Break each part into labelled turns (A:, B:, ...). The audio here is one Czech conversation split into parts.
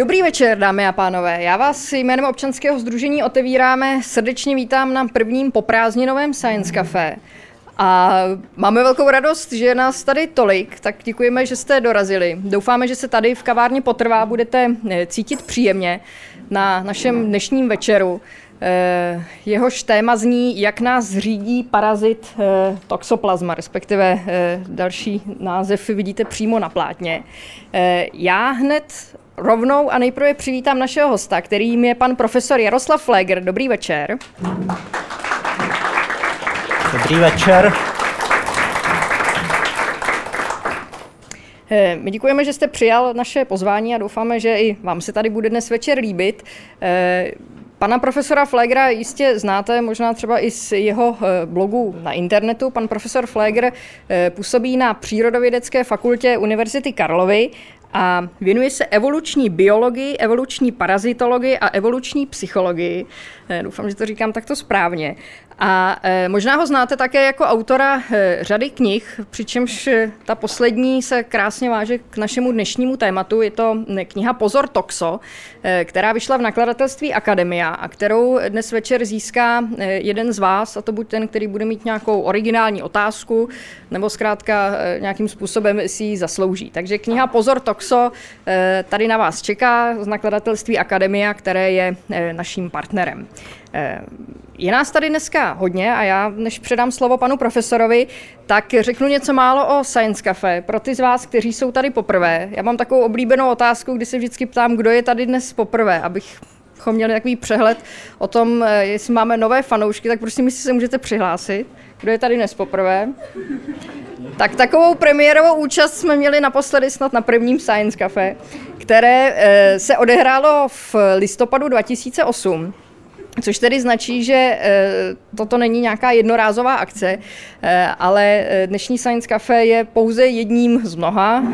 A: Dobrý večer, dámy a pánové. Já vás jménem občanského združení otevíráme. Srdečně vítám na prvním poprázdninovém Science Café. A máme velkou radost, že nás tady tolik, tak děkujeme, že jste dorazili. Doufáme, že se tady v kavárně Potrvá budete eh, cítit příjemně na našem dnešním večeru. Eh, jehož téma zní, jak nás řídí parazit eh, toxoplasma, respektive další název vidíte přímo na plátně. Já hned rovnou a nejprve přivítám našeho hosta, kterým je pan profesor Jaroslav Fleger. Dobrý večer.
B: Dobrý večer.
A: Eh, my děkujeme, že jste přijal naše pozvání a doufáme, že i vám se tady bude dnes večer líbit. Eh, pana profesora Flegra jistě znáte, možná třeba i z jeho eh, blogu na internetu. Pan profesor Flegr působí na Přírodovědecké fakultě Univerzity Karlovy a věnuje se evoluční biologii, evoluční parazitologii a evoluční psychologii. Doufám, že to říkám takto správně. A e, možná ho znáte také jako autora e, řady knih, přičemž e, ta poslední se krásně váže k našemu dnešnímu tématu. Je to kniha Pozor Toxo, která vyšla v nakladatelství Akademia a kterou dnes večer získá jeden z vás, a to buď ten, který bude mít nějakou originální otázku, nebo zkrátka nějakým způsobem si ji zaslouží. Takže kniha Pozor Toxo tady na vás čeká z nakladatelství Akademia, které je naším partnerem. Eh, je nás tady dneska hodně a já, než předám slovo panu profesorovi, tak řeknu něco málo o Science Cafe. Pro ty z vás, kteří jsou tady poprvé, já mám takovou oblíbenou otázku, kdy se vždycky ptám, kdo je tady dnes poprvé, abych měli takový přehled o tom, eh, jestli máme nové fanoušky, tak prosím, jestli se můžete přihlásit. Kdo je tady dnes poprvé? Tak takovou premiérovou účast jsme měli naposledy snad na prvním Science Cafe, které eh, se odehrálo v listopadu 2008. Což tedy značí, že eh, toto není nějaká jednorázová akce, eh, ale eh, dnešní Science Cafe je pouze jedním z mnoha,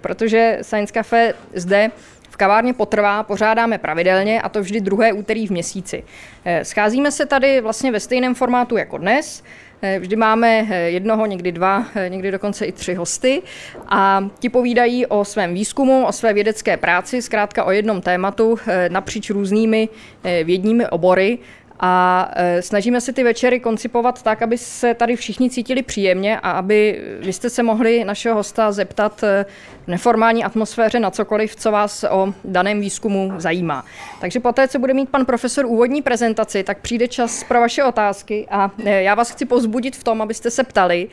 A: protože Science Cafe zde v kavárně Potrvá pořádáme pravidelně a to vždy druhé úterý v měsíci. Scházíme se tady vlastně ve stejném formátu jako dnes, vždy máme eh, jednoho, někdy dva, eh, někdy dokonce i tři hosty a ti povídají o svém výzkumu, o své vědecké práci, zkrátka o jednom tématu napříč různými vědními obory a e, snažíme se ty večery koncipovat tak, aby se tady všichni cítili příjemně a aby vy jste se mohli našeho hosta zeptat e, v neformální atmosféře na cokoliv, co vás o daném výzkumu zajímá. Takže poté, co bude mít pan profesor úvodní prezentaci, tak přijde čas pro vaše otázky a e, já vás chci pozbudit v tom, abyste se ptali.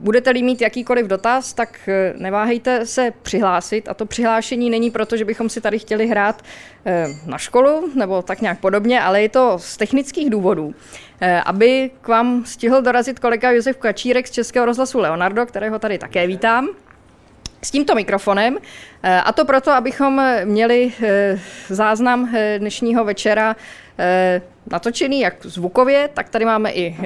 A: Budete-li mít jakýkoliv dotaz, tak eh, neváhejte se přihlásit. A to přihlášení není proto, že bychom si tady chtěli hrát eh, na školu nebo tak nějak podobně, ale je to z technických důvodů. Eh, aby k vám stihl dorazit kolega Josef Kačírek z Českého rozhlasu Leonardo, kterého tady také vítám s tímto mikrofonem. A to proto, abychom měli záznam dnešního večera natočený jak zvukově, tak tady máme i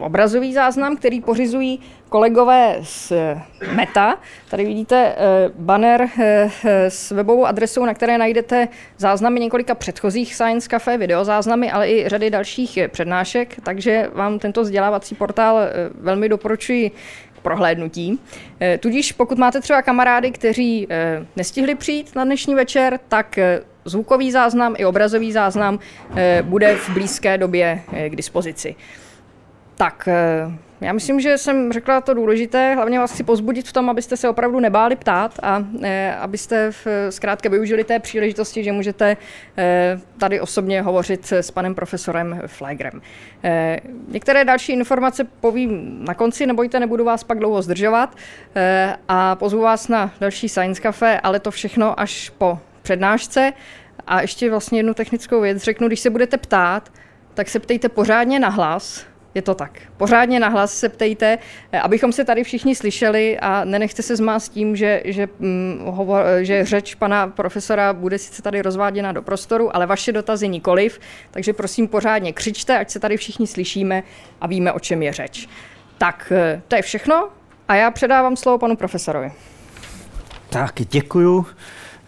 A: obrazový záznam, který pořizují kolegové z Meta. Tady vidíte banner s webovou adresou, na které najdete záznamy několika předchozích Science Cafe, videozáznamy, ale i řady dalších přednášek, takže vám tento vzdělávací portál velmi doporučuji prohlédnutí. Tudíž pokud máte třeba kamarády, kteří nestihli přijít na dnešní večer, tak zvukový záznam i obrazový záznam bude v blízké době k dispozici. Tak, já myslím, že jsem řekla to důležité. Hlavně vás chci pozbudit v tom, abyste se opravdu nebáli ptát a e, abyste v, zkrátka využili té příležitosti, že můžete e, tady osobně hovořit s panem profesorem Flagrem. E, některé další informace povím na konci, nebojte, nebudu vás pak dlouho zdržovat e, a pozvu vás na další Science Cafe, ale to všechno až po přednášce. A ještě vlastně jednu technickou věc řeknu, když se budete ptát, tak se ptejte pořádně na hlas, je to tak. Pořádně nahlas se ptejte, eh, abychom se tady všichni slyšeli a nenechte se zmást tím, že, že, hm, hovor, že řeč pana profesora bude sice tady rozváděna do prostoru, ale vaše dotazy nikoliv, takže prosím pořádně křičte, ať se tady všichni slyšíme a víme, o čem je řeč. Tak, eh, to je všechno a já předávám slovo panu profesorovi.
B: Tak, děkuju.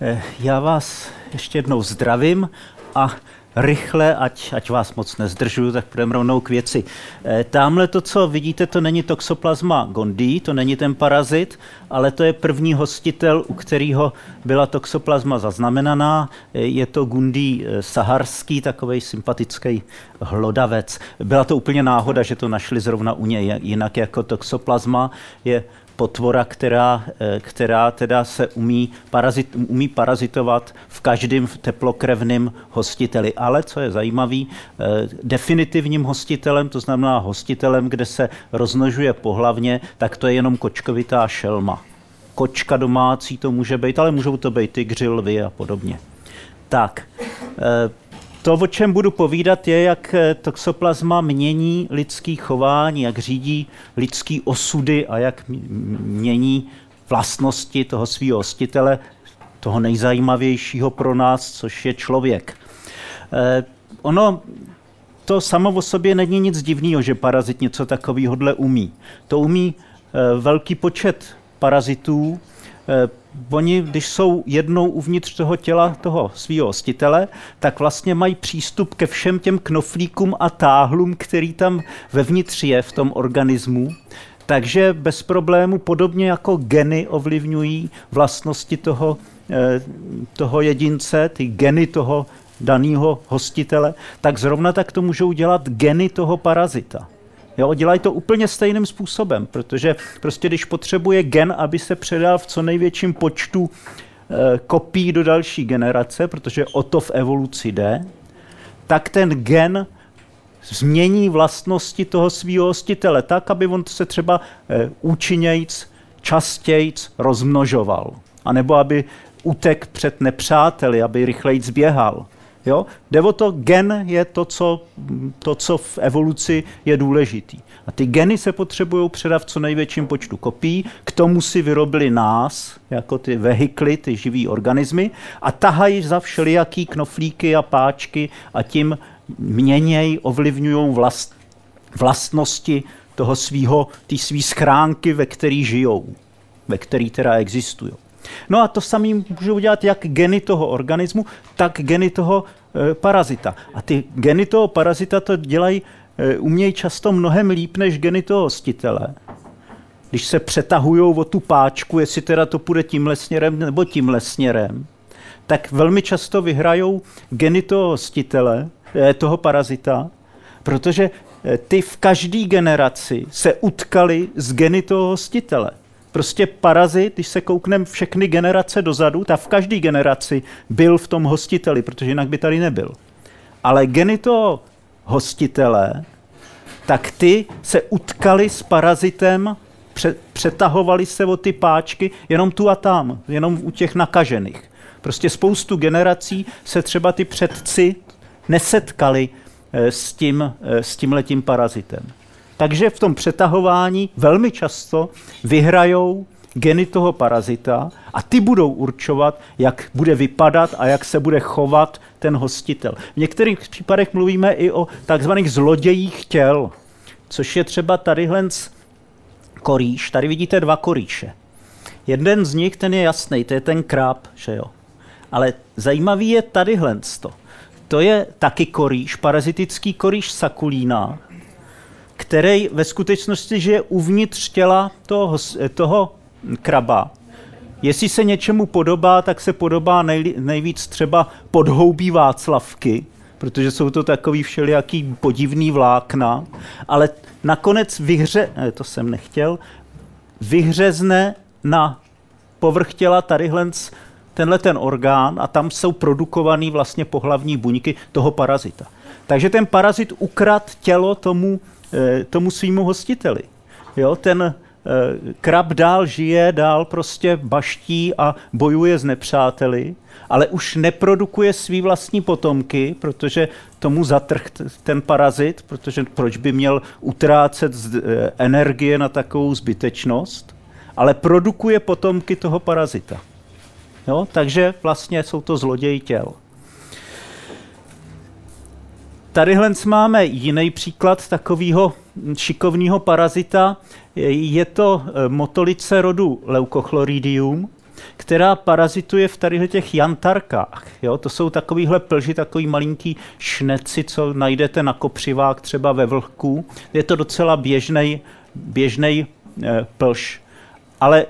B: Eh, já vás ještě jednou zdravím a rychle, ať, ať vás moc nezdržuju, tak půjdeme rovnou k věci. E, tamhle to, co vidíte, to není toxoplasma gondii, to není ten parazit, ale to je první hostitel, u kterého byla toxoplasma zaznamenaná. E, je to gundí saharský, takový sympatický hlodavec. Byla to úplně náhoda, že to našli zrovna u něj, jinak jako toxoplasma je potvora, která, eh, která teda se umí, parazit, umí parazitovat v každém teplokrevném hostiteli. Ale co je zajímavé, eh, definitivním hostitelem, to znamená hostitelem, kde se roznožuje pohlavně, tak to je jenom kočkovitá šelma. Kočka domácí to může být, ale můžou to být tygři, lvy a podobně. Tak, eh, to, o čem budu povídat, je, jak eh, toxoplasma mění lidský chování, jak řídí lidský osudy a jak mění vlastnosti toho svého hostitele, toho nejzajímavějšího pro nás, což je člověk. Eh, ono to samo o sobě není nic divného, že parazit něco takového umí. To umí eh, velký počet parazitů, oni, když jsou jednou uvnitř toho těla toho svého hostitele, tak vlastně mají přístup ke všem těm knoflíkům a táhlům, který tam vevnitř je v tom organismu. Takže bez problému, podobně jako geny ovlivňují vlastnosti toho, eh, toho jedince, ty geny toho daného hostitele, tak zrovna tak to můžou dělat geny toho parazita. Jo, dělají to úplně stejným způsobem, protože prostě když potřebuje gen, aby se předal v co největším počtu e, kopií do další generace, protože o to v evoluci jde, tak ten gen změní vlastnosti toho svého hostitele tak, aby on se třeba e, účinnějc, častějc rozmnožoval. A nebo aby utek před nepřáteli, aby rychleji zběhal. Jo? Jde o to, gen je to co, to, co v evoluci je důležitý. A ty geny se potřebují předat v co největším počtu kopií, k tomu si vyrobili nás, jako ty vehikly, ty živý organismy, a tahají za všelijaký knoflíky a páčky a tím měněj, ovlivňují vlast, vlastnosti toho svého, ty svý schránky, ve který žijou, ve který teda existují. No a to samý můžou udělat jak geny toho organismu, tak geny toho e, parazita. A ty geny toho parazita to dělají, e, umějí často mnohem líp než geny toho hostitele. Když se přetahují o tu páčku, jestli teda to půjde tímhle směrem nebo tímhle směrem, tak velmi často vyhrajou geny toho hostitele, e, toho parazita, protože ty v každé generaci se utkali s geny toho hostitele. Prostě parazit, když se koukneme všechny generace dozadu, tak v každé generaci byl v tom hostiteli, protože jinak by tady nebyl. Ale geny toho hostitele, tak ty se utkali s parazitem, přetahovali se o ty páčky jenom tu a tam, jenom u těch nakažených. Prostě spoustu generací se třeba ty předci nesetkali eh, s tím, eh, s tímhletím parazitem. Takže v tom přetahování velmi často vyhrajou geny toho parazita a ty budou určovat, jak bude vypadat a jak se bude chovat ten hostitel. V některých případech mluvíme i o takzvaných zlodějích těl, což je třeba tadyhle korýš. Tady vidíte dva korýše. Jeden z nich, ten je jasný, to je ten kráp, že jo. Ale zajímavý je tadyhle to. To je taky korýš, parazitický korýš sakulína, který ve skutečnosti žije uvnitř těla toho, toho kraba. Jestli se něčemu podobá, tak se podobá nej, nejvíc třeba podhoubí Václavky, protože jsou to takový všelijaký podivný vlákna, ale nakonec vyhře, ne, to jsem nechtěl, vyhřezne na povrch těla tadyhle tenhle ten orgán a tam jsou produkovaný vlastně pohlavní buňky toho parazita. Takže ten parazit ukrad tělo tomu Eh, tomu svýmu hostiteli. Jo, ten eh, krab dál žije, dál prostě baští a bojuje s nepřáteli, ale už neprodukuje svý vlastní potomky, protože tomu zatrh ten parazit, protože proč by měl utrácet eh, energie na takovou zbytečnost, ale produkuje potomky toho parazita. Jo? Takže vlastně jsou to zloději těl. Tadyhle máme jiný příklad takového šikovného parazita. Je to e, motolice rodu Leucochloриdium. která parazituje v tady těch jantarkách. Jo? To jsou takovýhle plži, takový malinký šneci, co najdete na kopřivách třeba ve vlhku. Je to docela běžný běžnej, e, plž. Ale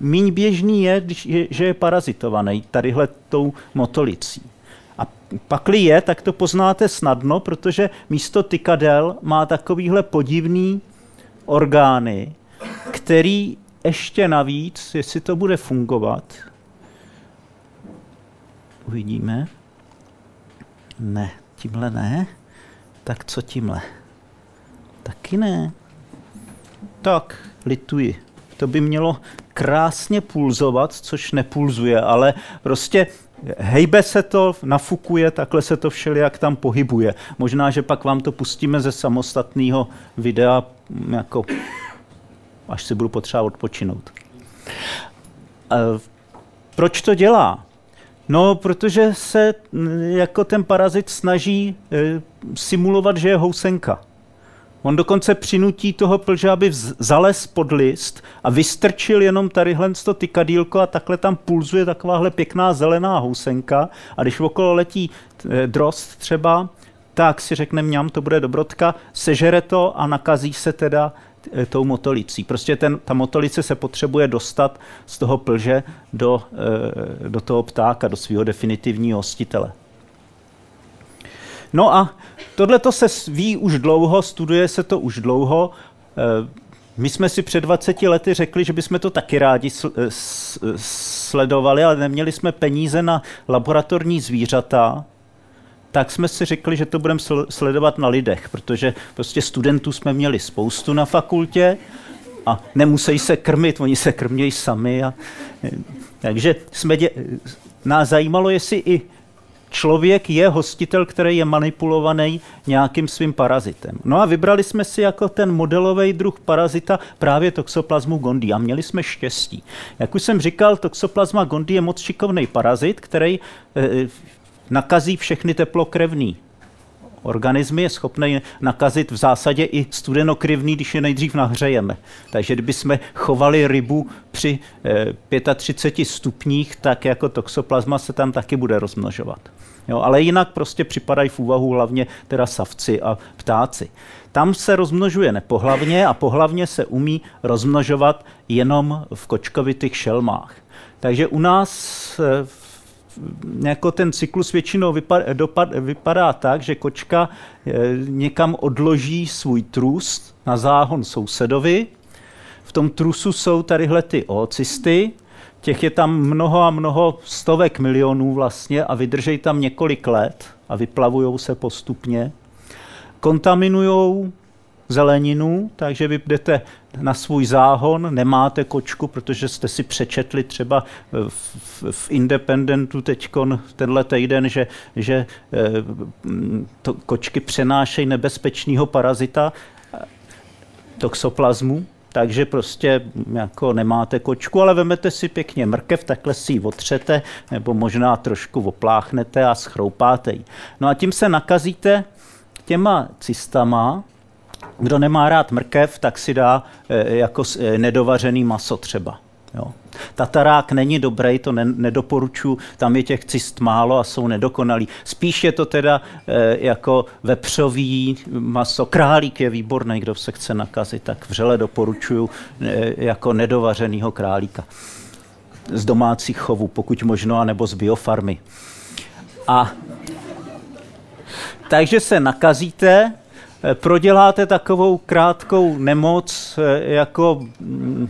B: míň běžný je, že je parazitovaný tadyhle tou motolicí. Pakli je, tak to poznáte snadno, protože místo tykadel má takovýhle podivný orgány, který ještě navíc, jestli to bude fungovat, uvidíme. Ne, tímhle ne. Tak co tímhle? Taky ne. Tak, lituji. To by mělo krásně pulzovat, což nepulzuje, ale prostě hejbe se to, nafukuje, takhle se to všelijak tam pohybuje. Možná, že pak vám to pustíme ze samostatného videa, jako až si budu potřeba odpočinout. Proč to dělá? No, protože se jako ten parazit snaží e, simulovat, že je housenka. On dokonce přinutí toho plže, aby zales pod list a vystrčil jenom tadyhle to tykadílko a takhle tam pulzuje takováhle pěkná zelená housenka a když okolo letí drost třeba, tak si řekne mňam, to bude dobrotka, sežere to a nakazí se teda e, tou motolicí. Prostě ten, ta motolice se potřebuje dostat z toho plže do, e, do toho ptáka, do svého definitivního hostitele. No a tohle to se ví už dlouho, studuje se to už dlouho. Eh, my jsme si před 20 lety řekli, že bychom to taky rádi eh, sledovali, ale neměli jsme peníze na laboratorní zvířata, tak jsme si řekli, že to budeme sledovat na lidech, protože prostě studentů jsme měli spoustu na fakultě a nemusí se krmit, oni se krmějí sami. A, eh, takže jsme dě, nás zajímalo, jestli i člověk je hostitel, který je manipulovaný nějakým svým parazitem. No a vybrali jsme si jako ten modelový druh parazita právě toxoplasmu gondii a měli jsme štěstí. Jak už jsem říkal, toxoplasma gondii je moc šikovný parazit, který eh, nakazí všechny teplokrevný organismy je schopný nakazit v zásadě i studenokrivný, když je nejdřív nahřejeme. Takže kdyby jsme chovali rybu při 35 eh, stupních, tak jako toxoplasma se tam taky bude rozmnožovat. Jo, ale jinak prostě připadají v úvahu hlavně teda savci a ptáci. Tam se rozmnožuje nepohlavně a pohlavně se umí rozmnožovat jenom v kočkovitých šelmách. Takže u nás eh, jako ten cyklus většinou vypadá, dopad, vypadá tak, že kočka eh, někam odloží svůj trus na záhon sousedovi. V tom trusu jsou tadyhle ty oocysty, těch je tam mnoho a mnoho stovek milionů vlastně a vydržej tam několik let a vyplavují se postupně. Kontaminují zeleninu, takže vy jdete na svůj záhon, nemáte kočku, protože jste si přečetli třeba v, v, v Independentu teď tenhle týden, že, že eh, to kočky přenášejí nebezpečného parazita, toxoplazmu, takže prostě jako nemáte kočku, ale vemete si pěkně mrkev, takhle si ji otřete, nebo možná trošku opláchnete a schroupáte ji. No a tím se nakazíte těma cystama, kdo nemá rád mrkev, tak si dá eh, jako eh, nedovařený maso třeba. Jo. Tatarák není dobrý, to ne, nedoporučuji, tam je těch cist málo a jsou nedokonalí. Spíš je to teda e, jako vepřový maso. Králík je výborný, kdo se chce nakazit, tak vřele doporučuji e, jako nedovařenýho králíka. Z domácích chovů, pokud možno, anebo z biofarmy. A takže se nakazíte, proděláte takovou krátkou nemoc, jako mm,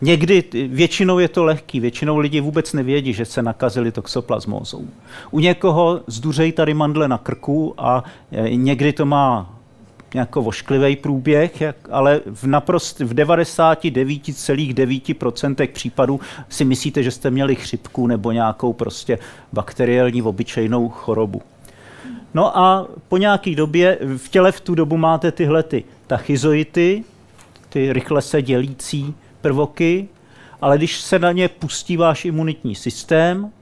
B: Někdy, většinou je to lehký, většinou lidi vůbec nevědí, že se nakazili toxoplasmózou. U někoho zduřejí tady mandle na krku a e, někdy to má jako vošklivý průběh, ale v naprost v 99,9% případů si myslíte, že jste měli chřipku nebo nějakou prostě bakteriální obyčejnou chorobu. No a po nějaké době v těle v tu dobu máte tyhle ty tachyzoity, ty rychle se dělící prvoky, ale když se na ně pustí váš imunitní systém,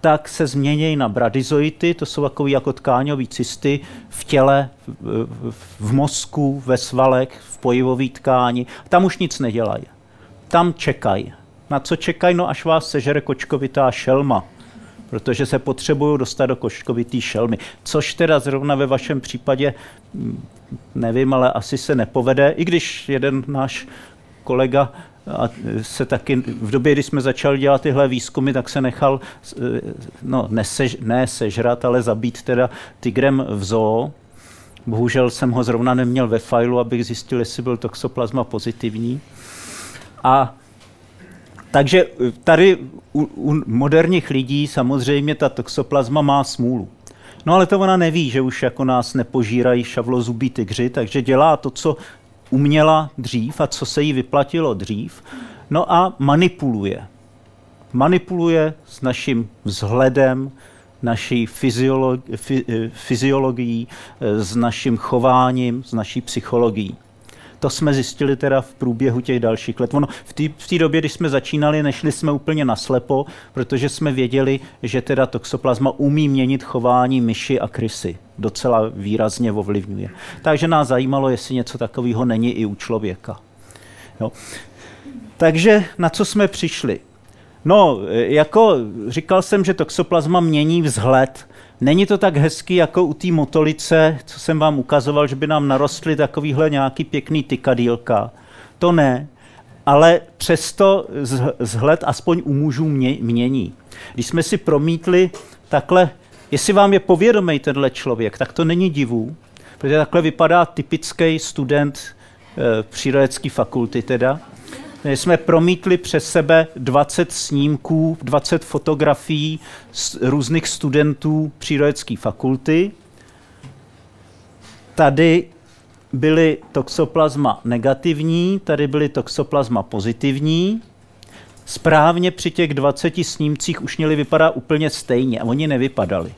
B: tak se změní na bradyzoity, to jsou takové jako tkáňové cysty v těle, v, v mozku, ve svalech, v pojivové tkáni. Tam už nic nedělají. Tam čekají. Na co čekají? No až vás sežere kočkovitá šelma protože se potřebují dostat do koškovitý šelmy. Což teda zrovna ve vašem případě, mm, nevím, ale asi se nepovede, i když jeden náš kolega a se taky v době, kdy jsme začali dělat tyhle výzkumy, tak se nechal no, nesež, ne sežrat, ale zabít teda tigrem v zoo. Bohužel jsem ho zrovna neměl ve failu, abych zjistil, jestli byl toxoplasma pozitivní. A takže tady u, u moderních lidí samozřejmě ta toxoplasma má smůlu. No ale to ona neví, že už jako nás nepožírají šavlozubí tygři, takže dělá to, co uměla dřív a co se jí vyplatilo dřív. No a manipuluje. Manipuluje s naším vzhledem, naší fyziolog, fyziologií, s naším chováním, s naší psychologií. To jsme zjistili teda v průběhu těch dalších let. Ono, v té době, když jsme začínali, nešli jsme úplně naslepo, protože jsme věděli, že teda toxoplasma umí měnit chování myši a krysy. Docela výrazně ovlivňuje. Takže nás zajímalo, jestli něco takového není i u člověka. Jo. Takže na co jsme přišli? No, jako říkal jsem, že toxoplasma mění vzhled. Není to tak hezký jako u té motolice, co jsem vám ukazoval, že by nám narostly takovýhle nějaký pěkný tykadílka. To ne, ale přesto zhled aspoň u mužů mění. Když jsme si promítli takhle, jestli vám je povědomý tenhle člověk, tak to není divu, protože takhle vypadá typický student e, přírodecké fakulty teda. My jsme promítli přes sebe 20 snímků, 20 fotografií z různých studentů přírodecké fakulty. Tady byly toxoplasma negativní, tady byly toxoplasma pozitivní. Správně při těch 20 snímcích už měly vypadat úplně stejně a oni nevypadali.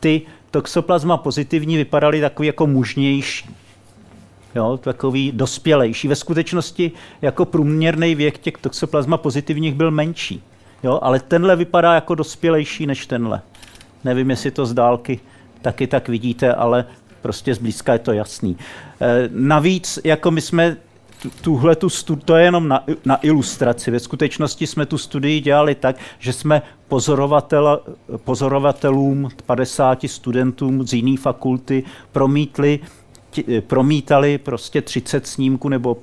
B: Ty toxoplasma pozitivní vypadaly takový jako mužnější jo, takový dospělejší. Ve skutečnosti jako průměrný věk těch toxoplasma pozitivních byl menší, jo, ale tenhle vypadá jako dospělejší než tenhle. Nevím, jestli to z dálky taky tak vidíte, ale prostě zblízka je to jasný. E, navíc, jako my jsme tuhle tu studi- to je jenom na, na ilustraci. Ve skutečnosti jsme tu studii dělali tak, že jsme pozorovatel, pozorovatelům, 50 studentům z jiné fakulty promítli promítali prostě 30 snímků nebo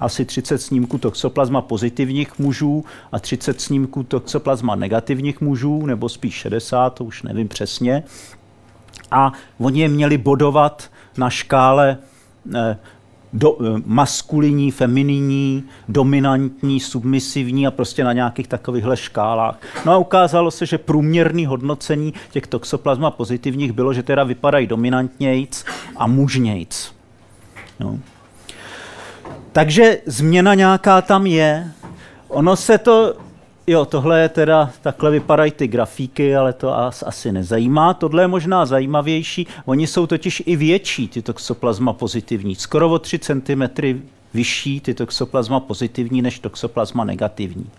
B: asi 30 snímků toxoplasma pozitivních mužů a 30 snímků toxoplasma negativních mužů, nebo spíš 60, to už nevím přesně. A oni je měli bodovat na škále eh, do, eh, maskulinní, femininní, dominantní, submisivní a prostě na nějakých takovýchhle škálách. No a ukázalo se, že průměrný hodnocení těch toxoplasma pozitivních bylo, že teda vypadají dominantnějc a mužnějc. No. Takže změna nějaká tam je. Ono se to Jo, tohle je teda, takhle vypadají ty grafíky, ale to vás asi nezajímá. Tohle je možná zajímavější. Oni jsou totiž i větší, ty toxoplasma pozitivní. Skoro o 3 cm vyšší ty toxoplasma pozitivní než toxoplasma negativní.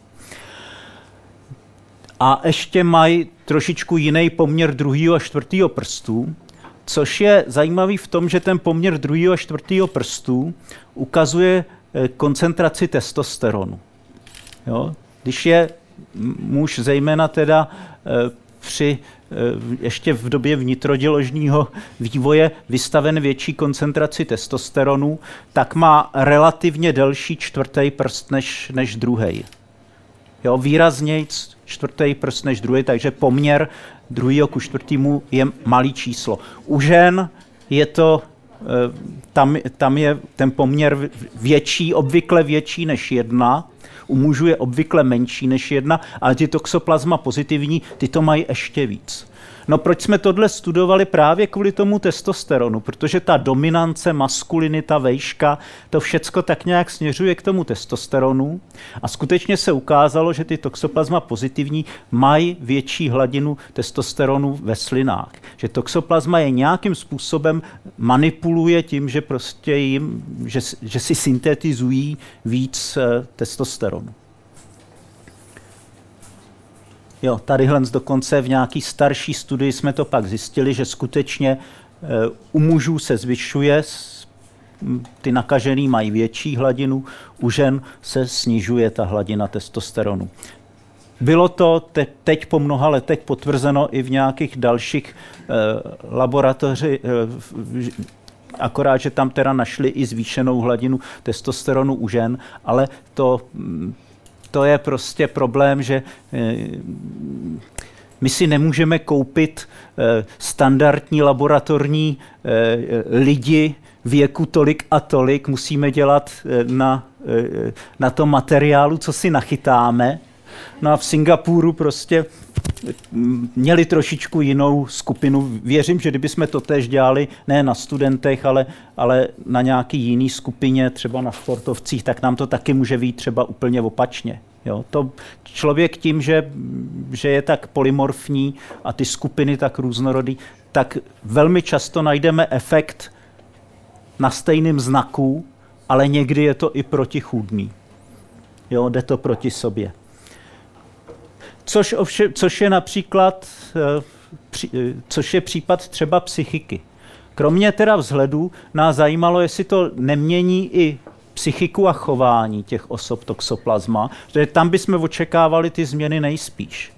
B: A ještě mají trošičku jiný poměr druhého a čtvrtého prstu, což je zajímavý v tom, že ten poměr druhého a čtvrtého prstu ukazuje eh, koncentraci testosteronu. Jo? Když je muž zejména teda eh, při eh, ještě v době vnitrodiložního vývoje vystaven větší koncentraci testosteronu, tak má relativně delší čtvrtý prst než, než druhý. Jo, výrazněji čtvrtý prst než druhý, takže poměr druhého ku čtvrtému je malý číslo. U žen je to, eh, tam, tam je ten poměr větší, obvykle větší než jedna, u mužů je obvykle menší než jedna, ale ty toxoplasma pozitivní, ty to mají ještě víc. No proč jsme tohle studovali právě kvůli tomu testosteronu? Protože ta dominance, maskulinita, vejška, to všecko tak nějak směřuje k tomu testosteronu a skutečně se ukázalo, že ty toxoplasma pozitivní mají větší hladinu testosteronu ve slinách. Že toxoplasma je nějakým způsobem manipuluje tím, že prostě jim, že, že si syntetizují víc eh, testosteronu. Jo, tadyhle dokonce v nějaký starší studii jsme to pak zjistili, že skutečně eh, u mužů se zvyšuje ty nakažený mají větší hladinu, u žen se snižuje ta hladina testosteronu. Bylo to te, teď po mnoha letech potvrzeno i v nějakých dalších eh, laboratoři, eh, akorát, že tam teda našli i zvýšenou hladinu testosteronu u žen, ale to, to je prostě problém, že eh, my si nemůžeme koupit eh, standardní laboratorní eh, lidi věku tolik a tolik, musíme dělat na, na tom materiálu, co si nachytáme. No a v Singapuru prostě mm, měli trošičku jinou skupinu. Věřím, že kdybychom to tež dělali, ne na studentech, ale, ale na nějaký jiný skupině, třeba na sportovcích, tak nám to taky může být třeba úplně opačně. Jo, to člověk tím, že, že je tak polymorfní a ty skupiny tak různorodý, tak velmi často najdeme efekt na stejném znaku, ale někdy je to i protichůdný. Jo, jde to proti sobě. Což, ovšem, což je například, eh, eh, což je případ třeba psychiky. Kromě teda vzhledu nás zajímalo, jestli to nemění i psychiku a chování těch osob toxoplasma, že tam bychom očekávali ty změny nejspíš.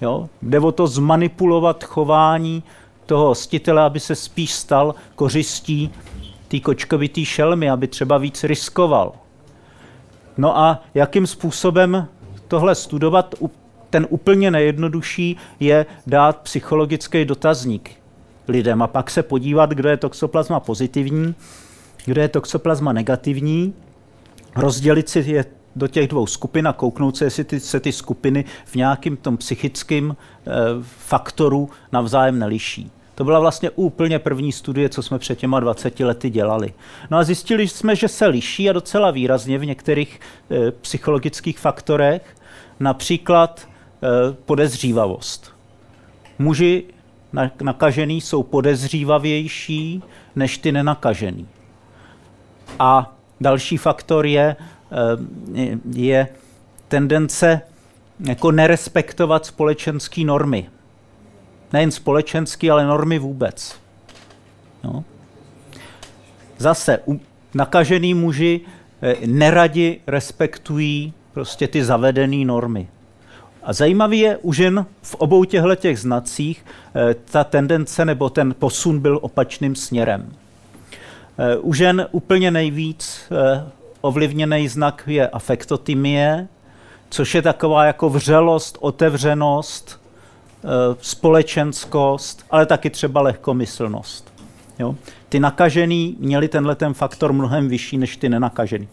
B: Jo? Jde o to zmanipulovat chování toho hostitele, aby se spíš stal kořistí té kočkovitý šelmy, aby třeba víc riskoval. No a jakým způsobem tohle studovat? Ten úplně nejjednodušší je dát psychologický dotazník lidem a pak se podívat, kdo je toxoplasma pozitivní kde je toxoplasma negativní, rozdělit si je do těch dvou skupin a kouknout se, jestli ty, se ty skupiny v nějakém tom psychickém e, faktoru navzájem neliší. To byla vlastně úplně první studie, co jsme před těma 20 lety dělali. No a zjistili jsme, že se liší a docela výrazně v některých e, psychologických faktorech, například podezřívavost. Muži nakažený jsou podezřívavější než ty nenakažený. A další faktor je, eh, je tendence jako nerespektovat společenské normy. Nejen společenské, ale normy vůbec. No. Zase nakažený muži eh, neradi respektují prostě ty zavedené normy. A zajímavý je u žen v obou těchto těch znacích eh, ta tendence nebo ten posun byl opačným směrem. Eh, u žen úplně nejvíc eh, ovlivněný znak je afektotymie, což je taková jako vřelost, otevřenost, společenskost, ale taky třeba lehkomyslnost. Jo? Ty nakažený měli tenhle ten faktor mnohem vyšší než ty nenakažený.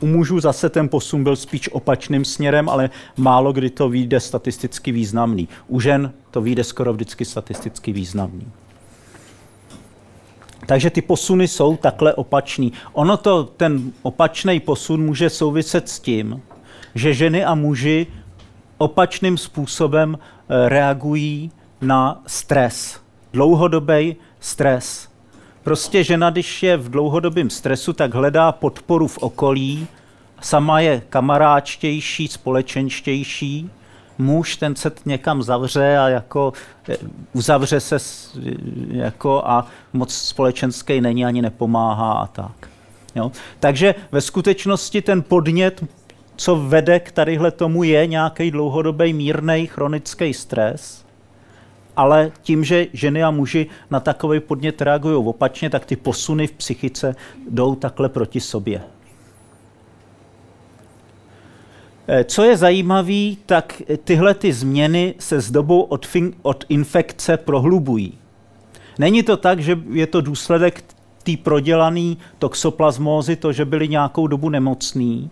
B: U mužů zase ten posun byl spíš opačným směrem, ale málo kdy to vyjde statisticky významný. U žen to vyjde skoro vždycky statisticky významný. Takže ty posuny jsou takhle opačný. Ono to, ten opačný posun může souviset s tím, že ženy a muži opačným způsobem eh, reagují na stres. Dlouhodobý stres. Prostě žena, když je v dlouhodobém stresu, tak hledá podporu v okolí, sama je kamaráčtější, společenštější muž, ten se někam zavře a jako eh, uzavře se jako a moc společenský není ani nepomáhá a tak. Jo? Takže ve skutečnosti ten podnět, co vede k tadyhle tomu, je nějaký dlouhodobý mírný chronický stres, ale tím, že ženy a muži na takový podnět reagují opačně, tak ty posuny v psychice jdou takhle proti sobě. Eh, co je zajímavé, tak tyhle ty změny se s dobou od, od infekce prohlubují. Není to tak, že je to důsledek té prodělané toxoplasmózy, to, že byli nějakou dobu nemocní,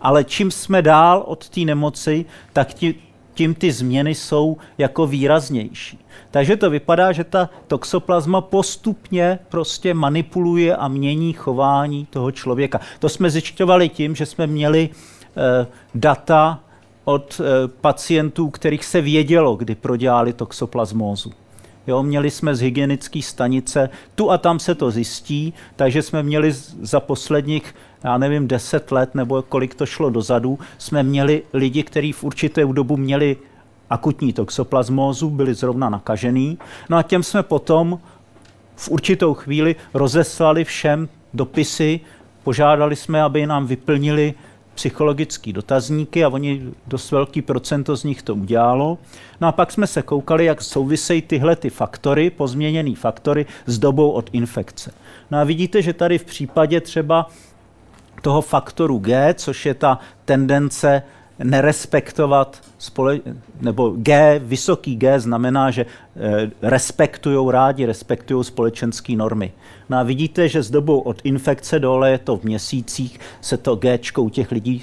B: ale čím jsme dál od té nemoci, tak tí, tím ty změny jsou jako výraznější. Takže to vypadá, že ta toxoplasma postupně prostě manipuluje a mění chování toho člověka. To jsme zjišťovali tím, že jsme měli Eh, data od eh, pacientů, kterých se vědělo, kdy prodělali toxoplasmózu. Jo, měli jsme z hygienické stanice, tu a tam se to zjistí, takže jsme měli za posledních, já nevím, deset let nebo kolik to šlo dozadu, jsme měli lidi, kteří v určitou dobu měli akutní toxoplasmózu, byli zrovna nakažený. No a těm jsme potom v určitou chvíli rozeslali všem dopisy, požádali jsme, aby nám vyplnili psychologické dotazníky a oni dost velký procento z nich to udělalo. No a pak jsme se koukali, jak souvisejí tyhle ty faktory, pozměněné faktory, s dobou od infekce. No a vidíte, že tady v případě třeba toho faktoru G, což je ta tendence nerespektovat spole- nebo G, vysoký G znamená, že e, respektují rádi, respektují společenské normy. No a vidíte, že s dobou od infekce dole je to v měsících, se to G u těch lidí,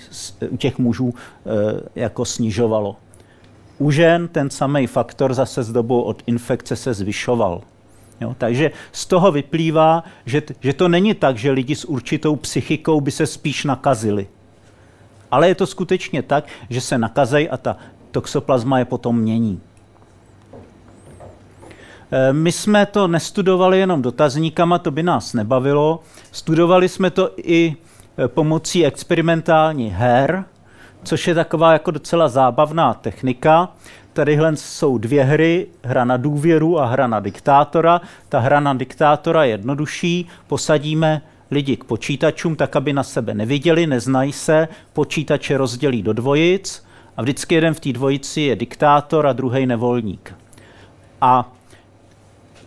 B: u těch mužů e, jako snižovalo. U žen ten samý faktor zase s dobou od infekce se zvyšoval. Jo, takže z toho vyplývá, že, že to není tak, že lidi s určitou psychikou by se spíš nakazili. Ale je to skutečně tak, že se nakazejí a ta toxoplazma je potom mění. Eh, my jsme to nestudovali jenom dotazníkama, to by nás nebavilo. Studovali jsme to i eh, pomocí experimentální her, což je taková jako docela zábavná technika. Tadyhle jsou dvě hry, hra na důvěru a hra na diktátora. Ta hra na diktátora je jednodušší, posadíme lidi k počítačům, tak aby na sebe neviděli, neznají se, počítače rozdělí do dvojic a vždycky jeden v té dvojici je diktátor a druhý nevolník. A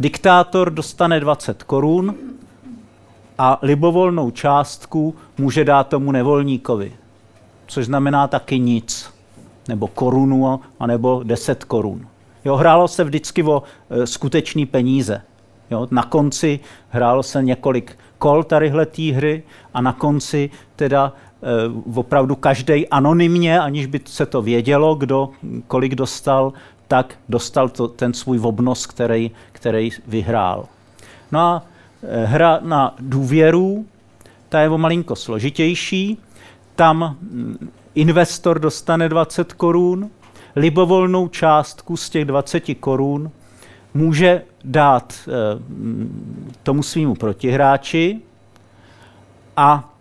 B: diktátor dostane 20 korun a libovolnou částku může dát tomu nevolníkovi, což znamená taky nic, nebo korunu, anebo 10 korun. Jo, hrálo se vždycky o e, skutečný peníze. Jo, na konci hrálo se několik kol tadyhle té hry a na konci teda e, opravdu každý anonymně, aniž by se to vědělo, kdo kolik dostal, tak dostal to, ten svůj obnos, který, který vyhrál. No a e, hra na důvěru, ta je o malinko složitější. Tam mm, investor dostane 20 korun, libovolnou částku z těch 20 korun může dát e, tomu svýmu protihráči a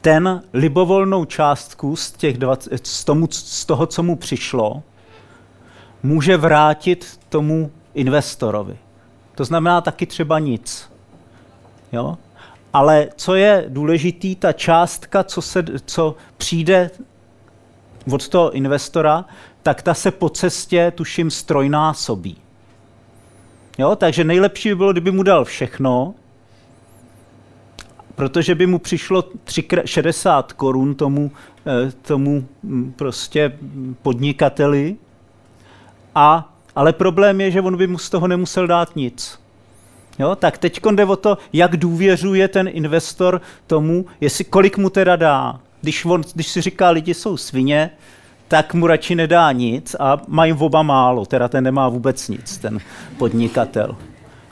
B: ten libovolnou částku z, těch 20, z, tomu, z toho, co mu přišlo, může vrátit tomu investorovi. To znamená taky třeba nic. Jo? Ale co je důležitý, ta částka, co, se, co přijde od toho investora, tak ta se po cestě, tuším, strojnásobí. Jo? Takže nejlepší by bylo, kdyby mu dal všechno, protože by mu přišlo 60 korun tomu, eh, tomu hm, prostě podnikateli, a, ale problém je, že on by mu z toho nemusel dát nic. Jo, tak teď jde o to, jak důvěřuje ten investor tomu, jestli kolik mu teda dá. Když, on, když si říká, lidi jsou svině, tak mu radši nedá nic a mají oba málo, teda ten nemá vůbec nic, ten podnikatel.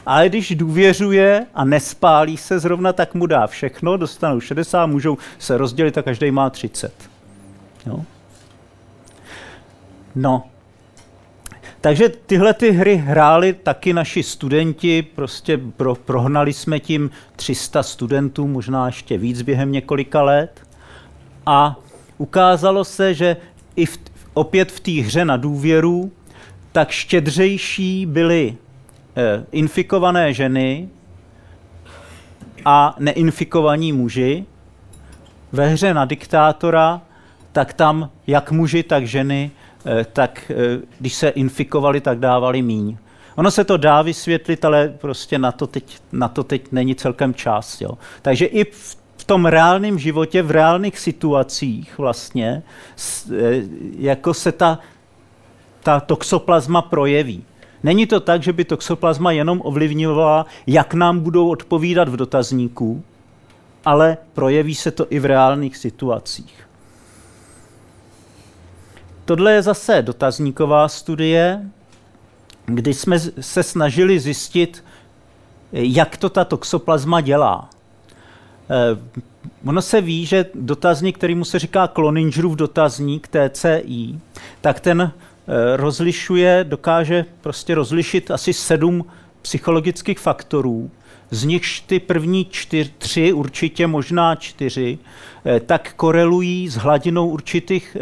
B: Ale když důvěřuje a nespálí se zrovna, tak mu dá všechno, dostanou 60, můžou se rozdělit a každý má 30. Jo? No, takže tyhle ty hry hráli taky naši studenti, prostě pro, prohnali jsme tím 300 studentů, možná ještě víc během několika let. A ukázalo se, že i v, opět v té hře na důvěru, tak štědřejší byly eh, infikované ženy a neinfikovaní muži. Ve hře na diktátora, tak tam jak muži, tak ženy Eh, tak eh, když se infikovali, tak dávali míň. Ono se to dá vysvětlit, ale prostě na to teď, na to teď není celkem čas. Jo. Takže i v, tom reálném životě, v reálných situacích vlastně, eh, jako se ta, ta toxoplazma projeví. Není to tak, že by toxoplazma jenom ovlivňovala, jak nám budou odpovídat v dotazníku, ale projeví se to i v reálných situacích. Tohle je zase dotazníková studie, kdy jsme se snažili zjistit, jak to ta toxoplazma dělá. Eh, ono se ví, že dotazník, kterýmu se říká Cloningerův dotazník, TCI, tak ten eh, rozlišuje, dokáže prostě rozlišit asi sedm psychologických faktorů, z nichž ty první čtyř, tři, určitě možná čtyři, eh, tak korelují s hladinou určitých,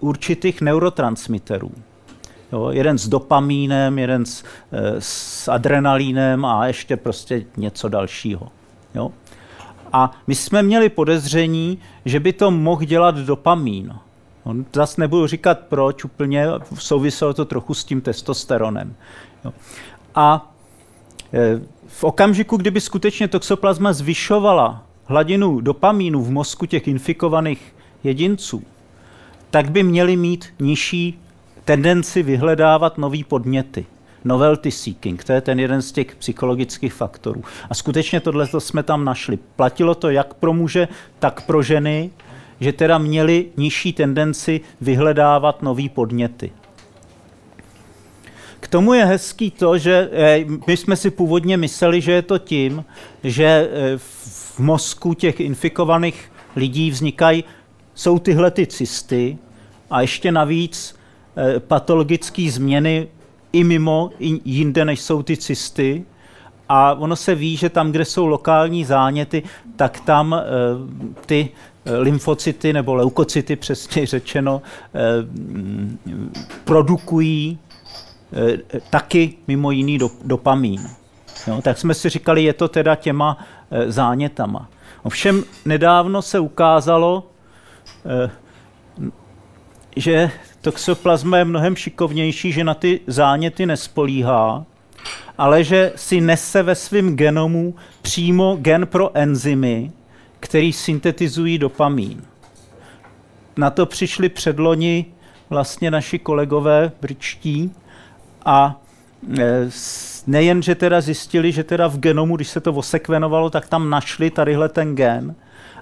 B: určitých neurotransmiterů. Jo, jeden s dopamínem, jeden s, s adrenalínem a ještě prostě něco dalšího. Jo? A my jsme měli podezření, že by to mohl dělat dopamín. On zase nebudu říkat proč, úplně souviselo to trochu s tím testosteronem. Jo. A e, v okamžiku, kdyby skutečně toxoplazma zvyšovala hladinu dopamínu v mozku těch infikovaných jedinců, tak by měli mít nižší tendenci vyhledávat nové podněty. Novelty seeking, to je ten jeden z těch psychologických faktorů. A skutečně tohle jsme tam našli. Platilo to jak pro muže, tak pro ženy, že teda měli nižší tendenci vyhledávat nové podněty. K tomu je hezký to, že eh, my jsme si původně mysleli, že je to tím, že eh, v mozku těch infikovaných lidí vznikají, jsou tyhle ty cysty a ještě navíc eh, patologické změny i mimo, i jinde, než jsou ty cysty. A ono se ví, že tam, kde jsou lokální záněty, tak tam ty lymfocyty nebo leukocyty, přesně řečeno, produkují Eh, taky mimo jiný dopamín. Jo, tak jsme si říkali, je to teda těma eh, zánětama. Ovšem nedávno se ukázalo, eh, že toxoplazma je mnohem šikovnější, že na ty záněty nespolíhá, ale že si nese ve svém genomu přímo gen pro enzymy, který syntetizují dopamín. Na to přišli předloni vlastně naši kolegové britští, a e, nejen, že teda zjistili, že teda v genomu, když se to osekvenovalo, tak tam našli tadyhle ten gen,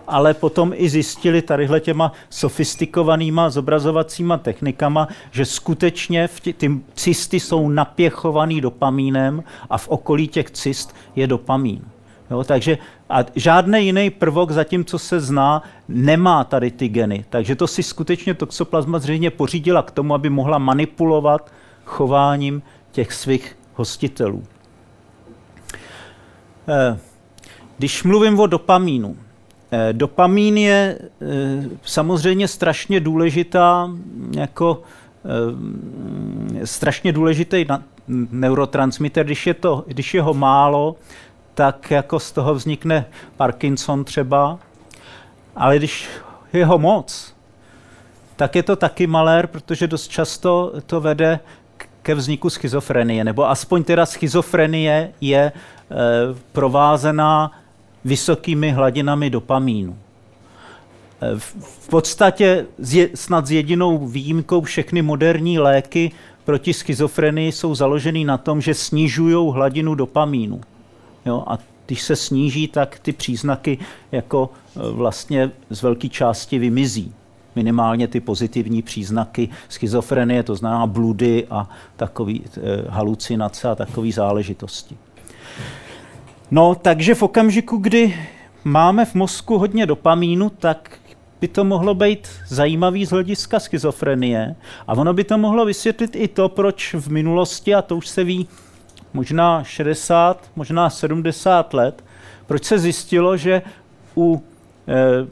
B: ale potom i zjistili tadyhle těma sofistikovanýma zobrazovacíma technikama, že skutečně v tě, ty cysty jsou napěchovaný dopamínem a v okolí těch cyst je dopamín. Jo, takže a žádný jiný prvok, zatím co se zná, nemá tady ty geny. Takže to si skutečně toxoplazma zřejmě pořídila k tomu, aby mohla manipulovat chováním těch svých hostitelů. Eh, když mluvím o dopamínu, dopamín je eh, samozřejmě strašně důležitá jako strašně důležitý neurotransmitter. Když je, to, když je ho málo, tak jako z toho vznikne Parkinson třeba, ale když je ho moc, tak je to taky malér, protože dost často to vede ke vzniku schizofrenie, nebo aspoň teda schizofrenie je e, provázená vysokými hladinami dopamínu. E, v podstatě snad s jedinou výjimkou všechny moderní léky proti schizofrenii jsou založeny na tom, že snižují hladinu dopamínu. Jo, a když se sníží, tak ty příznaky jako e, vlastně z velké části vymizí minimálně ty pozitivní příznaky schizofrenie, to znamená bludy a takový e, halucinace a takové záležitosti. No, takže v okamžiku, kdy máme v mozku hodně dopamínu, tak by to mohlo být zajímavý z hlediska schizofrenie. A ono by to mohlo vysvětlit i to, proč v minulosti, a to už se ví možná 60, možná 70 let, proč se zjistilo, že u e,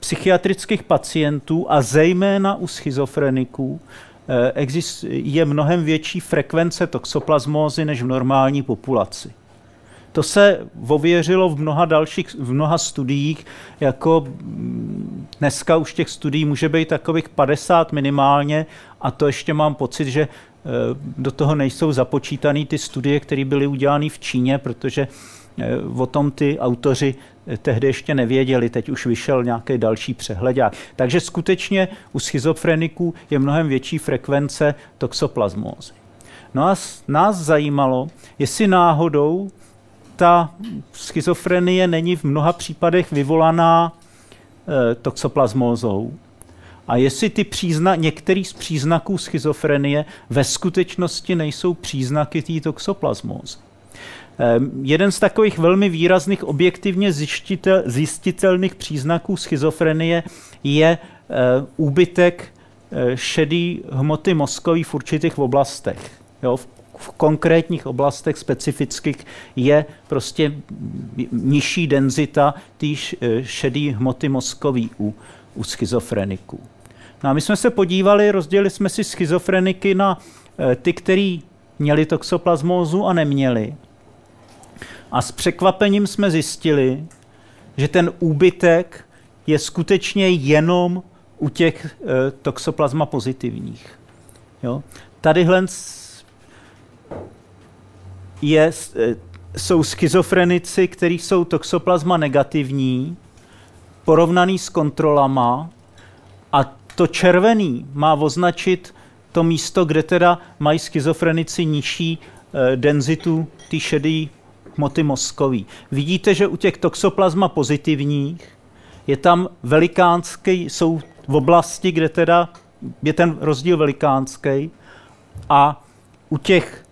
B: psychiatrických pacientů a zejména u schizofreniků eh, je mnohem větší frekvence toxoplasmózy než v normální populaci. To se ověřilo v mnoha dalších, v mnoha studiích, jako mm, dneska už těch studií může být takových 50 minimálně a to ještě mám pocit, že eh, do toho nejsou započítané ty studie, které byly udělány v Číně, protože eh, o tom ty autoři tehdy ještě nevěděli, teď už vyšel nějaký další přehledák. Takže skutečně u schizofreniků je mnohem větší frekvence toxoplasmózy. No a nás zajímalo, jestli náhodou ta schizofrenie není v mnoha případech vyvolaná e, toxoplasmózou, a jestli ty přízna, některý z příznaků schizofrenie ve skutečnosti nejsou příznaky té toxoplasmózy. Ehm, jeden z takových velmi výrazných objektivně zjistitel, zjistitelných příznaků schizofrenie je eh, úbytek eh, šedý hmoty mozkový v určitých oblastech. Jo, v, v konkrétních oblastech specifických je prostě nižší denzita té eh, šedý hmoty mozkový u, u schizofreniků. No a my jsme se podívali, rozdělili jsme si schizofreniky na ty, kteří měli toxoplasmózu a neměli. A s překvapením jsme zjistili, že ten úbytek je skutečně jenom u těch e, toxoplasma pozitivních. Jo? Tadyhle je, e, jsou schizofrenici, kteří jsou toxoplasma negativní, porovnaný s kontrolama a to červený má označit to místo, kde teda mají schizofrenici nižší e, denzitu ty šedé hmoty mozkový. Vidíte, že u těch toxoplasma pozitivních je tam velikánský, jsou v oblasti, kde teda je ten rozdíl velikánský a u těch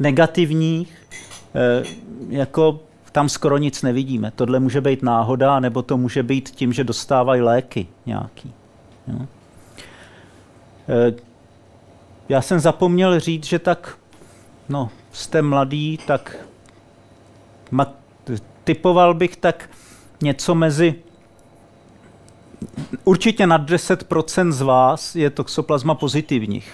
B: negativních e, jako tam skoro nic nevidíme. Tohle může být náhoda, nebo to může být tím, že dostávají léky nějaký. Jo. E, já jsem zapomněl říct, že tak, no, jste mladý, tak typoval bych tak něco mezi určitě nad 10% z vás je toxoplasma pozitivních.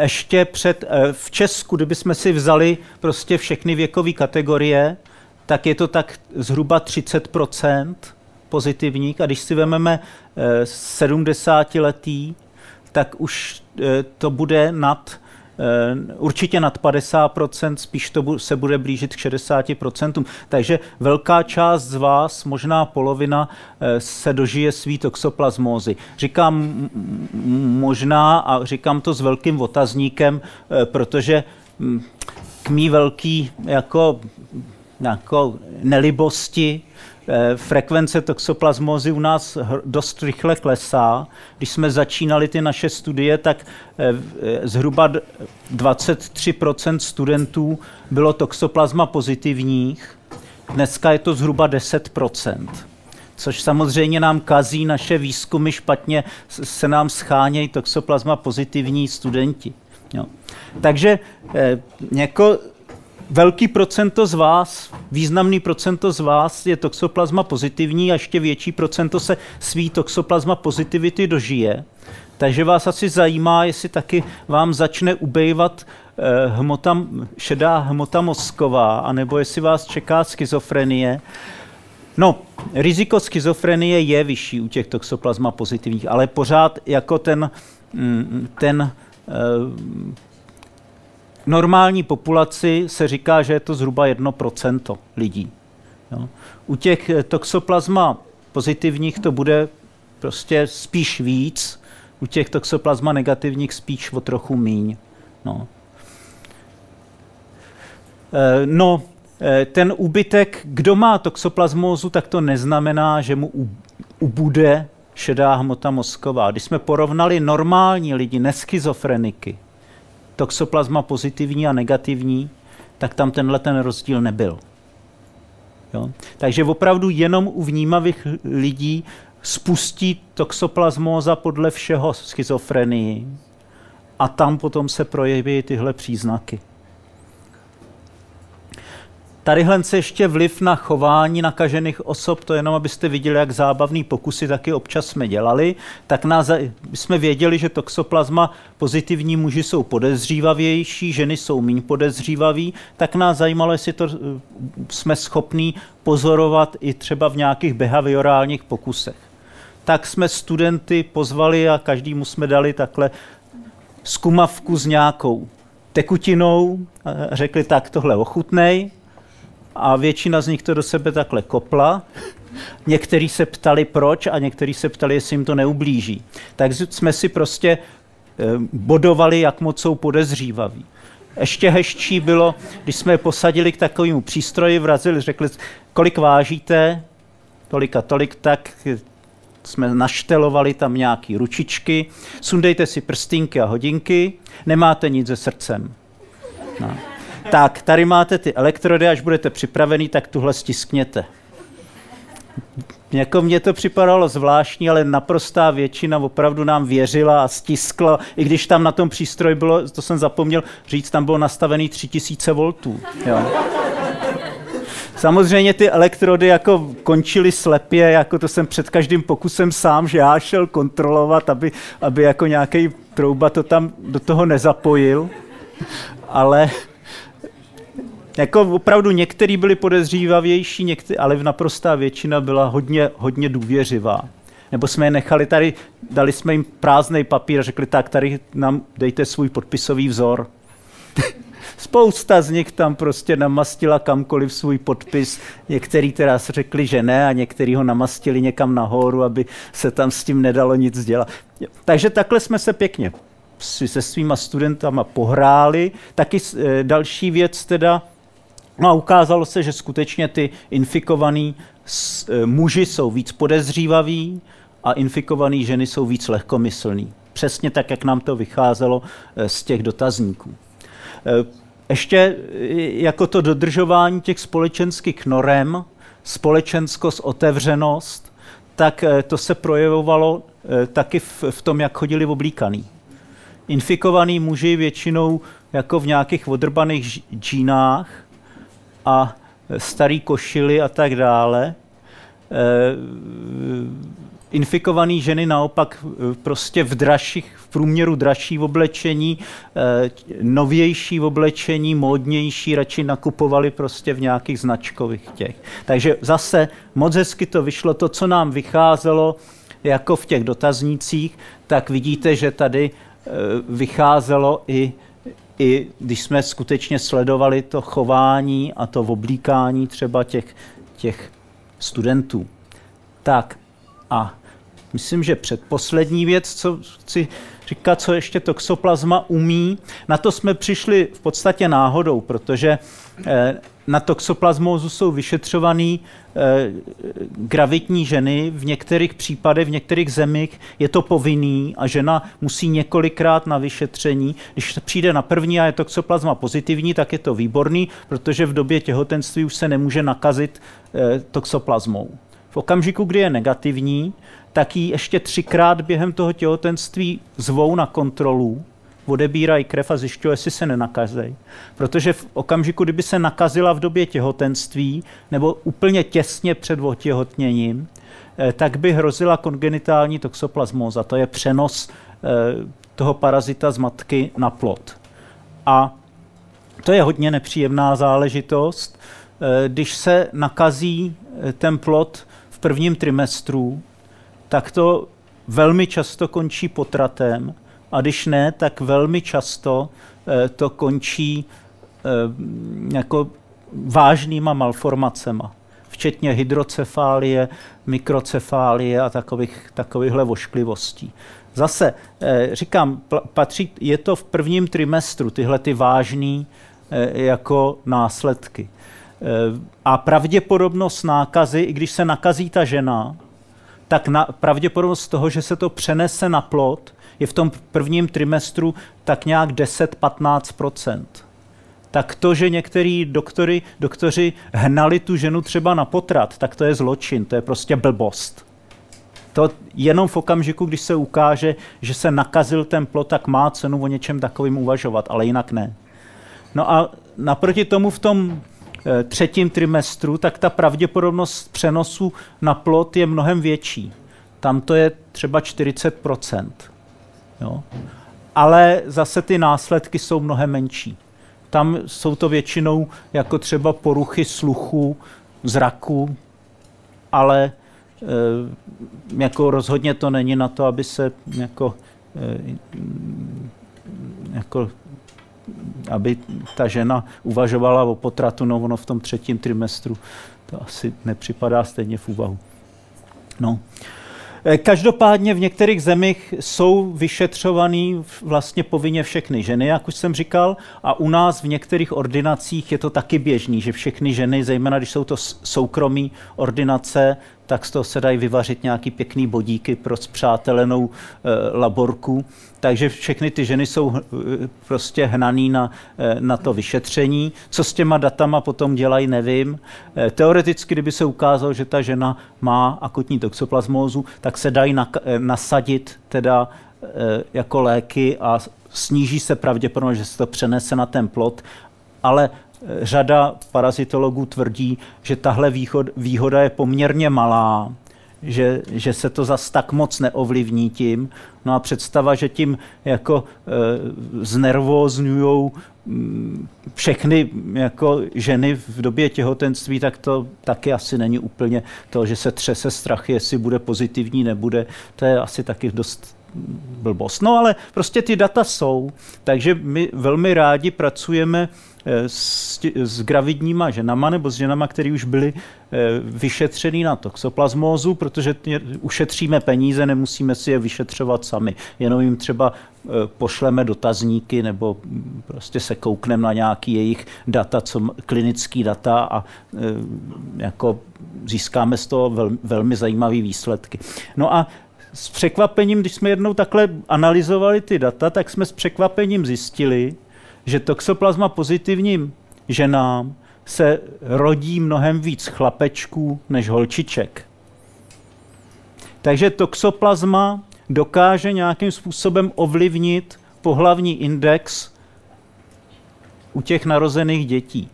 B: Ještě před, e, v Česku, kdybychom si vzali prostě všechny věkové kategorie, tak je to tak zhruba 30% pozitivních. A když si vezmeme 70-letý, eh, tak už eh, to bude nad eh, určitě nad 50%, spíš to se bude blížit k 60%. Takže velká část z vás, možná polovina, se dožije svý toxoplasmózy. Říkám možná a říkám to s velkým otazníkem, protože hm, k mý velký jako jako nelibosti. Eh, frekvence toxoplasmózy u nás dost rychle klesá. Když jsme začínali ty naše studie, tak eh, eh, zhruba 23% studentů bylo toxoplasma pozitivních. Dneska je to zhruba 10% což samozřejmě nám kazí naše výzkumy špatně, se nám schánějí toxoplasma pozitivní studenti. Jo. Takže eh, jako velký procento z vás, významný procento z vás je toxoplasma pozitivní a ještě větší procento se svý toxoplasma pozitivity dožije. Takže vás asi zajímá, jestli taky vám začne ubejvat eh, hmota, šedá hmota mozková, anebo jestli vás čeká schizofrenie. No, riziko schizofrenie je vyšší u těch toxoplasma pozitivních, ale pořád jako ten, mm, ten eh, normální populaci se říká, že je to zhruba 1% lidí. Jo. U těch eh, toxoplasma pozitivních to bude prostě spíš víc, u těch toxoplasma negativních spíš o trochu míň. No. E, no, e, ten úbytek, kdo má toxoplasmózu, tak to neznamená, že mu ubude šedá hmota mozková. Když jsme porovnali normální lidi, neschizofreniky, toxoplasma pozitivní a negativní, tak tam tenhle ten rozdíl nebyl. Jo? Takže opravdu jenom u vnímavých lidí spustí toxoplasmóza podle všeho schizofrenii a tam potom se projeví tyhle příznaky. Tadyhle se ještě vliv na chování nakažených osob, to jenom abyste viděli, jak zábavný pokusy taky občas jsme dělali, tak nás, jsme věděli, že toxoplasma pozitivní muži jsou podezřívavější, ženy jsou méně podezřívaví, tak nás zajímalo, jestli to eh, jsme schopní pozorovat i třeba v nějakých behaviorálních pokusech. Tak jsme studenty pozvali a každému jsme dali takhle skumavku s nějakou tekutinou, řekli tak, tohle ochutnej, a většina z nich to do sebe takhle kopla. Někteří se ptali proč a někteří se ptali, jestli jim to neublíží. Tak jsme si prostě eh, bodovali, jak moc jsou podezřívaví. Ještě hezčí bylo, když jsme je posadili k takovému přístroji, vrazili, řekli, kolik vážíte, tolik a tolik, tak jsme naštelovali tam nějaký ručičky, sundejte si prstinky a hodinky, nemáte nic se srdcem. No. Tak, tady máte ty elektrody, až budete připravený, tak tuhle stiskněte. Jako mně to připadalo zvláštní, ale naprostá většina opravdu nám věřila a stiskla, i když tam na tom přístroji bylo, to jsem zapomněl říct, tam bylo nastavený 3000 V. Jo. Samozřejmě ty elektrody jako končily slepě, jako to jsem před každým pokusem sám, že já šel kontrolovat, aby, aby jako nějaký trouba to tam do toho nezapojil. Ale jako opravdu některý byli podezřívavější, některý, ale v naprostá většina byla hodně, hodně důvěřivá. Nebo jsme je nechali tady, dali jsme jim prázdný papír a řekli, tak tady nám dejte svůj podpisový vzor. Spousta z nich tam prostě namastila kamkoliv svůj podpis. Některý teda řekli, že ne a některý ho namastili někam nahoru, aby se tam s tím nedalo nic dělat. Takže takhle jsme se pěkně se svýma studentama pohráli. Taky e, další věc teda, no a ukázalo se, že skutečně ty infikovaný e, muži jsou víc podezřívaví a infikovaný ženy jsou víc lehkomyslný. Přesně tak, jak nám to vycházelo e, z těch dotazníků. Ještě jako to dodržování těch společenských norem, společenskost, otevřenost, tak to se projevovalo taky v, tom, jak chodili oblíkaný infikovaný muži většinou jako v nějakých odrbaných džínách a starý košily a tak dále. E, infikovaný ženy naopak e, prostě v dražších, v průměru dražší v oblečení, e, novější v oblečení, módnější, radši nakupovali prostě v nějakých značkových těch. Takže zase moc hezky to vyšlo, to, co nám vycházelo jako v těch dotaznících, tak vidíte, že tady vycházelo i, i když jsme skutečně sledovali to chování a to oblíkání třeba těch, těch studentů. Tak a myslím, že předposlední věc, co chci říkat, co ještě toxoplazma umí, na to jsme přišli v podstatě náhodou, protože eh, na toxoplasmózu jsou vyšetřovaný eh, gravitní ženy. V některých případech, v některých zemích je to povinný a žena musí několikrát na vyšetření. Když přijde na první a je toxoplasma pozitivní, tak je to výborný, protože v době těhotenství už se nemůže nakazit eh, toxoplasmou. V okamžiku, kdy je negativní, tak ji ještě třikrát během toho těhotenství zvou na kontrolu odebírají krev a zjišťují, jestli se nenakazejí. Protože v okamžiku, kdyby se nakazila v době těhotenství nebo úplně těsně před otěhotněním, eh, tak by hrozila kongenitální toxoplasmóza. To je přenos eh, toho parazita z matky na plod. A to je hodně nepříjemná záležitost. Eh, když se nakazí ten plod v prvním trimestru, tak to velmi často končí potratem a když ne, tak velmi často eh, to končí eh, jako vážnýma malformacema, včetně hydrocefálie, mikrocefálie a takových, takovýchhle vošklivostí. Zase eh, říkám, patří, je to v prvním trimestru tyhle ty vážné jako následky. A pravděpodobnost nákazy, i když se nakazí ta žena, tak na, pravděpodobnost toho, že se to přenese na plod, je v tom prvním trimestru tak nějak 10-15% tak to, že některý doktory, doktoři hnali tu ženu třeba na potrat, tak to je zločin, to je prostě blbost. To jenom v okamžiku, když se ukáže, že se nakazil ten plot, tak má cenu o něčem takovým uvažovat, ale jinak ne. No a naproti tomu v tom e, třetím trimestru, tak ta pravděpodobnost přenosu na plot je mnohem větší. Tam to je třeba 40 Jo? Ale zase ty následky jsou mnohem menší. Tam jsou to většinou jako třeba poruchy sluchu, zraku, ale e, jako rozhodně to není na to, aby se jako, e, jako aby ta žena uvažovala o potratu, no ono v tom třetím trimestru to asi nepřipadá stejně v úvahu. No. Eh, každopádně v některých zemích jsou vyšetřovaný vlastně povinně všechny ženy, jak už jsem říkal, a u nás v některých ordinacích je to taky běžný, že všechny ženy, zejména když jsou to soukromí ordinace, tak z toho se dají vyvařit nějaký pěkný bodíky pro zpřátelenou e, laborku. Takže všechny ty ženy jsou e, prostě hnaný na, e, na to vyšetření. Co s těma datama potom dělají, nevím. E, teoreticky, kdyby se ukázalo, že ta žena má akutní toxoplasmózu, tak se dají na, nasadit teda jako léky a sníží se pravděpodobnost, že se to přenese na ten plod, ale řada parazitologů tvrdí, že tahle výhoda je poměrně malá, že, že se to zas tak moc neovlivní tím. No a představa, že tím jako e, znervózňujou mm, všechny jako ženy v době těhotenství, tak to taky asi není úplně to, že se třese strach, jestli bude pozitivní, nebude. To je asi taky dost blbost. No ale prostě ty data jsou, takže my velmi rádi pracujeme s, s gravidníma ženama nebo s ženama, které už byly eh, vyšetřený na toxoplasmózu, protože ušetříme peníze, nemusíme si je vyšetřovat sami. Jenom jim třeba eh, pošleme dotazníky nebo prostě se koukneme na nějaký jejich data, co, klinický data a jako získáme z toho vel, velmi zajímavé výsledky. No a s překvapením, když jsme jednou takhle analyzovali ty data, tak jsme s překvapením zjistili, že toxoplasma pozitivním ženám se rodí mnohem víc chlapečků než holčiček. Takže toxoplasma dokáže nějakým způsobem ovlivnit pohlavní index u těch narozených dětí.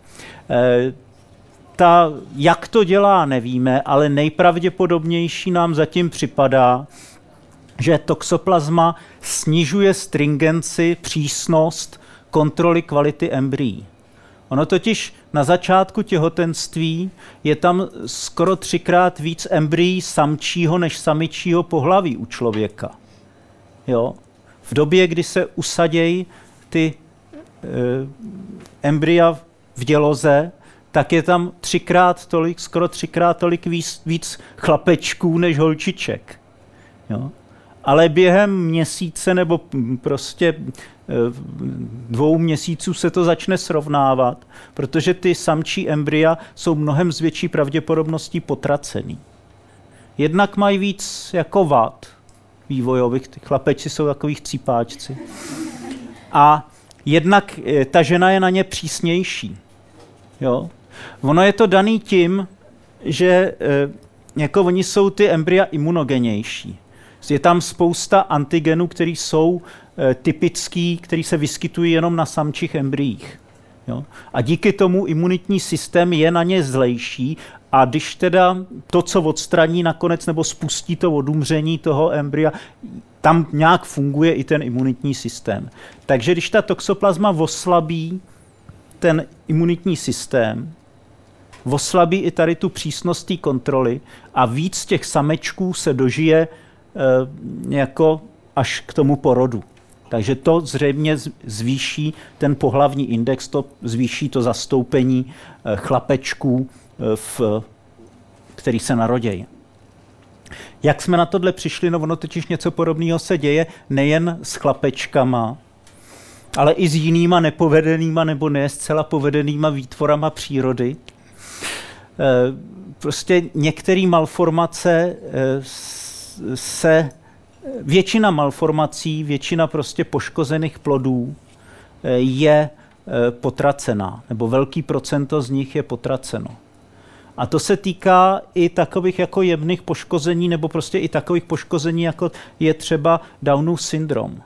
B: E, ta, jak to dělá, nevíme, ale nejpravděpodobnější nám zatím připadá, že toxoplasma snižuje stringenci, přísnost kontroly kvality embryí. Ono totiž na začátku těhotenství je tam skoro třikrát víc embryí samčího než samičího pohlaví u člověka. Jo? V době, kdy se usadějí ty e, embrya v děloze, tak je tam třikrát tolik, skoro třikrát tolik víc, víc chlapečků než holčiček. Jo? ale během měsíce nebo prostě dvou měsíců se to začne srovnávat, protože ty samčí embrya jsou mnohem s větší pravděpodobností potracený. Jednak mají víc jako vat vývojových, ty chlapeči jsou takových cípáčci. A jednak e, ta žena je na ně přísnější. Jo? Ono je to daný tím, že e, jako oni jsou ty embrya imunogenější. Je tam spousta antigenů, které jsou e, typický, které se vyskytují jenom na samčích embryích. Jo? A díky tomu imunitní systém je na ně zlejší a když teda to, co odstraní nakonec nebo spustí to odumření toho embrya, tam nějak funguje i ten imunitní systém. Takže když ta toxoplazma oslabí ten imunitní systém, oslabí i tady tu přísnost kontroly a víc těch samečků se dožije jako až k tomu porodu. Takže to zřejmě zvýší ten pohlavní index, to zvýší to zastoupení eh, chlapečků, eh, v, který se narodějí. Jak jsme na tohle přišli? No ono totiž něco podobného se děje nejen s chlapečkama, ale i s jinýma nepovedenýma nebo ne zcela povedenýma výtvorama přírody. Prostě některé malformace se většina malformací, většina prostě poškozených plodů eh, je eh, potracená, nebo velký procento z nich je potraceno. A to se týká i takových jako jemných poškození, nebo prostě i takových poškození, jako je třeba Downův syndrom.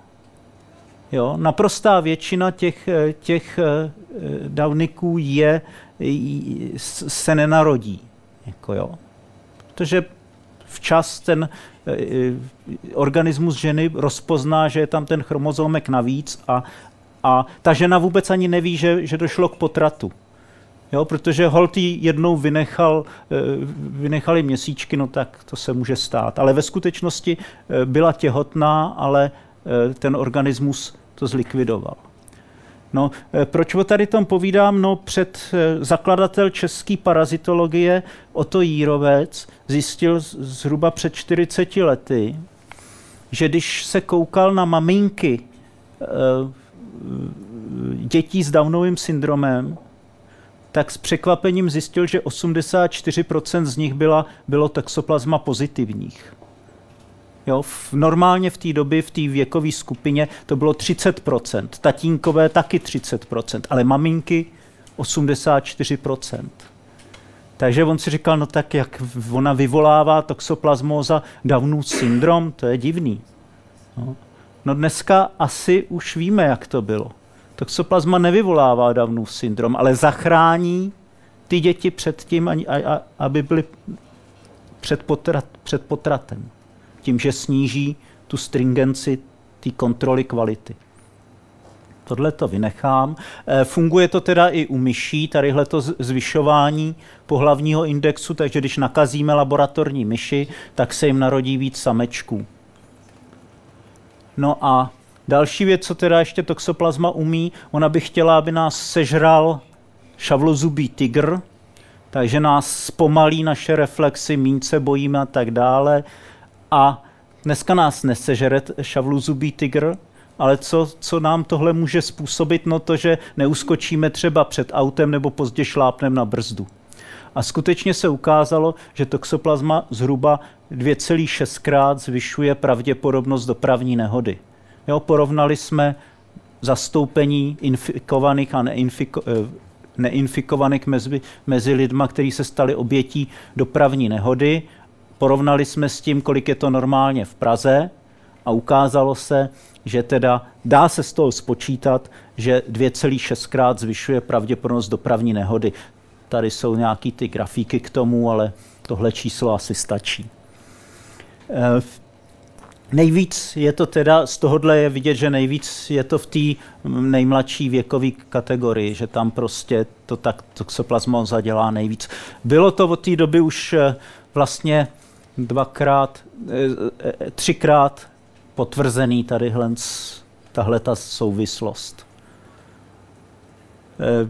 B: Jo, naprostá většina těch, eh, těch Downiků je, se nenarodí. Jako jo. Protože včas ten organismus ženy rozpozná, že je tam ten chromozomek navíc a, a ta žena vůbec ani neví, že, že došlo k potratu. Jo, protože Holt jednou vynechal, eh, vynechali měsíčky, no tak to se může stát. Ale ve skutečnosti byla těhotná, ale ten organismus to zlikvidoval. No, proč o tady tom povídám? No, před zakladatel české parazitologie Oto Jírovec zjistil zhruba před 40 lety, že když se koukal na maminky eh, dětí s Downovým syndromem, tak s překvapením zjistil, že 84% z nich byla, bylo toxoplasma pozitivních. Jo, v, normálně v té době, v té věkové skupině, to bylo 30%, tatínkové taky 30%, ale maminky 84%. Takže on si říkal, no tak jak ona vyvolává toxoplasmóza Downův syndrom, to je divný. No. no dneska asi už víme, jak to bylo. Toxoplasma nevyvolává Downův syndrom, ale zachrání ty děti před tím, aby byly před, potrat, před potratem. Tím, že sníží tu stringenci té kontroly kvality. Tohle to vynechám. Eh, funguje to teda i u myší, tadyhle to zvyšování pohlavního indexu, takže když nakazíme laboratorní myši, tak se jim narodí víc samečků. No a další věc, co teda ještě toxoplasma umí, ona by chtěla, aby nás sežral šavlozubý tygr, takže nás zpomalí naše reflexy, míň se bojíme a tak dále. A dneska nás nesežere šavlozubý tygr, ale co, co nám tohle může způsobit? No to, že neuskočíme třeba před autem nebo pozdě šlápnem na brzdu. A skutečně se ukázalo, že toxoplasma zhruba 2,6 krát zvyšuje pravděpodobnost dopravní nehody. Jo, porovnali jsme zastoupení infikovaných a neinfiko, eh, neinfikovaných mezi, mezi lidma, kteří se stali obětí dopravní nehody. Porovnali jsme s tím, kolik je to normálně v Praze a ukázalo se, že teda dá se z toho spočítat, že 2,6 krát zvyšuje pravděpodobnost dopravní nehody. Tady jsou nějaký ty grafíky k tomu, ale tohle číslo asi stačí. E, nejvíc je to teda, z tohohle je vidět, že nejvíc je to v té nejmladší věkové kategorii, že tam prostě to tak toxoplasmoza dělá nejvíc. Bylo to od té doby už eh, vlastně dvakrát, eh, třikrát potvrzený tady tahle ta souvislost. E,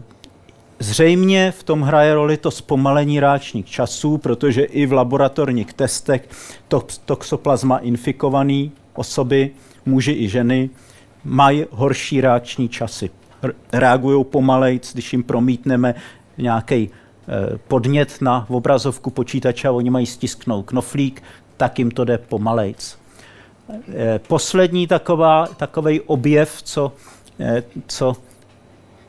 B: zřejmě v tom hraje roli to zpomalení ráčních časů, protože i v laboratorních testech toxoplasma infikovaný osoby, muži i ženy, mají horší ráční časy. Reagují pomalejc, když jim promítneme nějaký podnět na obrazovku počítače a oni mají stisknout knoflík, tak jim to jde pomalejc. Eh, poslední taková, takový objev, co, eh, co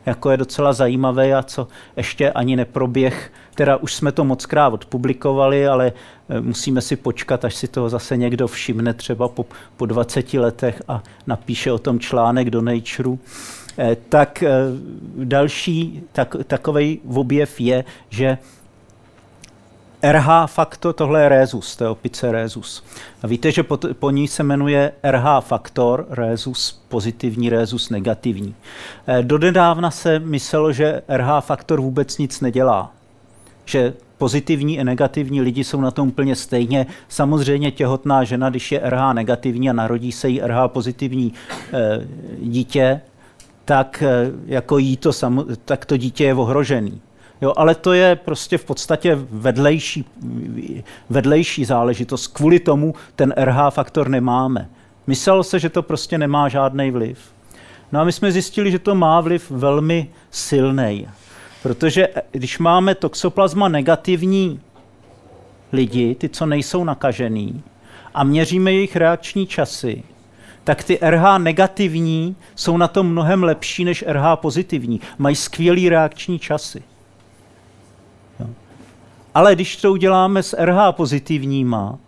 B: jako je docela zajímavé a co ještě ani neproběh. Teda už jsme to moc krát odpublikovali, ale eh, musíme si počkat, až si toho zase někdo všimne třeba po, po 20 letech a napíše o tom článek do Nature. Tak další tak, takový objev je, že RH faktor, tohle je rézus, to je opice rézus. A víte, že po, po ní se jmenuje RH faktor, rézus pozitivní, rézus negativní. E, dodedávna se myslelo, že RH faktor vůbec nic nedělá. Že pozitivní i negativní lidi jsou na tom úplně stejně. Samozřejmě těhotná žena, když je RH negativní a narodí se jí RH pozitivní e, dítě, tak e, jako jí to, samo, tak to dítě je ohrožený. Jo, ale to je prostě v podstatě vedlejší, vedlejší záležitost. Kvůli tomu ten RH faktor nemáme. Myslelo se, že to prostě nemá žádný vliv. No a my jsme zjistili, že to má vliv velmi silný. Protože když máme toxoplasma negativní lidi, ty, co nejsou nakažený, a měříme jejich reakční časy, tak ty RH negativní jsou na tom mnohem lepší než RH pozitivní. Mají skvělý reakční časy. Ale když to uděláme s RH pozitivníma,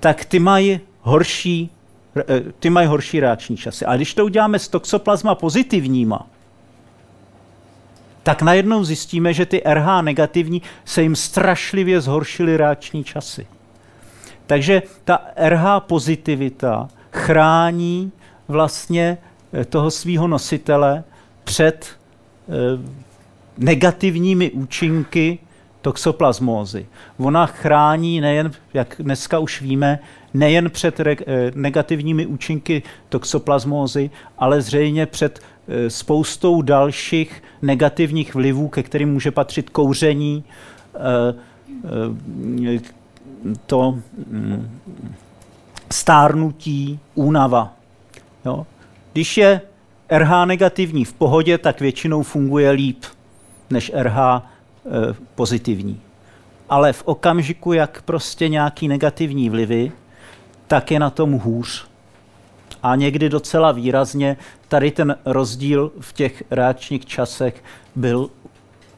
B: tak ty mají horší, eh, ty mají horší reakční časy. A když to uděláme s toxoplasma pozitivníma, tak najednou zjistíme, že ty RH negativní se jim strašlivě zhoršily reakční časy. Takže ta RH pozitivita chrání vlastně eh, toho svého nositele před eh, negativními účinky toxoplasmózy. Ona chrání nejen, jak dneska už víme, nejen před eh, negativními účinky toxoplasmózy, ale zřejmě před spoustou dalších negativních vlivů, ke kterým může patřit kouření, to mm, stárnutí, únava. Jo? Když je RH negativní v pohodě, tak většinou funguje líp než RH Eh, pozitivní. Ale v okamžiku, jak prostě nějaký negativní vlivy, tak je na tom hůř. A někdy docela výrazně tady ten rozdíl v těch reakčních časech byl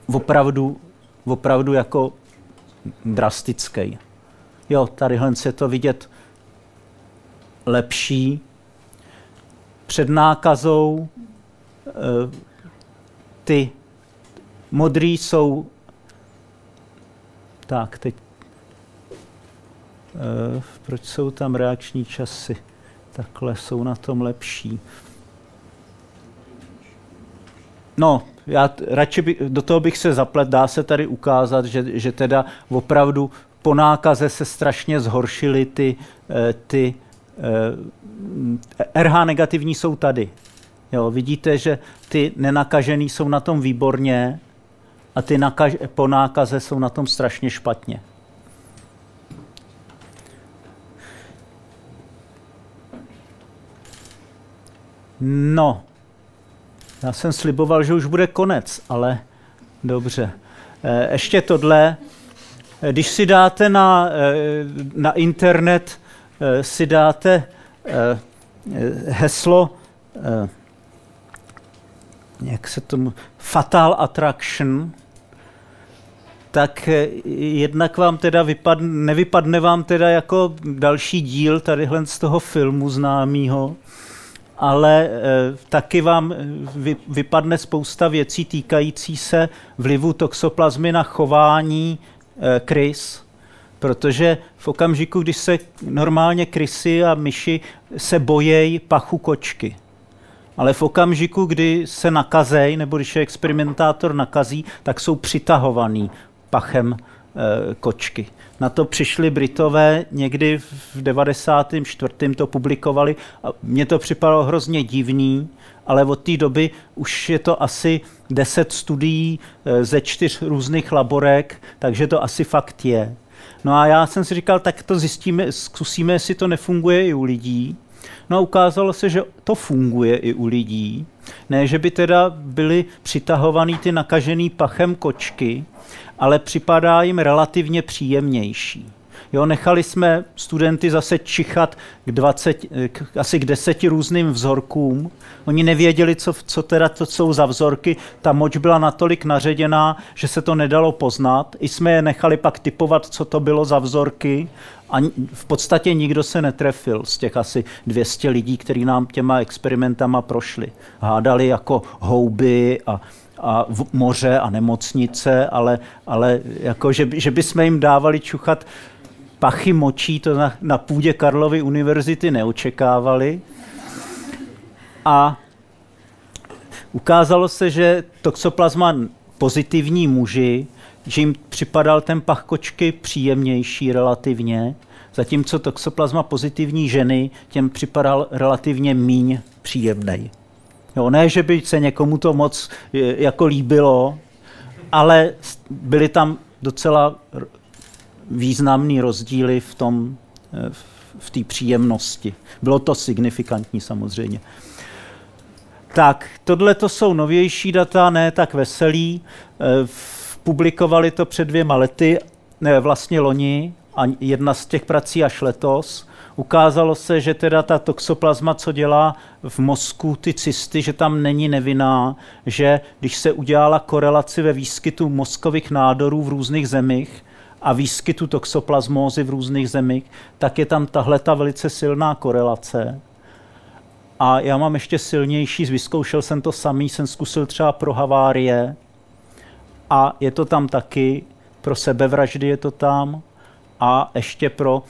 B: opravdu, opravdu jako drastický. Jo, tadyhle se to vidět lepší. Před nákazou e, ty modrý jsou tak, teď proč jsou tam reakční časy? Takhle jsou na tom lepší. No, já radši by, do toho bych se zaplet, dá se tady ukázat, že, že teda opravdu po nákaze se strašně zhoršily ty, eh, ty eh, RH negativní jsou tady. Jo, vidíte, že ty nenakažený jsou na tom výborně a ty nakaž, po nákaze jsou na tom strašně špatně. No, já jsem sliboval, že už bude konec, ale dobře. Eh, ještě tohle. Eh, když si dáte na, eh, na internet, si dáte heslo, jak se tomu, Fatal Attraction, tak jednak vám teda vypadne, nevypadne vám teda jako další díl tadyhle z toho filmu známého, ale taky vám vy, vypadne spousta věcí týkající se vlivu toxoplazmy na chování e, krys, protože v okamžiku, když se normálně krysy a myši se bojejí pachu kočky, ale v okamžiku, kdy se nakazej, nebo když je experimentátor nakazí, tak jsou přitahovaný pachem e, kočky. Na to přišli Britové někdy v 94. to publikovali a mně to připadalo hrozně divný, ale od té doby už je to asi 10 studií eh, ze čtyř různých laborek, takže to asi fakt je. No a já jsem si říkal, tak to zjistíme, zkusíme, jestli to nefunguje i u lidí. No a ukázalo se, že to funguje i u lidí. Ne, že by teda byly přitahovaný ty nakažený pachem kočky, ale připadá jim relativně příjemnější. Jo, nechali jsme studenty zase čichat k 20, k, asi k deseti různým vzorkům. Oni nevěděli, co, co teda to jsou za vzorky. Ta moč byla natolik naředěná, že se to nedalo poznat. I jsme je nechali pak typovat, co to bylo za vzorky. A v podstatě nikdo se netrefil z těch asi 200 lidí, kteří nám těma experimentama prošli. Hádali jako houby a a v moře a nemocnice, ale, ale jako, že, že bychom jim dávali čuchat pachy močí, to na, na půdě Karlovy univerzity neočekávali. A ukázalo se, že toxoplasma pozitivní muži, že jim připadal ten pach kočky příjemnější relativně, zatímco toxoplasma pozitivní ženy těm připadal relativně míň příjemný. Jo, ne, že by se někomu to moc jako líbilo, ale byly tam docela významný rozdíly v tom, eh, v té příjemnosti. Bylo to signifikantní samozřejmě. Tak, tohle to jsou novější data, ne tak veselý. Eh, publikovali to před dvěma lety, ne, vlastně loni, a jedna z těch prací až letos. Ukázalo se, že teda ta toxoplazma, co dělá v mozku ty cysty, že tam není nevinná, že když se udělala korelaci ve výskytu mozkových nádorů v různých zemích a výskytu toxoplazmózy v různých zemích, tak je tam tahle ta velice silná korelace. A já mám ještě silnější, vyzkoušel jsem to samý, jsem zkusil třeba pro havárie a je to tam taky, pro sebevraždy je to tam a ještě pro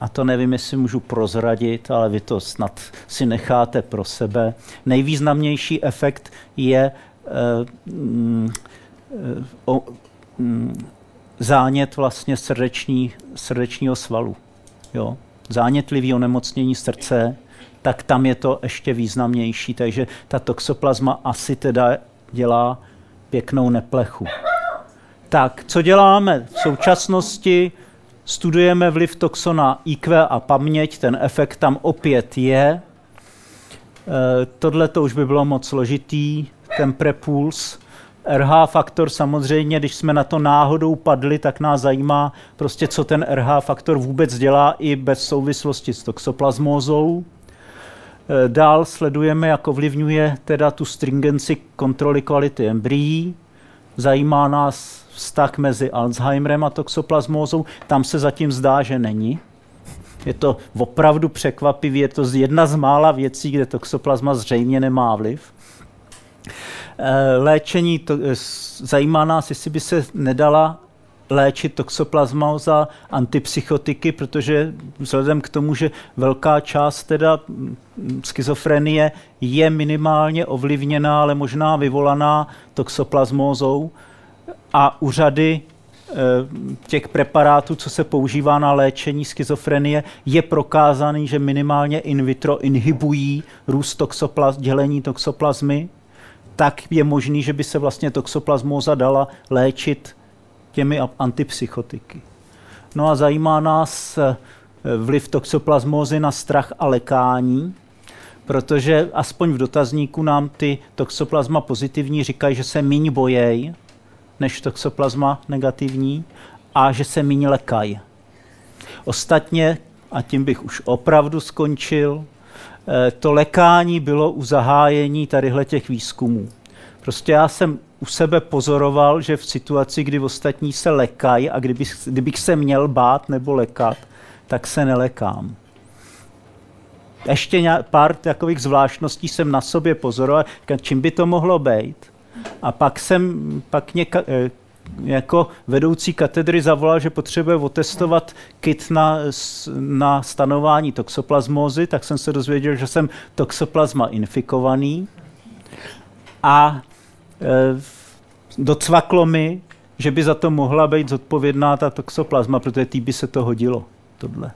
B: a to nevím, jestli můžu prozradit, ale vy to snad si necháte pro sebe. Nejvýznamnější efekt je uh, uh, uh, zánět vlastně srdeční, srdečního svalu. Jo? Zánětlivý onemocnění srdce, tak tam je to ještě významnější. Takže ta toxoplazma asi teda dělá pěknou neplechu. Tak, co děláme v současnosti? Studujeme vliv toxona IQ a paměť, ten efekt tam opět je. E, tohle to už by bylo moc složitý, ten prepuls. RH faktor samozřejmě, když jsme na to náhodou padli, tak nás zajímá prostě, co ten RH faktor vůbec dělá i bez souvislosti s toxoplasmózou. E, dál sledujeme, jak ovlivňuje teda tu stringenci kontroly kvality embryí. Zajímá nás vztah mezi Alzheimerem a toxoplasmózou. Tam se zatím zdá, že není. Je to opravdu překvapivý, je to jedna z mála věcí, kde toxoplasma zřejmě nemá vliv. Eh, léčení, to, eh, zajímá nás, jestli by se nedala léčit toxoplasmoza antipsychotiky, protože vzhledem k tomu, že velká část teda schizofrenie je minimálně ovlivněná, ale možná vyvolaná toxoplasmózou a u řady eh, těch preparátů, co se používá na léčení schizofrenie, je prokázaný, že minimálně in vitro inhibují růst toxoplas, dělení toxoplazmy, tak je možný, že by se vlastně toxoplasmóza dala léčit těmi antipsychotiky. No a zajímá nás eh, vliv toxoplasmózy na strach a lekání, protože aspoň v dotazníku nám ty toxoplasma pozitivní říkají, že se míň bojej, než toxoplasma negativní a že se míň lekají. Ostatně, a tím bych už opravdu skončil, to lekání bylo u zahájení tadyhle těch výzkumů. Prostě já jsem u sebe pozoroval, že v situaci, kdy ostatní se lekají a kdybych, kdybych se měl bát nebo lekat, tak se nelekám. Ještě pár takových zvláštností jsem na sobě pozoroval, čím by to mohlo být. A pak jsem, pak něka, eh, jako vedoucí katedry zavolal, že potřebuje otestovat kit na, na stanování toxoplasmózy, tak jsem se dozvěděl, že jsem toxoplasma infikovaný. A e, docvaklo mi, že by za to mohla být zodpovědná ta toxoplasma, protože tý by se to hodilo, tohle.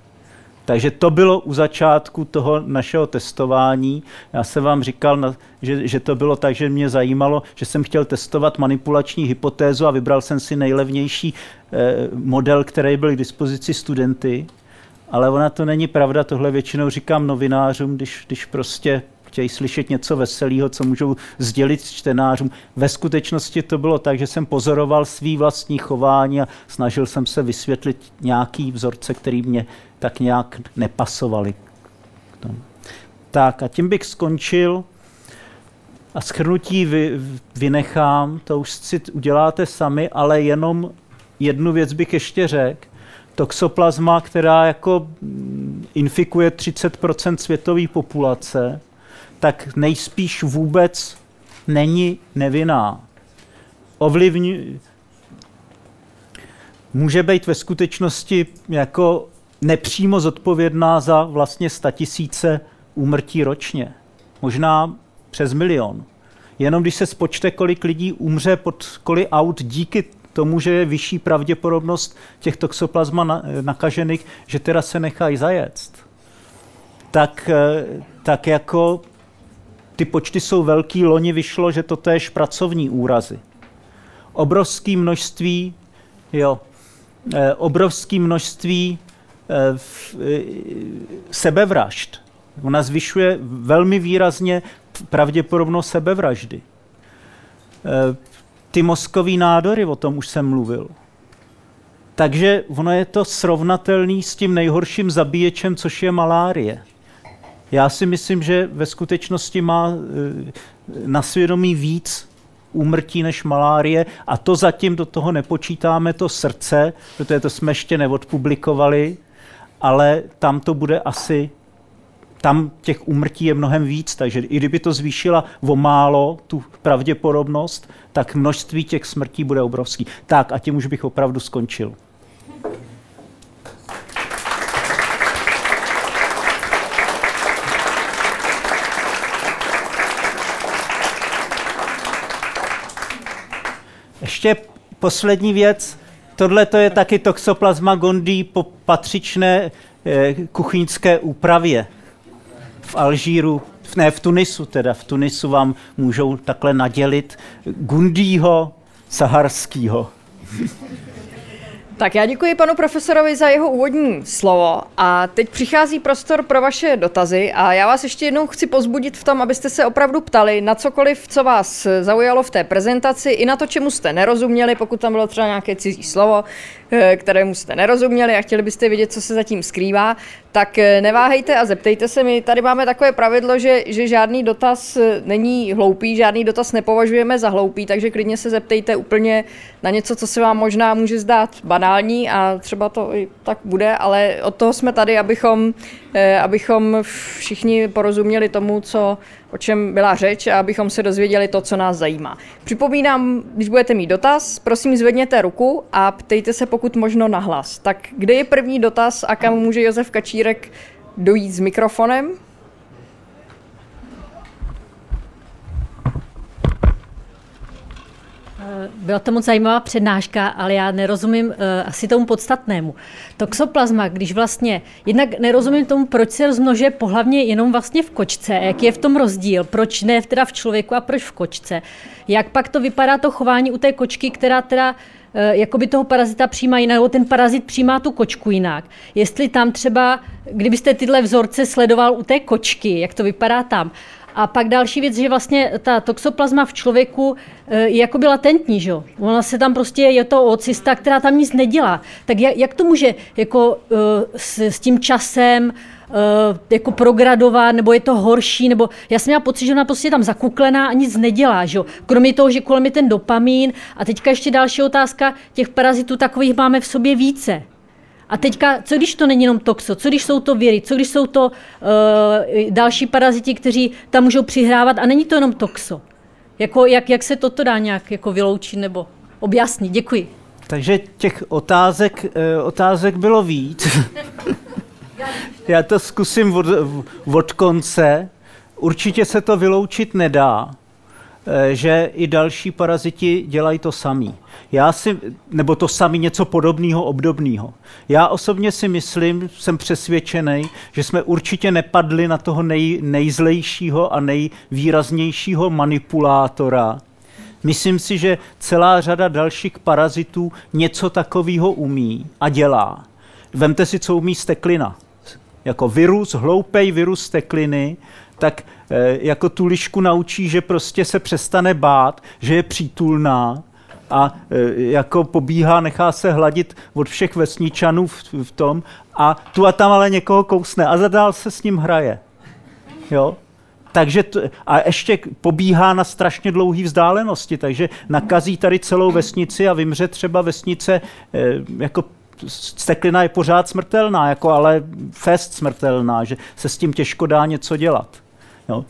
B: Takže to bylo u začátku toho našeho testování. Já jsem vám říkal, že, že to bylo tak, že mě zajímalo, že jsem chtěl testovat manipulační hypotézu a vybral jsem si nejlevnější eh, model, který byl k dispozici studenty. Ale ona to není pravda, tohle většinou říkám novinářům, když, když prostě chtějí slyšet něco veselého, co můžou sdělit čtenářům. Ve skutečnosti to bylo tak, že jsem pozoroval svý vlastní chování a snažil jsem se vysvětlit nějaký vzorce, který mě tak nějak nepasovaly. Tak a tím bych skončil a schrnutí vy, vynechám, to už si uděláte sami, ale jenom jednu věc bych ještě řekl. Toxoplasma, která jako mm, infikuje 30 světové populace, tak nejspíš vůbec není nevinná. Ovlivňuje, může být ve skutečnosti jako nepřímo zodpovědná za vlastně statisíce úmrtí ročně. Možná přes milion. Jenom když se spočte, kolik lidí umře pod koli aut díky tomu, že je vyšší pravděpodobnost těch toxoplasma nakažených, že teda se nechají zajet, tak, eh, tak jako ty počty jsou velký. Loni vyšlo, že to též pracovní úrazy. Obrovské množství, jo, eh, obrovské množství eh, eh, sebevražd. Ona zvyšuje velmi výrazně pravděpodobnost sebevraždy. Ty mozkové nádory, o tom už jsem mluvil. Takže ono je to srovnatelný s tím nejhorším zabíječem, což je malárie. Já si myslím, že ve skutečnosti má eh, na svědomí víc úmrtí než malárie a to zatím do toho nepočítáme to srdce, protože to jsme ještě neodpublikovali, ale tam to bude asi tam těch úmrtí je mnohem víc, takže i kdyby to zvýšila o málo tu pravděpodobnost, tak množství těch smrtí bude obrovský. Tak a tím už bych opravdu skončil. Ještě poslední věc. Tohle to je taky toxoplasma gondii po patřičné eh, kuchyňské úpravě v Alžíru, ne v Tunisu teda, v Tunisu vám můžou takhle nadělit Gundího saharského.
A: Tak já děkuji panu profesorovi za jeho úvodní slovo a teď přichází prostor pro vaše dotazy a já vás ještě jednou chci pozbudit v tom, abyste se opravdu ptali na cokoliv, co vás zaujalo v té prezentaci, i na to, čemu jste nerozuměli, pokud tam bylo třeba nějaké cizí slovo, kterému jste nerozuměli a chtěli byste vědět, co se zatím skrývá, tak eh, neváhejte a zeptejte se. My tady máme takové pravidlo, že, že žádný dotaz eh, není hloupý, žádný dotaz nepovažujeme za hloupý, takže klidně se zeptejte úplně na něco, co se vám možná může zdát banální a třeba to i tak bude, ale od toho jsme tady, abychom, eh, abychom všichni porozuměli tomu, co, o čem byla řeč a abychom se dozvěděli to, co nás zajímá. Připomínám, když budete mít dotaz, prosím zvedněte ruku a ptejte se pokud možno nahlas. Tak kde je první dotaz a kam může Josef Kačírek dojít s mikrofonem?
C: Byla to moc zajímavá přednáška, ale já nerozumím uh, asi tomu podstatnému. Toxoplasma, když vlastně, jednak nerozumím tomu, proč se rozmnožuje pohlavně jenom vlastně v kočce, jaký je v tom rozdíl, proč ne teda v člověku a proč v kočce. Jak pak to vypadá to chování u té kočky, která teda uh, jakoby toho parazita přijímá jinak, nebo ten parazit přijímá tu kočku jinak. Jestli tam třeba, kdybyste tyhle vzorce sledoval u té kočky, jak to vypadá tam, a pak další věc, že vlastně ta toxoplazma v člověku eh, je jakoby latentní, že Ona se tam prostě, je to ocista, která tam nic nedělá. Tak jak, jak to může jako uh, s, s tím časem uh, jako progradovat, nebo je to horší, nebo já jsem měla pocit, že ona prostě je tam zakuklená a nic nedělá, že Kromě toho, že kolem je ten dopamín. A teďka ještě další otázka, těch parazitů takových máme v sobě více. A teďka, co když to není jenom toxo, co když jsou to viry, co když jsou to uh, další paraziti, kteří tam můžou přihrávat a není to jenom toxo. Jako, jak, jak se toto dá nějak jako vyloučit nebo objasnit? Děkuji.
B: Takže těch otázek, uh, otázek bylo víc. Já to zkusím od, od konce. Určitě se to vyloučit nedá. Eh, že i další paraziti dělají to samý. Já si, nebo to samý něco podobného, obdobného. Já osobně si myslím, jsem přesvědčený, že jsme určitě nepadli na toho nej, nejzlejšího a nejvýraznějšího manipulátora. Myslím si, že celá řada dalších parazitů něco takového umí a dělá. Vemte si, co umí steklina. Jako virus, hloupej virus stekliny, tak Eh, jako tu lišku naučí, že prostě se přestane bát, že je přítulná a eh, jako pobíhá, nechá se hladit od všech vesničanů v, v tom a tu a tam ale někoho kousne a zadál se s ním hraje. Jo? Takže to, a ještě pobíhá na strašně dlouhé vzdálenosti, takže nakazí tady celou vesnici a vymře třeba vesnice eh, jako steklina je pořád smrtelná, jako ale fest smrtelná, že se s tím těžko dá něco dělat jo,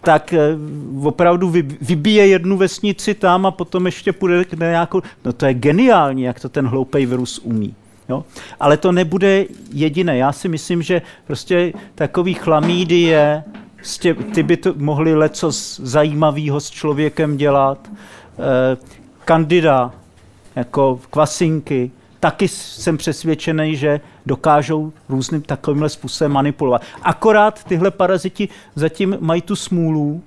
B: tak eh, opravdu vybije jednu vesnici tam a potom ještě půjde na nějakou... No to je geniální, jak to ten hloupej virus umí. Jo? Ale to nebude jediné. Já si myslím, že prostě takový chlamídy je, ty by to mohli leco zajímavého s člověkem dělat. Eh, kandida, jako kvasinky, taky jsem přesvědčený, že dokážou různým takovýmhle způsobem manipulovat. Akorát tyhle paraziti zatím mají tu smůlu,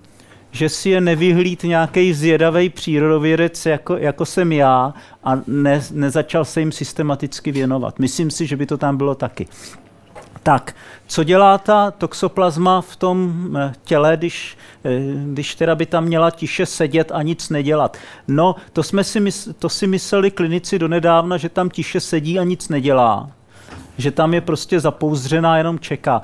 B: že si je nevyhlíd nějaký zjedavý přírodovědec, jako, jako jsem já, a ne, nezačal se jim systematicky věnovat. Myslím si, že by to tam bylo taky. Tak, co dělá ta toxoplazma v tom eh, těle, když, eh, když teda by tam měla tiše sedět a nic nedělat? No, to, jsme si, to si mysleli klinici donedávna, že tam tiše sedí a nic nedělá. Že tam je prostě zapouzdřená, jenom čeká.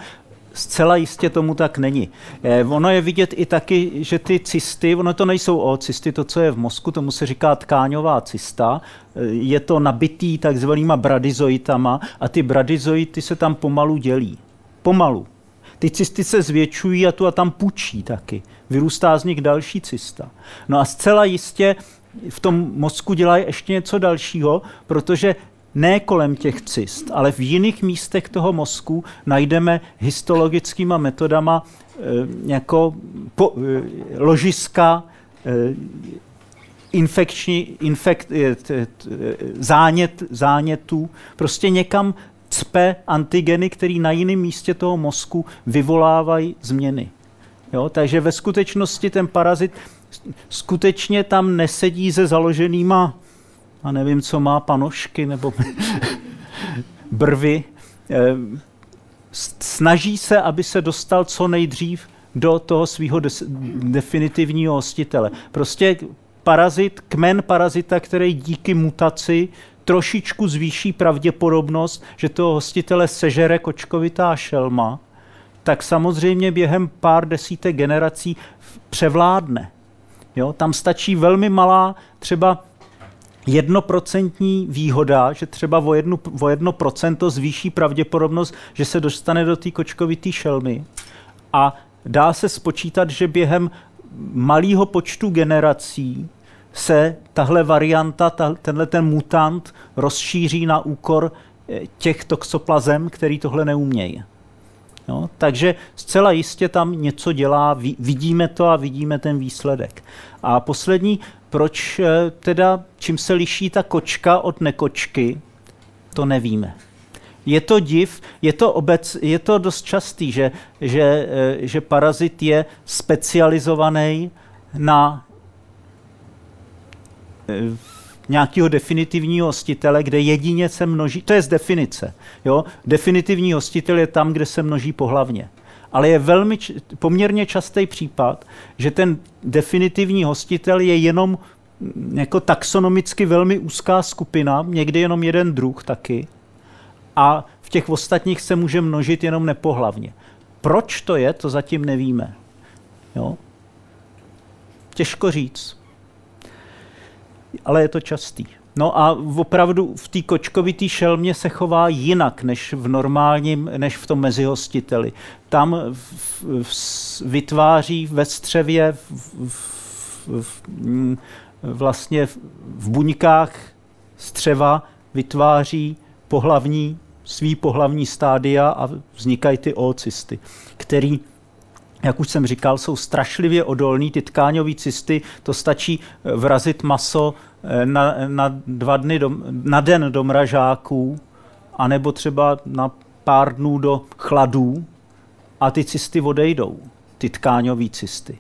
B: Zcela jistě tomu tak není. Eh, ono je vidět i taky, že ty cysty, ono to nejsou o cysty, to, co je v mozku, tomu se říká tkáňová cysta, eh, je to nabitý takzvanýma bradyzoitama a ty bradyzoity se tam pomalu dělí. Pomalu. Ty cysty se zvětšují a tu a tam pučí taky. Vyrůstá z nich další cysta. No a zcela jistě v tom mozku dělají ještě něco dalšího, protože ne kolem těch cyst, ale v jiných místech toho mozku najdeme histologickýma metodama e, jako po, e, ložiska e, infekční, infekt, zánět, zánětů, prostě někam cpe antigeny, které na jiném místě toho mozku vyvolávají změny. Jo? Takže ve skutečnosti ten parazit skutečně tam nesedí se založenýma a nevím, co má panošky nebo brvy, eh, snaží se, aby se dostal co nejdřív do toho svého definitivního hostitele. Prostě parazit, kmen parazita, který díky mutaci trošičku zvýší pravděpodobnost, že toho hostitele sežere kočkovitá šelma, tak samozřejmě během pár desítek generací převládne. Jo? Tam stačí velmi malá třeba jednoprocentní výhoda, že třeba o, jednu, o jedno procento zvýší pravděpodobnost, že se dostane do té kočkovité šelmy. A dá se spočítat, že během malého počtu generací se tahle varianta, ta, tenhle ten mutant rozšíří na úkor eh, těch toxoplazem, který tohle neumějí. No, takže zcela jistě tam něco dělá, vidíme to a vidíme ten výsledek. A poslední, proč eh, teda, čím se liší ta kočka od nekočky, to nevíme. Je to div, je to, obec, je to dost častý, že, že, eh, že parazit je specializovaný na eh, nějakého definitivního hostitele, kde jedině se množí, to je z definice, jo? definitivní hostitel je tam, kde se množí pohlavně. Ale je velmi poměrně častý případ, že ten definitivní hostitel je jenom mm, jako taxonomicky velmi úzká skupina, někdy jenom jeden druh taky, a v těch ostatních se může množit jenom nepohlavně. Proč to je, to zatím nevíme. Jo? Těžko říct ale je to častý. No a opravdu v té kočkovité šelmě se chová jinak než v normálním, než v tom mezihostiteli. Tam v, v, vytváří ve střevě v, v, v, vlastně v buňkách střeva vytváří pohlavní, svý pohlavní stádia a vznikají ty oocysty, který jak už jsem říkal, jsou strašlivě odolní. Ty tkáňové cysty, to stačí eh, vrazit maso eh, na, na, dva dny do, na den do mražáků, anebo třeba na pár dnů do chladů a ty cysty odejdou, ty tkáňové cysty.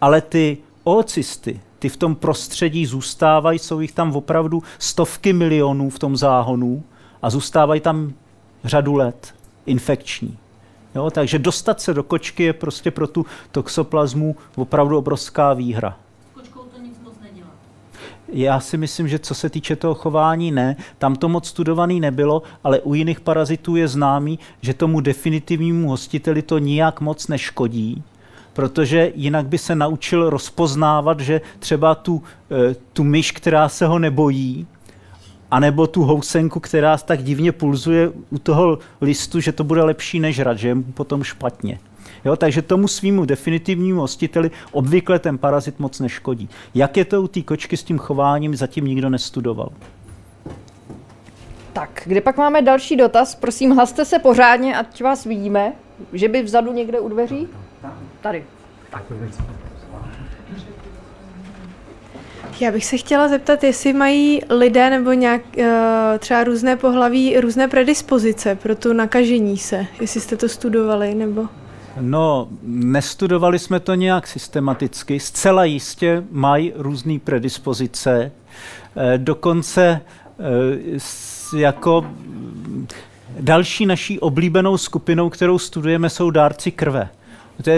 B: Ale ty oocysty, ty v tom prostředí zůstávají, jsou jich tam opravdu stovky milionů v tom záhonu a zůstávají tam řadu let infekční. Jo, takže dostat se do kočky je prostě pro tu toxoplazmu opravdu obrovská výhra. Já si myslím, že co se týče toho chování, ne. Tam to moc studovaný nebylo, ale u jiných parazitů je známý, že tomu definitivnímu hostiteli to nijak moc neškodí, protože jinak by se naučil rozpoznávat, že třeba tu, eh, tu myš, která se ho nebojí, anebo tu housenku, která tak divně pulzuje u toho listu, že to bude lepší než rad, že je mu potom špatně. Jo, takže tomu svýmu definitivnímu hostiteli obvykle ten parazit moc neškodí. Jak je to u té kočky s tím chováním, zatím nikdo nestudoval.
A: Tak, kde pak máme další dotaz? Prosím, hlaste se pořádně, ať vás vidíme. Že by vzadu někde u dveří? Tady. Tak.
D: Já bych se chtěla zeptat, jestli mají lidé nebo nějak eh, třeba různé pohlaví různé predispozice pro tu nakažení se, jestli jste to studovali nebo...
B: No, nestudovali jsme to nějak systematicky. Zcela jistě mají různé predispozice. Eh, dokonce eh, jako další naší oblíbenou skupinou, kterou studujeme, jsou dárci krve.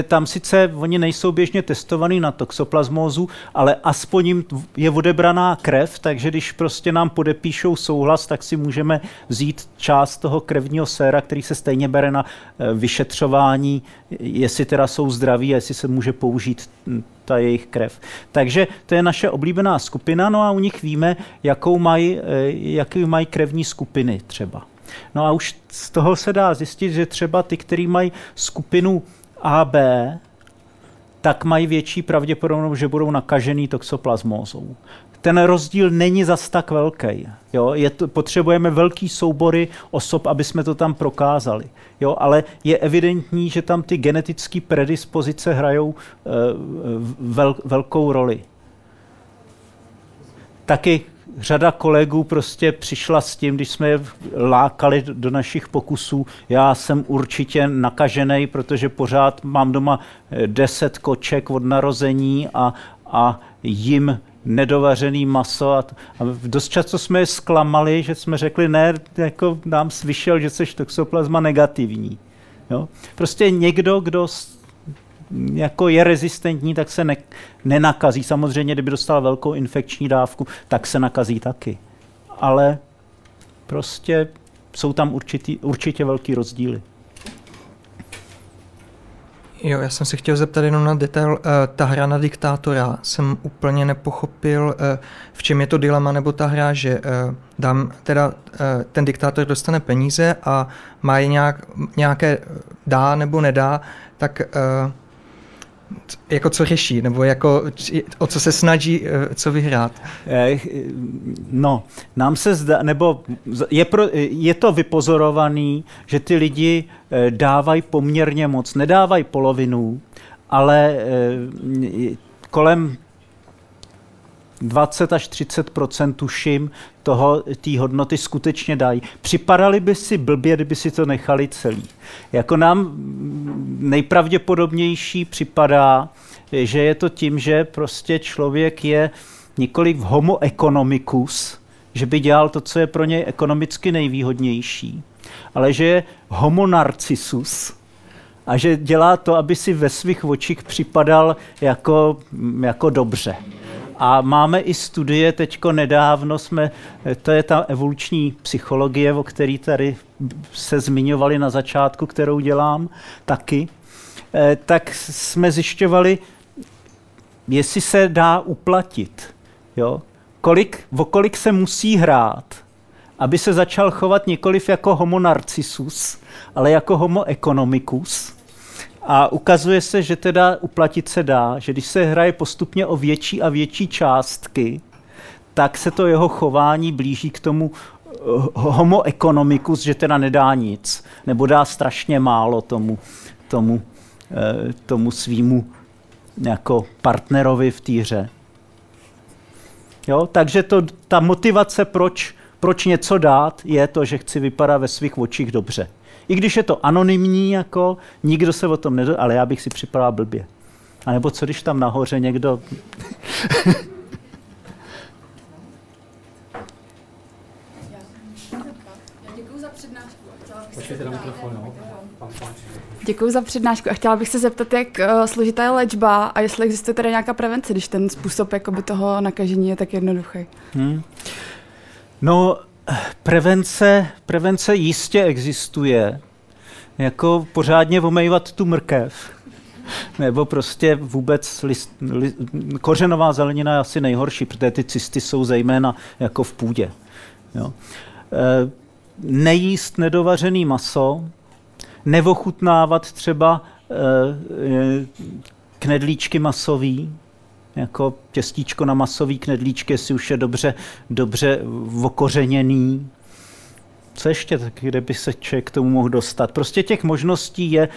B: Tam sice oni nejsou běžně testovaný na toxoplasmózu, ale aspoň jim je odebraná krev, takže když prostě nám podepíšou souhlas, tak si můžeme vzít část toho krevního séra, který se stejně bere na eh, vyšetřování, jestli teda jsou zdraví jestli se může použít hm, ta jejich krev. Takže to je naše oblíbená skupina, no a u nich víme, jakou mají, eh, jakou mají krevní skupiny třeba. No a už z toho se dá zjistit, že třeba ty, který mají skupinu AB, tak mají větší pravděpodobnost, že budou nakažený toxoplasmózou. Ten rozdíl není zas tak velký. Jo? Je to, potřebujeme velký soubory osob, aby jsme to tam prokázali. Jo? Ale je evidentní, že tam ty genetické predispozice hrajou uh, vel, velkou roli. Taky řada kolegů prostě přišla s tím, když jsme je lákali do našich pokusů, já jsem určitě nakažený, protože pořád mám doma eh, deset koček od narození a, a jim nedovařený maso a, a dost často jsme je zklamali, že jsme řekli, ne, jako nám slyšel, že jsi toxoplasma negativní. Jo? Prostě někdo, kdo jako je rezistentní, tak se ne, nenakazí. Samozřejmě, kdyby dostal velkou infekční dávku, tak se nakazí taky. Ale prostě jsou tam určitý, určitě velký rozdíly.
E: Jo, já jsem si chtěl zeptat jenom na detail. Eh, ta hra na diktátora jsem úplně nepochopil, eh, v čem je to dilema, nebo ta hra, že eh, dám, teda ten diktátor dostane peníze a má je nějak, nějaké dá nebo nedá, tak jako co řeší, nebo jako o co se snaží, co vyhrát?
B: No, nám se zdá, nebo je, pro, je to vypozorovaný, že ty lidi dávají poměrně moc, nedávají polovinu, ale kolem 20 až 30% tuším toho, té hodnoty skutečně dají. Připadali by si blbě, kdyby si to nechali celý. Jako nám nejpravděpodobnější připadá, že je to tím, že prostě člověk je nikoliv homo economicus, že by dělal to, co je pro něj ekonomicky nejvýhodnější, ale že je homo narcissus, a že dělá to, aby si ve svých očích připadal jako, jako dobře. A máme i studie, teďko nedávno jsme, to je ta evoluční psychologie, o který tady se zmiňovali na začátku, kterou dělám taky, eh, tak jsme zjišťovali, jestli se dá uplatit. Jo? Kolik, o kolik se musí hrát, aby se začal chovat nikoliv jako homo narcissus, ale jako homo economicus, a ukazuje se, že teda uplatit se dá, že když se hraje postupně o větší a větší částky, tak se to jeho chování blíží k tomu eh, homo economicus, že teda nedá nic, nebo dá strašně málo tomu, tomu, eh, tomu svýmu jako partnerovi v týře. Jo, takže to, ta motivace, proč, proč něco dát, je to, že chci vypadat ve svých očích dobře. I když je to anonymní, jako nikdo se o tom nedo, ale já bych si připadal blbě. A nebo co když tam nahoře někdo...
F: Děkuji za přednášku a chtěla bych se zeptat, jak uh, složitá je léčba a jestli existuje tady nějaká prevence, když ten způsob jakoby, toho nakažení je tak jednoduchý. Hmm.
B: No, Prevence, prevence jistě existuje. Jako pořádně omejvat tu mrkev. Nebo prostě vůbec list, list, kořenová zelenina je asi nejhorší, protože ty cysty jsou zejména jako v půdě. Jo. E, nejíst nedovařený maso, nevochutnávat třeba e, knedlíčky masový, jako těstíčko na masový knedlíčky, jestli už je dobře, dobře okořeněný. Co ještě, tak, kde by se člověk k tomu mohl dostat? Prostě těch možností je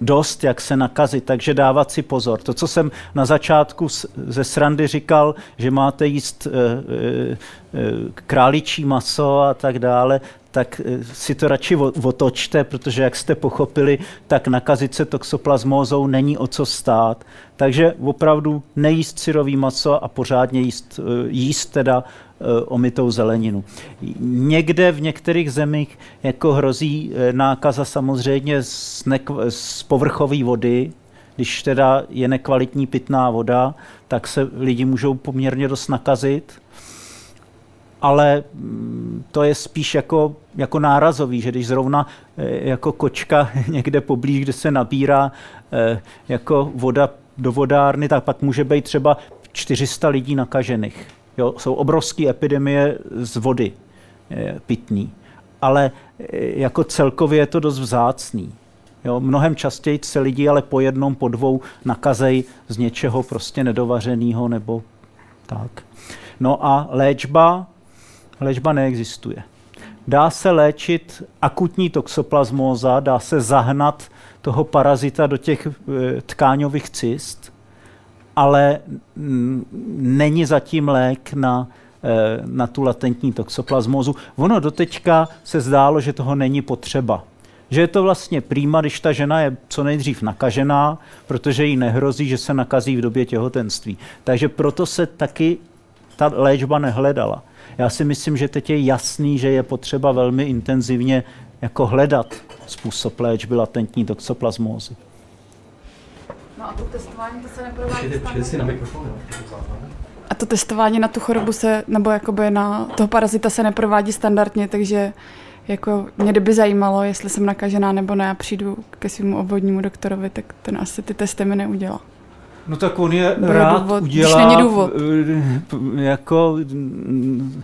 B: dost, jak se nakazit, takže dávat si pozor. To, co jsem na začátku ze srandy říkal, že máte jíst e, e, králičí maso a tak dále, tak eh, si to radši otočte, protože jak jste pochopili, tak nakazit se toxoplasmózou není o co stát. Takže opravdu nejíst syrový maso a pořádně jíst, eh, jíst teda eh, omitou zeleninu. Někde v některých zemích jako hrozí nákaza samozřejmě z, nekv- z povrchové vody, když teda je nekvalitní pitná voda, tak se lidi můžou poměrně dost nakazit ale mm, to je spíš jako, jako nárazový, že když zrovna eh, jako kočka někde poblíž, kde se nabírá eh, jako voda do vodárny, tak pak může být třeba 400 lidí nakažených. Jo, jsou obrovské epidemie z vody eh, pitný. Ale jako celkově je to dost vzácný. Jo, mnohem častěji se lidi ale po jednom, po dvou nakazej z něčeho prostě nedovařeného nebo tak. No a léčba, léčba neexistuje. Dá se léčit akutní toxoplasmóza, dá se zahnat toho parazita do těch eh, tkáňových cyst, ale není zatím lék na, eh, na tu latentní toxoplasmózu. Ono doteďka se zdálo, že toho není potřeba. Že je to vlastně prýma, když ta žena je co nejdřív nakažená, protože jí nehrozí, že se nakazí v době těhotenství. Takže proto se taky ta léčba nehledala. Já si myslím, že teď je jasný, že je potřeba velmi intenzivně jako hledat způsob léčby latentní toxoplasmózy.
F: No a to testování to se neprovádí na mikrofon, A to testování na tu chorobu se, nebo jakoby na toho parazita se neprovádí standardně, takže jako mě kdyby zajímalo, jestli jsem nakažená nebo ne a přijdu ke svému obvodnímu doktorovi, tak ten asi ty testy mi neudělá.
B: No tak on je
F: Bude
B: rád
F: důvod, když
B: udělá,
F: není důvod.
B: eh, jako mm,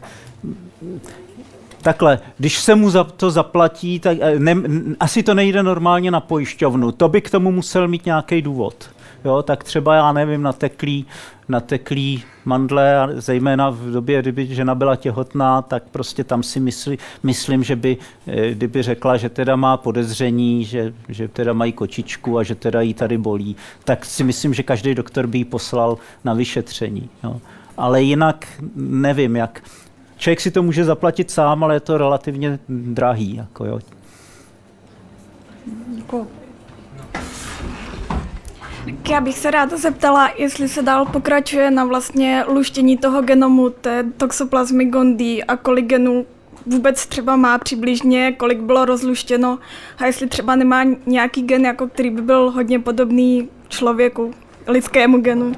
B: takhle, když se mu za to zaplatí, tak eh, ne, asi to nejde normálně na pojišťovnu. To by k tomu musel mít nějaký důvod. Jo, tak třeba, já nevím, nateklý, nateklý mandle, a zejména v době, kdyby žena byla těhotná, tak prostě tam si myslí, myslím, že by, eh, kdyby řekla, že teda má podezření, že, že teda mají kočičku a že teda jí tady bolí, tak si myslím, že každý doktor by ji poslal na vyšetření. Jo. Ale jinak nevím, jak. Člověk si to může zaplatit sám, ale je to relativně drahý. Jako jo.
G: Tak já bych se ráda zeptala, jestli se dál pokračuje na vlastně luštění toho genomu té toxoplasmy gondii a kolik genů vůbec třeba má přibližně, kolik bylo rozluštěno a jestli třeba nemá nějaký gen, jako který by byl hodně podobný člověku, lidskému genu.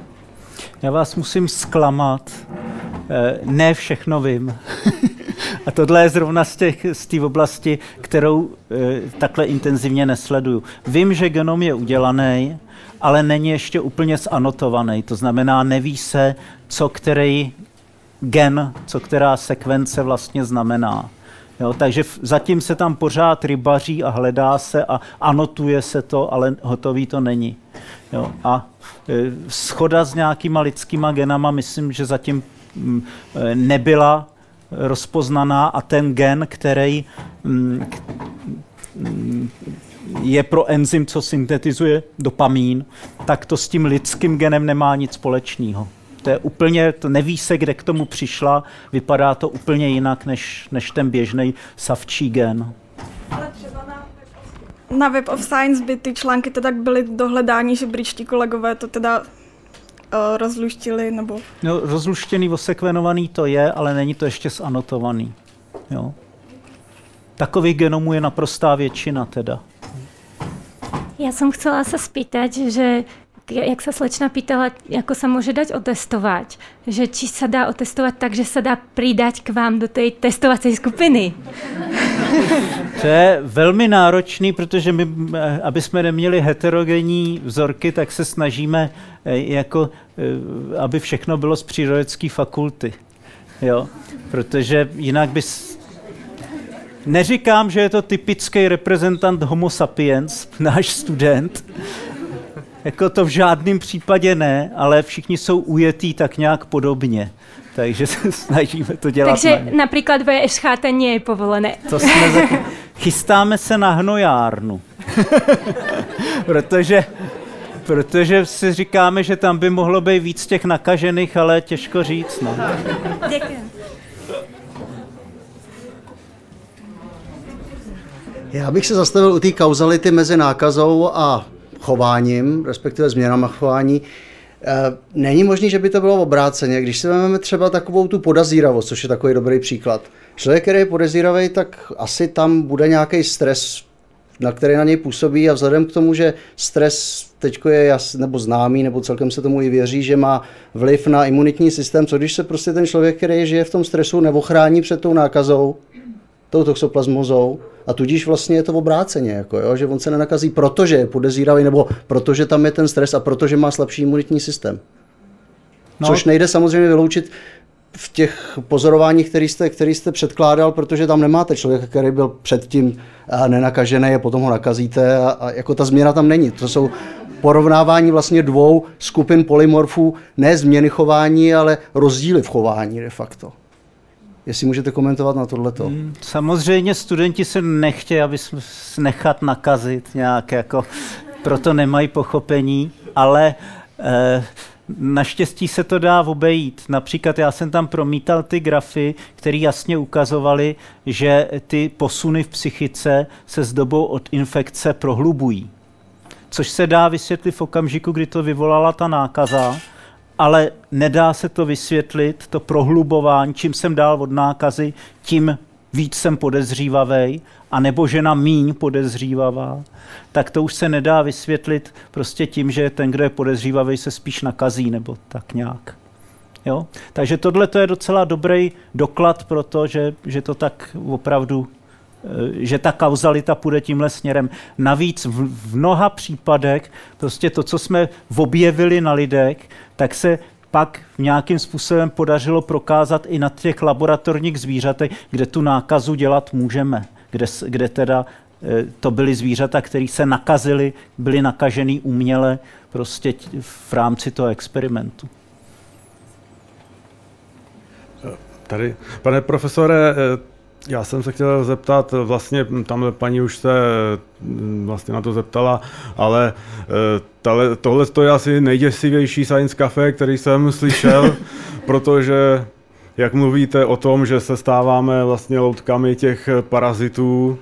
B: Já vás musím zklamat. Eh, Ne všechno vím. A tohle je zrovna z té z oblasti, kterou eh, takhle intenzivně nesleduju. Vím, že genom je udělaný, ale není ještě úplně zanotovaný. To znamená, neví se, co který gen, co která sekvence vlastně znamená. Jo, takže zatím se tam pořád rybaří a hledá se a anotuje se to, ale hotový to není. Jo, a e, schoda s nějakýma lidskýma genama, myslím, že zatím mm, e, nebyla rozpoznaná a ten gen, který mm, mm, je pro enzym, co syntetizuje dopamín, tak to s tím lidským genem nemá nic společného. To je úplně, to neví se, kde k tomu přišla, vypadá to úplně jinak než, než ten běžný savčí gen.
G: Na Web of Science by ty články teda byly dohledání, že britští kolegové to teda uh, rozluštili, nebo
B: No, rozluštěný, osekvenovaný to je, ale není to ještě zanotovaný. Jo. Takových genomů je naprostá většina teda.
H: Ja som chcela sa spýtať, že jak sa slečna pýtala, ako sa môže dať otestovať, že či sa dá otestovať tak, že sa dá pridať k vám do tej testovacej skupiny.
B: To je velmi náročný, protože my, aby jsme neměli heterogenní vzorky, tak se snažíme, eh, jako, eh, aby všechno bylo z přírodecké fakulty. Jo? Protože jinak bys... Neříkám, že je to typický reprezentant homo sapiens, náš student, jako to v žádném případě ne, ale všichni jsou ujetí tak nějak podobně. Takže se snažíme to dělat. na
H: Takže
B: ně.
H: napríklad VŠHT nie je povolené.
B: To jsme za... Chystáme se na hnojárnu. protože, protože si říkáme, že tam by mohlo být víc těch nakažených, ale těžko říct. No.
H: Ďakujem.
I: Já bych se zastavil u té kauzality mezi nákazou a chováním, respektive změnama chování. Eh, Není možný, že by to bylo obráceně. Když si vezmeme třeba takovou tu podazíravost, což je takový dobrý příklad. Člověk, který je podezíravý, tak asi tam bude nějaký stres, na který na něj působí a vzhledem k tomu, že stres teď je jas, nebo známý, nebo celkem se tomu i věří, že má vliv na imunitní systém, co když se prostě ten člověk, který žije v tom stresu, neochrání před tou nákazou, tou toxoplasmozou a tudíž vlastně je to obráceně, jako jo, že on se nenakazí, protože je podezíravý nebo protože tam je ten stres a protože má slabší imunitní systém.
B: No.
I: Což nejde samozřejmě vyloučit v těch pozorováních, který jste, který jste předkládal, protože tam nemáte člověka, který byl předtím eh, nenakažený a potom ho nakazíte a, a jako ta změna tam není. To jsou porovnávání vlastně dvou skupin polymorfů, ne změny chování, ale rozdíly v chování de facto. Jestli můžete komentovat na tohleto.
B: Samozřejmě studenti se nechtějí, aby jsme nechat nakazit nějak, jako, proto nemají pochopení, ale eh, naštěstí se to dá obejít. Například já jsem tam promítal ty grafy, které jasně ukazovaly, že ty posuny v psychice se s dobou od infekce prohlubují. Což se dá vysvětlit v okamžiku, kdy to vyvolala ta nákaza, ale nedá se to vysvětlit, to prohlubování, čím jsem dál od nákazy, tím víc jsem podezřívavý, a nebo žena míň podezřívavá, tak to už se nedá vysvětlit prostě tím, že ten, kdo je podezřívavý, se spíš nakazí, nebo tak nějak. Jo? Takže tohle to je docela dobrý doklad pro to, že, že to tak opravdu že ta kauzalita půjde tímhle směrem. Navíc v, mnoha případech prostě to, co jsme objevili na lidech, tak se pak nějakým způsobem podařilo prokázat i na těch laboratorních zvířatech, kde tu nákazu dělat můžeme, kde, kde teda eh, to byly zvířata, které se nakazily, byly nakažený uměle prostě v rámci toho experimentu.
J: Tady, pane profesore, eh, já jsem se chtěl zeptat, vlastně tamhle paní už se mm, vlastně na to zeptala, ale eh, tohle to je asi nejděsivější science cafe, který jsem slyšel, protože jak mluvíte o tom, že se stáváme vlastně loutkami těch parazitů,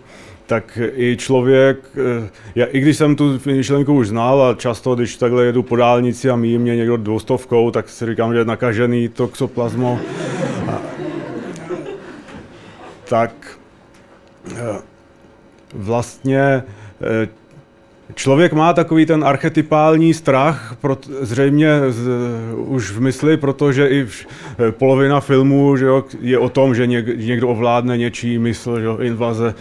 J: tak i člověk, eh, já, i když jsem tu myšlenku už znal a často, když takhle jedu po dálnici a míjí mě někdo dvoustovkou, tak si říkám, že je nakažený toxoplasmo tak eh, vlastně eh, Člověk má takový ten archetypální strach, zřejmě už v mysli, protože i eh, polovina filmů že je o tom, že něk, někdo ovládne něčí mysl, že invaze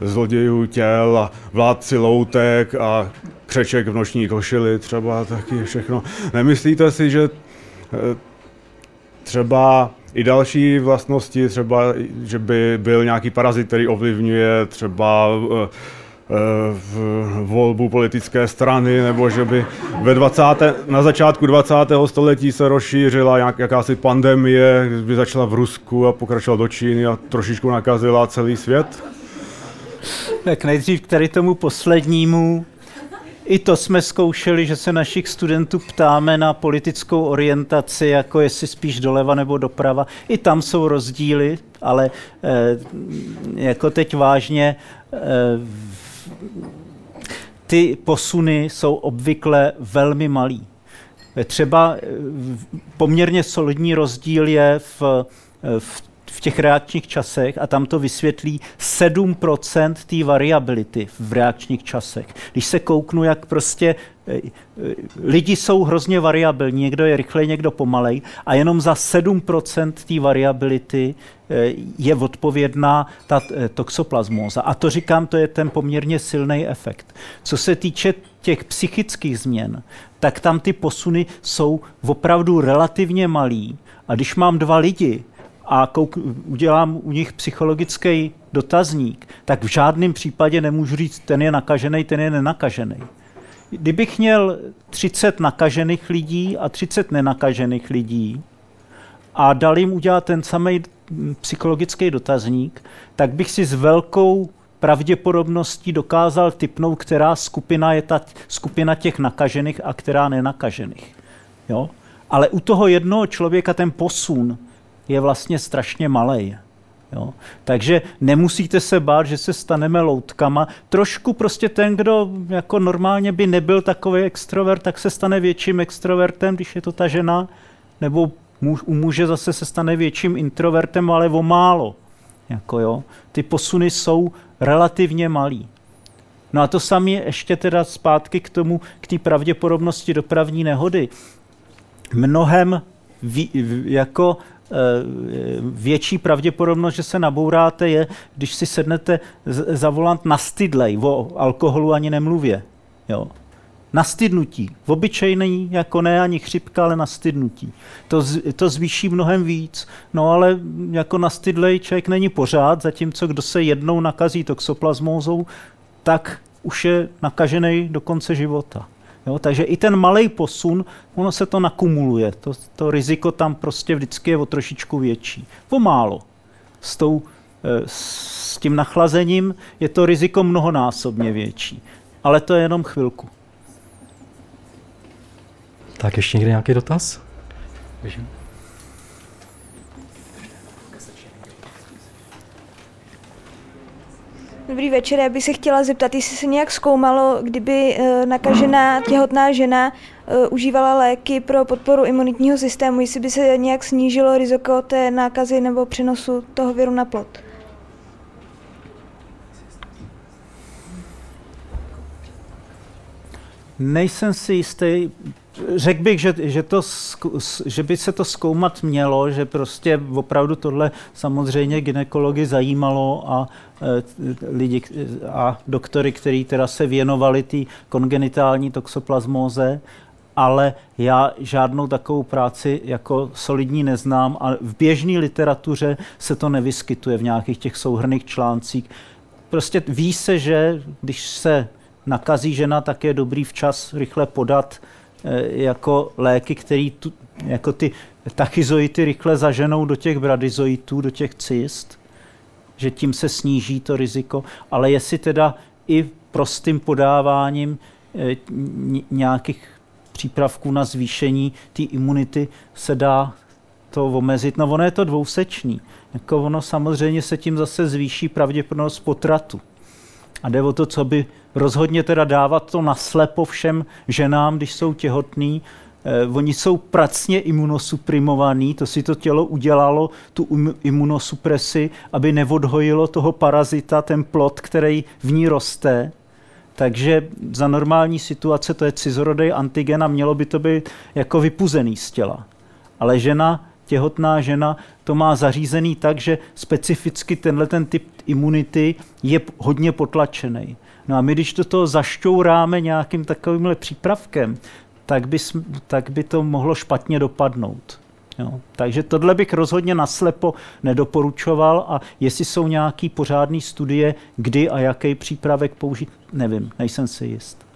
J: zlodějů těl a vládci loutek a křeček v noční košili třeba taky všechno. Nemyslíte si, že třeba i další vlastnosti, třeba, že by byl nějaký parazit, který ovlivňuje třeba eh, eh, v volbu politické strany, nebo že by ve 20. na začátku 20. století se rozšířila jak, jakási pandemie, by začala v Rusku a pokračovala do Číny a trošičku nakazila celý svět?
B: Tak nejdřív k tady tomu poslednímu. I to jsme zkoušeli, že se našich studentů ptáme na politickou orientaci, jako jestli spíš doleva nebo doprava. I tam jsou rozdíly, ale eh, jako teď vážně eh, ty posuny jsou obvykle velmi malý. Třeba eh, poměrně solidní rozdíl je v, v v těch reakčních časech a tam to vysvětlí 7% té variability v reakčních časech. Když se kouknu, jak prostě eh, eh, lidi jsou hrozně variabilní, někdo je rychlej, někdo pomalej a jenom za 7% té variability eh, je odpovědná ta toxoplasmóza. A to říkám, to je ten poměrně silný efekt. Co se týče těch psychických změn, tak tam ty posuny jsou opravdu relativně malý. A když mám dva lidi, a kouk, udělám u nich psychologický dotazník, tak v žádném případě nemůžu říct, ten je nakažený, ten je nenakažený. Kdybych měl 30 nakažených lidí a 30 nenakažených lidí a dal jim udělat ten samý psychologický dotazník, tak bych si s velkou pravděpodobností dokázal typnout, která skupina je ta skupina těch nakažených a která nenakažených. Jo? Ale u toho jednoho člověka ten posun je vlastně strašně malý. Jo? Takže nemusíte se bát, že se staneme loutkama. Trošku prostě ten, kdo jako normálně by nebyl takový extrovert, tak se stane větším extrovertem, když je to ta žena, nebo muž, u muže zase se stane větším introvertem, ale o málo. Jako jo. Ty posuny jsou relativně malý. No a to samé ještě teda zpátky k tomu, k té pravděpodobnosti dopravní nehody. Mnohem ví, jako větší pravděpodobnost, že se nabouráte, je, když si sednete za volant na stydlej, o alkoholu ani nemluvě. Jo. Na stydnutí. V obyčejný, jako ne ani chřipka, ale na stydnutí. To, to zvýší mnohem víc. No ale jako na stydlej člověk není pořád, zatímco kdo se jednou nakazí toxoplasmózou, tak už je nakažený do konce života. Jo, takže i ten malý posun, ono se to nakumuluje. To, to riziko tam prostě vždycky je o trošičku větší. Pomálo. S, tou, eh, s tím nachlazením je to riziko mnohonásobně větší. Ale to je jenom chvilku.
K: Tak ještě někde nějaký dotaz? Běžím.
L: Dobrý večer, já bych se chtěla zeptat, jestli se nějak zkoumalo, kdyby eh, nakažená těhotná žena eh, užívala léky pro podporu imunitního systému, jestli by se nějak snížilo riziko té nákazy nebo přenosu toho viru na plod.
B: Nejsem si jistý, Řekl bych, že, že, to, že by se to zkoumat mělo, že prostě opravdu tohle samozřejmě ginekology zajímalo a e, lidi a doktory, kteří teda se věnovali té kongenitální toxoplasmóze, ale já žádnou takovou práci jako solidní neznám a v běžné literatuře se to nevyskytuje v nějakých těch souhrných článcích. Prostě ví se, že když se nakazí žena, tak je dobrý včas rychle podat jako léky, které jako ty tachyzoity rychle zaženou do těch bradyzoitů, do těch cyst, že tím se sníží to riziko, ale jestli teda i prostým podáváním eh, nějakých přípravků na zvýšení té imunity se dá to omezit. No ono je to dvousečný. Jako ono samozřejmě se tím zase zvýší pravděpodobnost potratu. A jde o to, co by rozhodně teda dávat to naslepo všem ženám, když jsou těhotný. Eh, oni jsou pracně imunosuprimovaní, to si to tělo udělalo, tu imunosupresi, aby neodhojilo toho parazita, ten plot, který v ní roste. Takže za normální situace to je cizorodej antigen a mělo by to být jako vypuzený z těla. Ale žena, těhotná žena, to má zařízený tak, že specificky tenhle ten typ imunity je hodně potlačený. No a my, když do toho zašťouráme nějakým takovýmhle přípravkem, tak by, tak by to mohlo špatně dopadnout. Jo. Takže tohle bych rozhodně naslepo nedoporučoval a jestli jsou nějaký pořádné studie, kdy a jaký přípravek použít, nevím, nejsem si jist.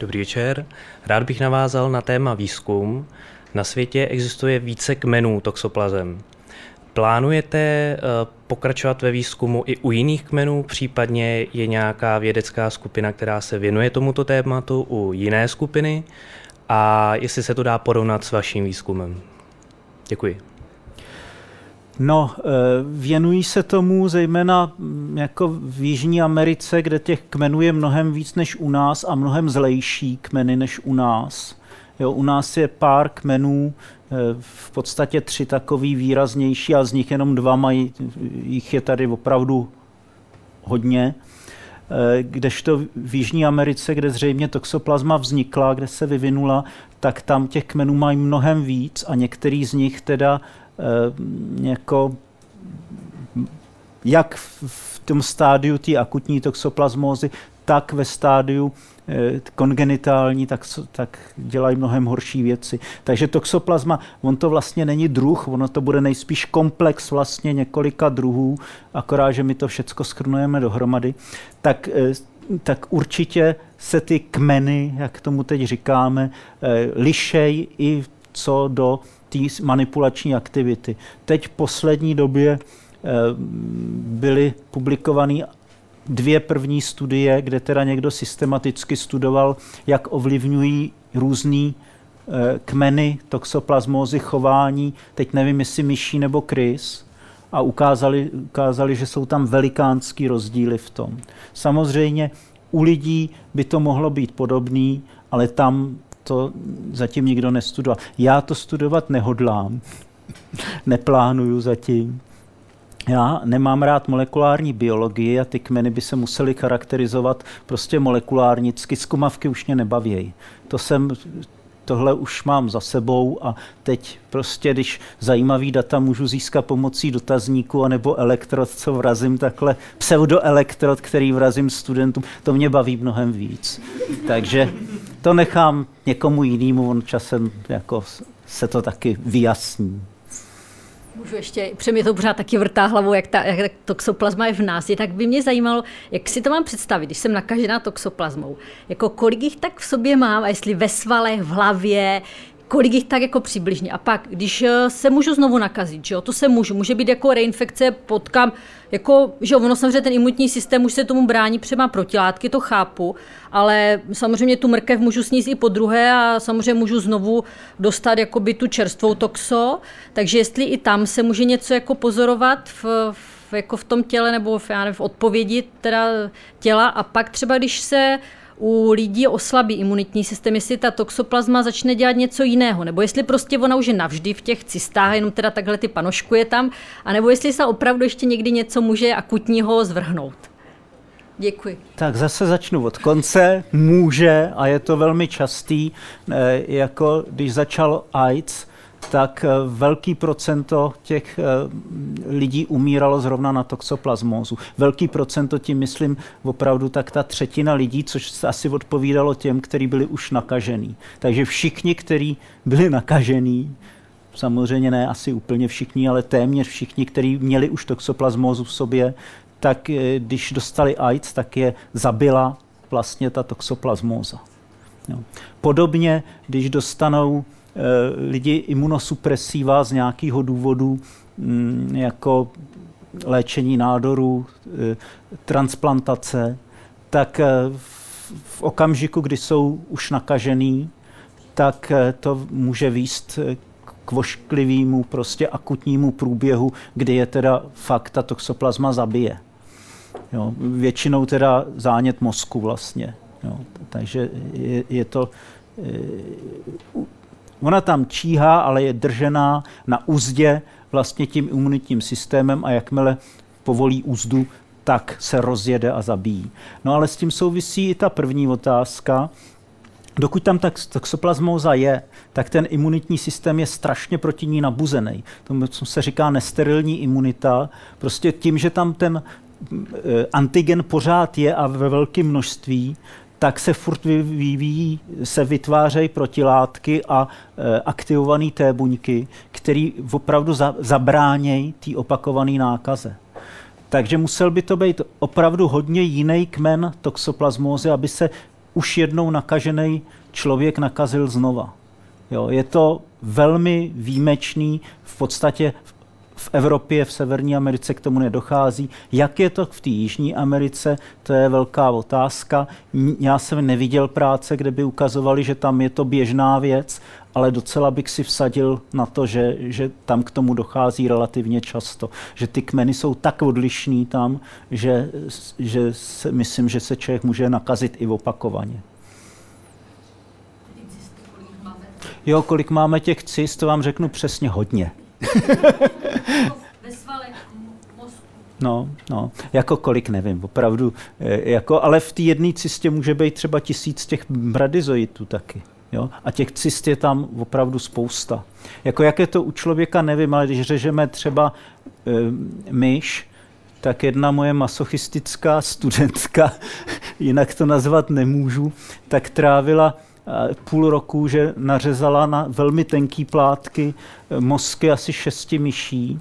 M: Dobrý večer. Rád bych navázal na téma výzkum. Na světě existuje více kmenů toxoplazem. Plánujete eh, pokračovat ve výzkumu i u jiných kmenů, případně je nějaká vědecká skupina, která se věnuje tomuto tématu u jiné skupiny a jestli se to dá porovnat s vaším výzkumem? Děkuji.
B: No, eh, věnují se tomu zejména mm, jako v Jižní Americe, kde těch kmenů je mnohem víc než u nás a mnohem zlejší kmeny než u nás. Jo, u nás je pár kmenů, eh, v podstatě tři takový výraznější a z nich jenom dva mají, jich je tady opravdu hodně. Eh, kdežto v Jižní Americe, kde zřejmě toxoplazma vznikla, kde se vyvinula, tak tam těch kmenů mají mnohem víc a některý z nich teda eh, jako jak v tom stádiu té akutní toxoplasmózy, tak ve stádiu kongenitální, tak, tak dělají mnohem horší věci. Takže toxoplasma, on to vlastně není druh, ono to bude nejspíš komplex vlastně několika druhů, akorát, že my to všecko schrnujeme dohromady, tak, eh, tak určitě se ty kmeny, jak tomu teď říkáme, eh, lišej i co do té manipulační aktivity. Teď v poslední době byly publikované dvě první studie, kde teda někdo systematicky studoval, jak ovlivňují různý e, kmeny toxoplasmózy chování, teď nevím, jestli myší nebo krys, a ukázali, ukázali, že jsou tam velikánský rozdíly v tom. Samozřejmě u lidí by to mohlo být podobný, ale tam to zatím nikdo nestudoval. Já to studovat nehodlám, neplánuju zatím. Já nemám rád molekulární biologii a ty kmeny by se musely charakterizovat prostě molekulárnicky. Zkumavky už mě nebavějí. To jsem, tohle už mám za sebou a teď prostě, když zajímavý data můžu získat pomocí dotazníku anebo elektrod, co vrazím takhle, pseudoelektrod, který vrazím studentům, to mě baví mnohem víc. Takže to nechám někomu jinému, on časem jako se to taky vyjasní.
C: Můžu ještě, protože mě to pořád taky vrtá hlavou, jak ta, jak ta toxoplasma je v nás. Je, tak by mě zajímalo, jak si to mám představit, když jsem nakažená toxoplasmou. Jako kolik jich tak v sobě mám a jestli ve svalech, v hlavě, kolik jich tak jako přibližně. A pak, když eh, se můžu znovu nakazit, že jo, to se můžu, může být jako reinfekce, potkám, jako, že jo, ono samozřejmě ten imunitní systém už se tomu brání, třeba protilátky, to chápu, ale samozřejmě tu mrkev můžu sníst i po druhé a samozřejmě můžu znovu dostat jakoby tu čerstvou toxo, takže jestli i tam se může něco jako pozorovat v, v jako v tom těle nebo v, já nevím, v odpovědi teda těla a pak třeba, když se u lidí oslabí imunitní systém, jestli ta toxoplazma začne dělat něco jiného, nebo jestli prostě ona už je navždy v těch cystách, jenom teda takhle ty panoškuje tam, anebo jestli se opravdu ještě někdy něco může akutního zvrhnout. Děkuji.
B: Tak zase začnu od konce. Může, a je to velmi častý, eh, jako když začal AIDS, tak eh, velký procento těch eh, lidí umíralo zrovna na toxoplasmózu. Velký procento tím myslím opravdu tak ta třetina lidí, což se asi odpovídalo těm, kteří byli už nakažený. Takže všichni, kteří byli nakažený, samozřejmě ne asi úplně všichni, ale téměř všichni, kteří měli už toxoplasmózu v sobě, tak eh, když dostali AIDS, tak je zabila vlastně ta toxoplasmóza. Jo. Podobně, když dostanou lidi imunosupresiva z nějakého důvodu, mm, jako léčení nádorů, e, transplantace, tak e, v, v okamžiku, kdy jsou už nakažený, tak to může výst k vošklivému, prostě akutnímu průběhu, kdy je teda fakt ta toxoplasma zabije. Jo, většinou teda zánět mozku vlastně. Jo, takže je, je to... Ona tam číhá, ale je držená na úzdě vlastně tím imunitním systémem a jakmile povolí úzdu, tak se rozjede a zabíjí. No ale s tím souvisí i ta první otázka. Dokud tam tak toxoplasmóza je, tak ten imunitní systém je strašně proti ní nabuzený. To se říká nesterilní imunita. Prostě tím, že tam ten Eh, antigen pořád je a ve velkém množství, tak se furt vyvíjí, se vytvářejí protilátky a e, aktivované té buňky, které opravdu za, zabránějí té opakované nákaze. Takže musel by to být opravdu hodně jiný kmen toxoplasmózy, aby se už jednou nakažený člověk nakazil znova. Jo, je to velmi výjimečný, v podstatě v Evropě, v Severní Americe k tomu nedochází. Jak je to v té Jižní Americe, to je velká otázka. Já jsem neviděl práce, kde by ukazovali, že tam je to běžná věc, ale docela bych si vsadil na to, že, že tam k tomu dochází relativně často. Že ty kmeny jsou tak odlišný tam, že, že se, myslím, že se člověk může nakazit i opakovaně. Jo, kolik máme těch cyst, to vám řeknu přesně hodně. No, no, jako kolik nevím, opravdu, eh, jako, ale v té jedné cistě může být třeba tisíc těch bradyzoitů taky. Jo? A těch cist je tam opravdu spousta. Jako jak je to u člověka, nevím, ale když řežeme třeba e, myš, tak jedna moje masochistická studentka, jinak to nazvat nemůžu, tak trávila půl roku, že nařezala na velmi tenký plátky eh, mozky asi šesti myší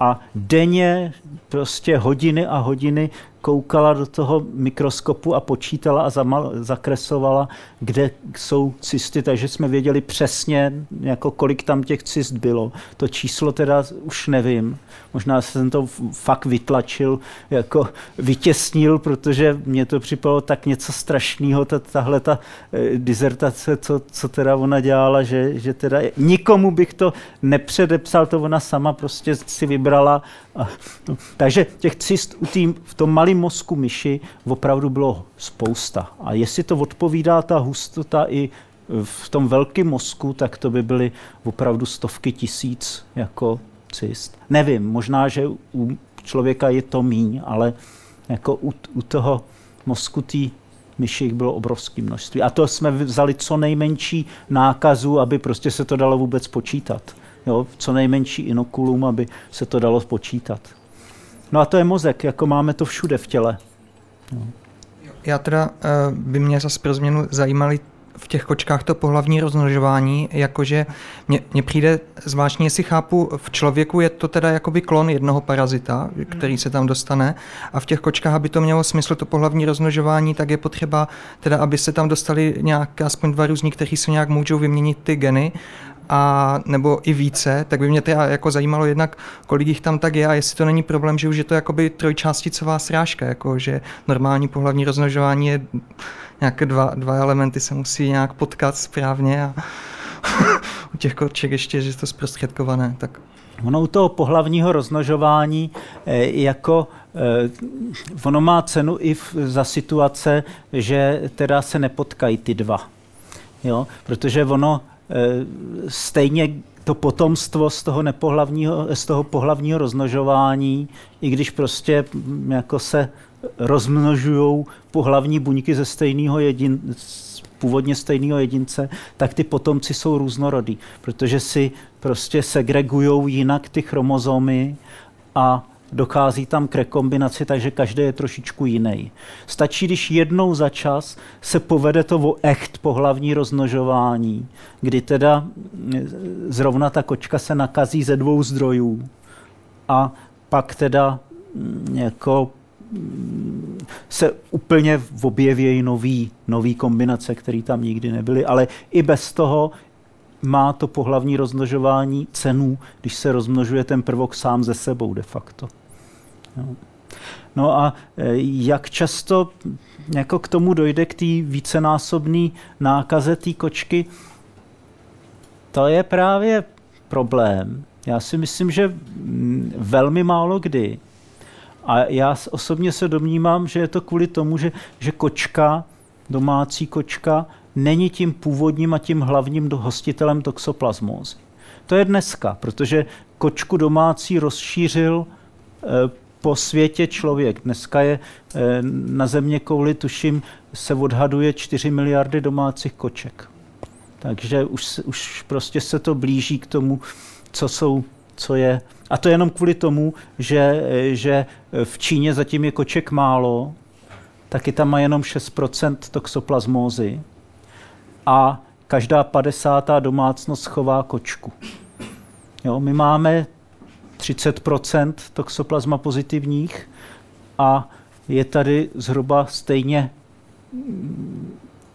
B: a denně prostě hodiny a hodiny koukala do toho mikroskopu a počítala a zamal, zakresovala, kde jsou cysty, takže jsme věděli přesně, jako kolik tam těch cyst bylo. To číslo teda už nevím. Možná jsem to fakt vytlačil, jako vytěsnil, protože mě to připadalo tak něco strašného, ta, tahle ta e, dizertace, co, co teda ona dělala, že, že teda nikomu bych to nepředepsal, to ona sama prostě si vybrala. A, no, takže těch cyst u tým, v tom malém mozku myši opravdu bylo spousta. A jestli to odpovídá ta hustota i v tom velkém mozku, tak to by byly opravdu stovky tisíc jako cyst. Nevím, možná, že u člověka je to míň, ale jako u, u toho mozku té myši jich bylo obrovské množství. A to jsme vzali co nejmenší nákazu, aby prostě se to dalo vůbec počítat. Jo, co nejmenší inokulum, aby se to dalo počítat. No a to je mozek, jako máme to všude v těle. No.
E: Já teda uh, by mě zase pro změnu zajímaly v těch kočkách to pohlavní rozmnožování, jakože mně, mně přijde zvláštně, jestli chápu, v člověku je to teda jakoby klon jednoho parazita, který se tam dostane a v těch kočkách, aby to mělo smysl, to pohlavní rozmnožování, tak je potřeba teda, aby se tam dostali nějak, aspoň dva různí, kteří se nějak můžou vyměnit ty geny a nebo i více, tak by mě teda jako zajímalo jednak, kolik jich tam tak je a jestli to není problém, že už je to jakoby trojčásticová srážka, jako že normální pohlavní rozmnožování je nějaké dva, dva elementy se musí nějak potkat správně a u těch koček ještě, že je to zprostředkované, tak
B: Ono u toho pohlavního rozmnožování eh, jako eh, ono má cenu i v, za situace, že teda se nepotkají ty dva. Jo? Protože ono stejně to potomstvo z toho, nepohlavního, z toho pohlavního roznožování, i když prostě mm, jako se rozmnožují pohlavní buňky ze stejného jedin, původně stejného jedince, tak ty potomci jsou různorodí, protože si prostě segregují jinak ty chromozomy a dochází tam k rekombinaci, takže každý je trošičku jiný. Stačí, když jednou za čas se povede to o echt pohlavní rozmnožování, kdy teda zrovna ta kočka se nakazí ze dvou zdrojů a pak teda jako se úplně objevějí nový, nový kombinace, které tam nikdy nebyly, ale i bez toho má to pohlavní rozmnožování cenu, když se rozmnožuje ten prvok sám ze sebou de facto. No, no a e, jak často jako k tomu dojde k té vícenásobné nákaze té kočky, to je právě problém. Já si myslím, že velmi málo kdy. A já osobně se domnívám, že je to kvůli tomu, že, že kočka, domácí kočka, není tím původním a tím hlavním hostitelem toxoplasmózy. To je dneska, protože kočku domácí rozšířil e, po světě člověk. Dneska je e, na země kouli, tuším, se odhaduje 4 miliardy domácích koček. Takže už, už prostě se to blíží k tomu, co jsou, co je. A to jenom kvůli tomu, že, že v Číně zatím je koček málo, taky tam má jenom 6% toxoplasmózy a každá 50. domácnost chová kočku. Jo, my máme 30% toxoplasma pozitivních a je tady zhruba stejně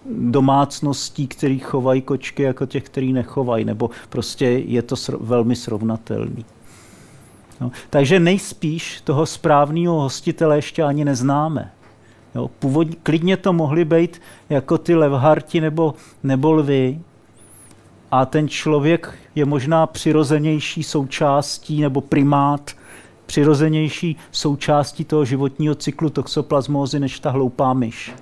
B: domácností, který chovají kočky, jako těch, který nechovají, nebo prostě je to sr- velmi srovnatelný. No, takže nejspíš toho správného hostitele ještě ani neznáme. Jo, původně, klidně to mohly být jako ty levharti nebo, nebo lvy, a ten člověk je možná přirozenější součástí nebo primát přirozenější součástí toho životního cyklu toxoplasmózy než ta hloupá myš.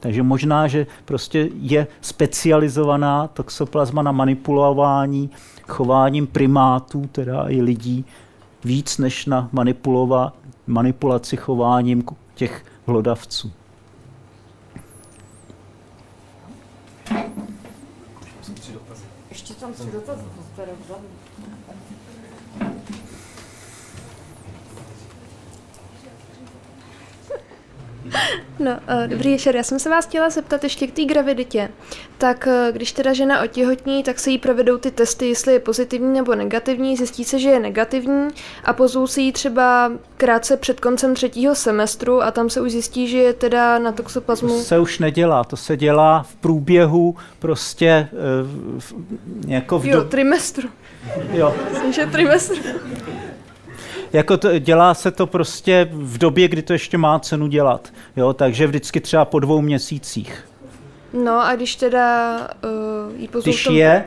B: Takže možná, že prostě je specializovaná toxoplasma na manipulování chováním primátů, teda i lidí, víc než na manipulova, manipulaci chováním těch hlodavců.
A: Ještě tam si dotaz
D: No, uh, dobrý večer. Já jsem se vás chtěla zeptat ještě k té graviditě. Tak uh, když teda žena otěhotní, tak se jí provedou ty testy, jestli je pozitivní nebo negativní. Zjistí se, že je negativní a pozvou se jí třeba krátce před koncem třetího semestru a tam se už zjistí, že je teda na toxoplasmu.
B: To se už nedělá, to se dělá v průběhu prostě uh, v, jako v
D: jo, do... trimestru.
B: Jo.
D: Myslím, že trimestru.
B: Jako to, dělá se to prostě v době, kdy to ještě má cenu dělat. Jo, takže vždycky třeba po dvou měsících.
D: No a když teda uh, jí
B: Když tom, je?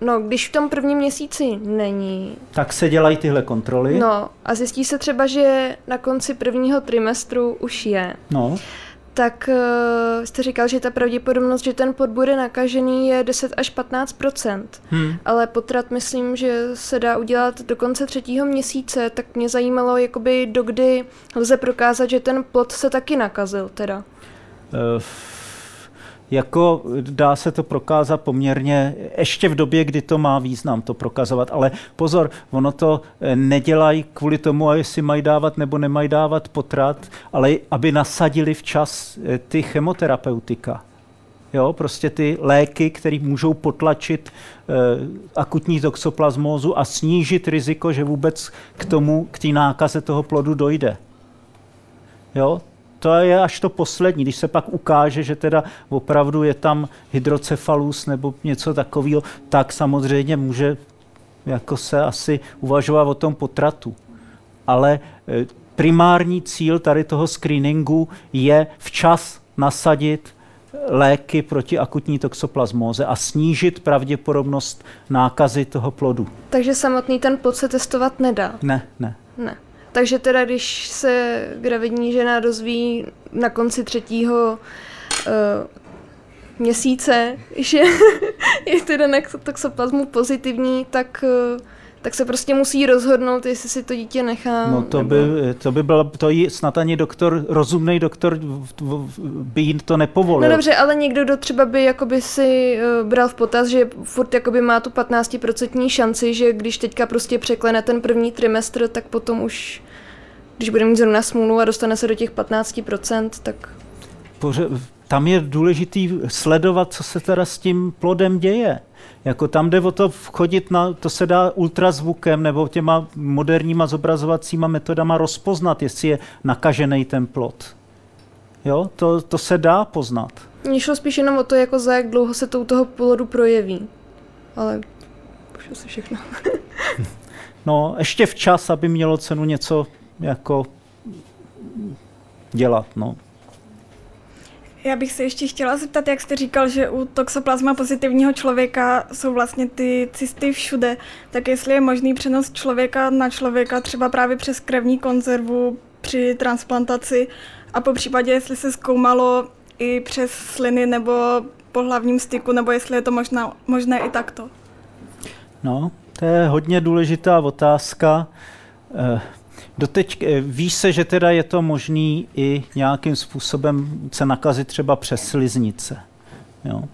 D: No, když v tom prvním měsíci není.
B: Tak se dělají tyhle kontroly.
D: No a zjistí se třeba, že na konci prvního trimestru už je.
B: No
D: tak uh, jste říkal, že ta pravděpodobnost, že ten pod bude nakažený, je 10 až 15 hmm. Ale potrat myslím, že se dá udělat do konce třetího měsíce, tak mě zajímalo, jakoby dokdy lze prokázat, že ten plod se taky nakazil teda. Uh
B: jako dá se to prokázat poměrně ještě v době, kdy to má význam to prokazovat. Ale pozor, ono to eh, nedělají kvůli tomu, a jestli mají dávat nebo nemají dávat potrat, ale aby nasadili včas eh, ty chemoterapeutika. Jo, prostě ty léky, které můžou potlačit e, akutní toxoplasmózu a snížit riziko, že vůbec k tomu, k té nákaze toho plodu dojde. Jo, to je až to poslední, když se pak ukáže, že teda opravdu je tam hydrocefalus nebo něco takového, tak samozřejmě může jako se asi uvažovat o tom potratu. Ale e, primární cíl tady toho screeningu je včas nasadit léky proti akutní toxoplasmóze a snížit pravděpodobnost nákazy toho plodu.
D: Takže samotný ten plod se testovat nedá?
B: Ne, ne.
D: Ne. Takže teda, když se gravidní žena dozví na konci třetího uh, měsíce, že je teda na toxoplasmu pozitivní, tak uh, tak se prostě musí rozhodnout, jestli si to dítě nechá.
B: No to,
D: nebo...
B: by, to by bylo, to jí snad ani doktor, rozumný doktor by jí to nepovolil.
D: No dobře, ale někdo, kdo třeba by jakoby si uh, bral v potaz, že furt jakoby má tu 15% šanci, že když teďka prostě překlene ten první trimestr, tak potom už, když bude mít zrovna smůlu a dostane se do těch 15%, tak...
B: Poře- tam je důležitý sledovat, co se teda s tím plodem děje. Jako tam jde o to vchodit na, to se dá ultrazvukem nebo těma moderníma zobrazovacíma metodama rozpoznat, jestli je nakažený ten plod. Jo, to, to se dá poznat.
D: Mně šlo spíš jenom o to, jako za jak dlouho se to u toho plodu projeví. Ale už asi všechno.
B: no, ještě včas, aby mělo cenu něco jako dělat, no.
G: Já bych se ještě chtěla zeptat, jak jste říkal, že u toxoplasma pozitivního člověka jsou vlastně ty cysty všude, tak jestli je možný přenos člověka na člověka třeba právě přes krevní konzervu při transplantaci a po případě, jestli se zkoumalo i přes sliny nebo po hlavním styku, nebo jestli je to možná, možné i takto.
B: No, to je hodně důležitá otázka. Eh, Doteď eh, ví se, že teda je to možný i nějakým způsobem se nakazit třeba přes sliznice. Jo.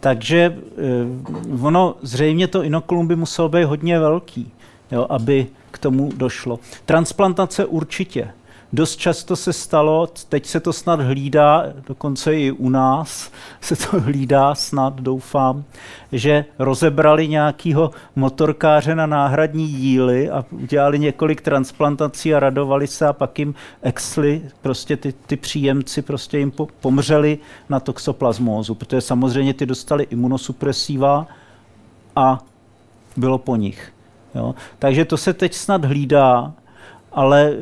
B: Takže eh, ono zřejmě to inokulum by muselo být hodně velký, jo, aby k tomu došlo. Transplantace určitě. Dost často se stalo, teď se to snad hlídá, dokonce i u nás se to hlídá, snad doufám, že rozebrali nějakého motorkáře na náhradní díly a udělali několik transplantací a radovali se a pak jim exli, prostě ty, ty příjemci prostě jim pomřeli na toxoplasmózu, protože samozřejmě ty dostali imunosupresiva a bylo po nich. Jo? Takže to se teď snad hlídá ale e,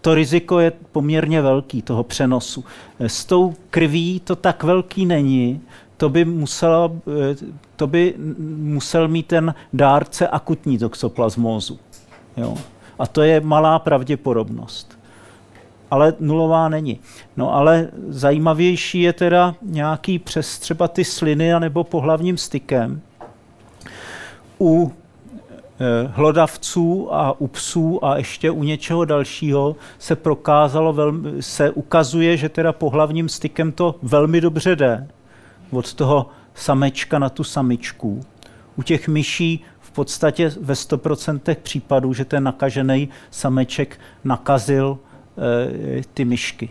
B: to riziko je poměrně velký toho přenosu. E, s tou krví to tak velký není, to by, musela, e, to by musel mít ten dárce akutní toxoplasmózu. Jo. A to je malá pravděpodobnost. Ale nulová není. No ale zajímavější je teda nějaký přes třeba ty sliny nebo pohlavním stykem. U hlodavců a u psů a ještě u něčeho dalšího se prokázalo, velmi, se ukazuje, že teda pohlavním stykem to velmi dobře jde od toho samečka na tu samičku. U těch myší v podstatě ve 100% případů, že ten nakažený sameček nakazil e, ty myšky.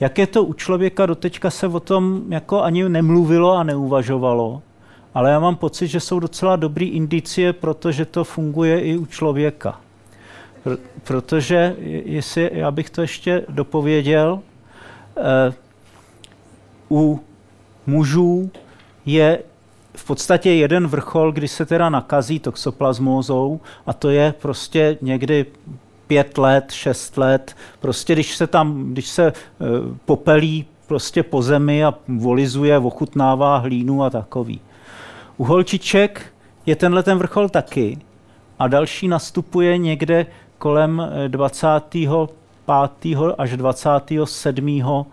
B: Jak je to u člověka, doteďka se o tom jako ani nemluvilo a neuvažovalo ale já mám pocit, že jsou docela dobrý indicie, protože to funguje i u člověka. Pr- protože, jestli já bych to ještě dopověděl, eh, u mužů je v podstatě jeden vrchol, kdy se teda nakazí toxoplasmózou a to je prostě někdy pět let, šest let, prostě když se tam, když se e, popelí prostě po zemi a volizuje, ochutnává hlínu a takový. U holčiček je tenhle ten vrchol taky a další nastupuje někde kolem 25. Eh, až 27.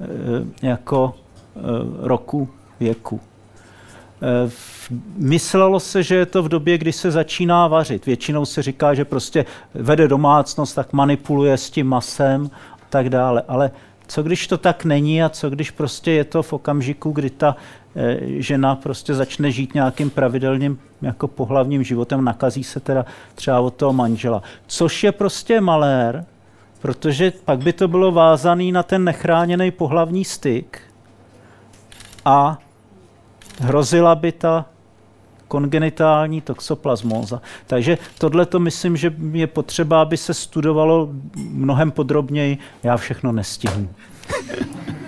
B: Eh, jako eh, roku věku. Myslelo se, že je to v době, kdy se začíná vařit. Většinou se říká, že prostě vede domácnost, tak manipuluje s tím masem a tak dále. Ale co když to tak není a co když prostě je to v okamžiku, kdy ta žena prostě začne žít nějakým pravidelným jako pohlavním životem, nakazí se teda třeba od toho manžela. Což je prostě malér, protože pak by to bylo vázaný na ten nechráněný pohlavní styk a hrozila by ta kongenitální toxoplasmóza. Takže tohle to myslím, že je potřeba, aby se studovalo mnohem podrobněji. Já všechno nestihnu.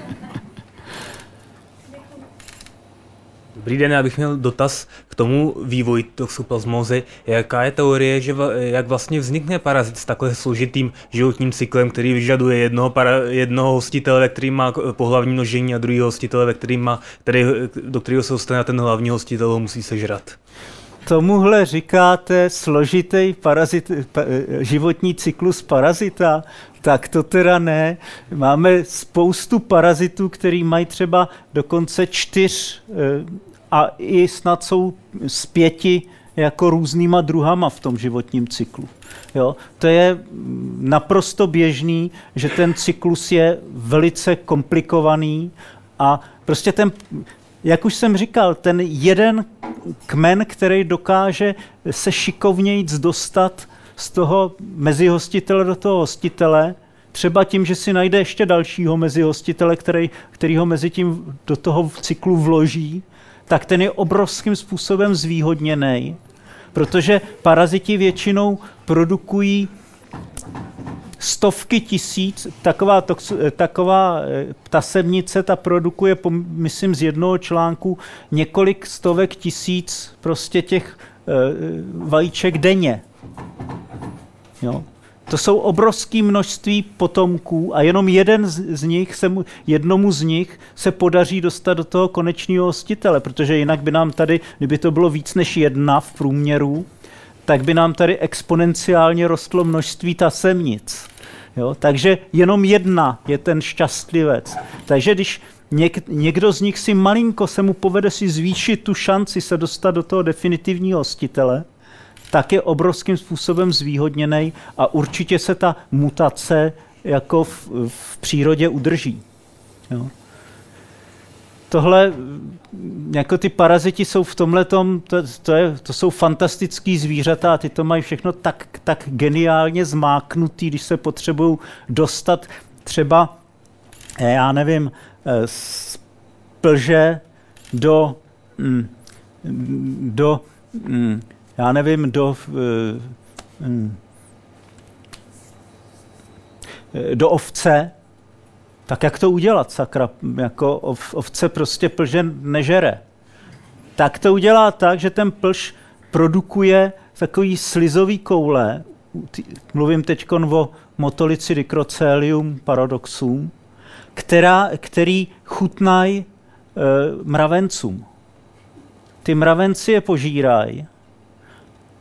M: Dobrý den, já bych měl dotaz k tomu vývoji toxoplasmózy. Jaká je teorie, že jak vlastně vznikne parazit s takhle složitým životním cyklem, který vyžaduje jednoho, para, jednoho hostitele, který má pohlavní množení a druhého hostitele, který má, který, do kterého se dostane ten hlavní hostitel ho musí sežrat?
B: Tomuhle říkáte složitý parazit, pa, životní cyklus parazita? Tak to teda ne. Máme spoustu parazitů, který mají třeba dokonce čtyř eh, a i snad jsou z pěti jako různýma druhama v tom životním cyklu. Jo? To je naprosto běžný, že ten cyklus je velice komplikovaný a prostě ten, jak už jsem říkal, ten jeden kmen, který dokáže se šikovnějíc dostat z toho mezihostitele do toho hostitele, třeba tím, že si najde ještě dalšího mezihostitele, který, který ho mezi tím do toho cyklu vloží, tak ten je obrovským způsobem zvýhodněný, protože paraziti většinou produkují stovky tisíc, taková, tox, taková eh, tasemnice, ta produkuje, myslím, z jednoho článku několik stovek tisíc prostě těch e, vajíček denně. Jo. To jsou obrovské množství potomků a jenom jeden z, nich se mu, jednomu z nich se podaří dostat do toho konečného hostitele, protože jinak by nám tady, kdyby to bylo víc než jedna v průměru, tak by nám tady exponenciálně rostlo množství tasemnic. Jo? Takže jenom jedna je ten šťastlivec. Takže když něk, někdo z nich si malinko se mu povede si zvýšit tu šanci se dostat do toho definitivního hostitele, tak je obrovským způsobem zvýhodněný a určitě se ta mutace jako v, v přírodě udrží. Jo. Tohle, jako ty paraziti jsou v tomhle to, to, je, to jsou fantastický zvířata a ty to mají všechno tak, tak geniálně zmáknutý, když se potřebují dostat třeba, eh, já nevím, eh, z plže do, mm, do mm, já nevím, do, eh, hm, do ovce, tak jak to udělat, sakra? Jako ovce prostě plže nežere. Tak to udělá tak, že ten plž produkuje takový slizový koule, mluvím teď o motolici dicrocelium paradoxum, která, který chutnají e, mravencům. Ty mravenci je požírají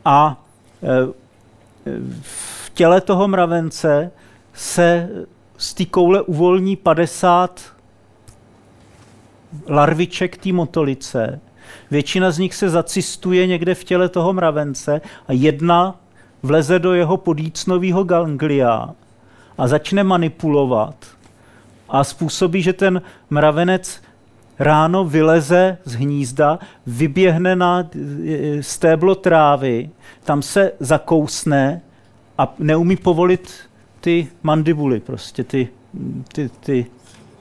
B: a e, v těle toho mravence se z té koule uvolní 50 larviček té motolice. Většina z nich se zacistuje někde v těle toho mravence a jedna vleze do jeho podícnového ganglia a začne manipulovat a způsobí, že ten mravenec ráno vyleze z hnízda, vyběhne na e, stéblo trávy, tam se zakousne a neumí povolit ty mandibuly, prostě ty, ty, ty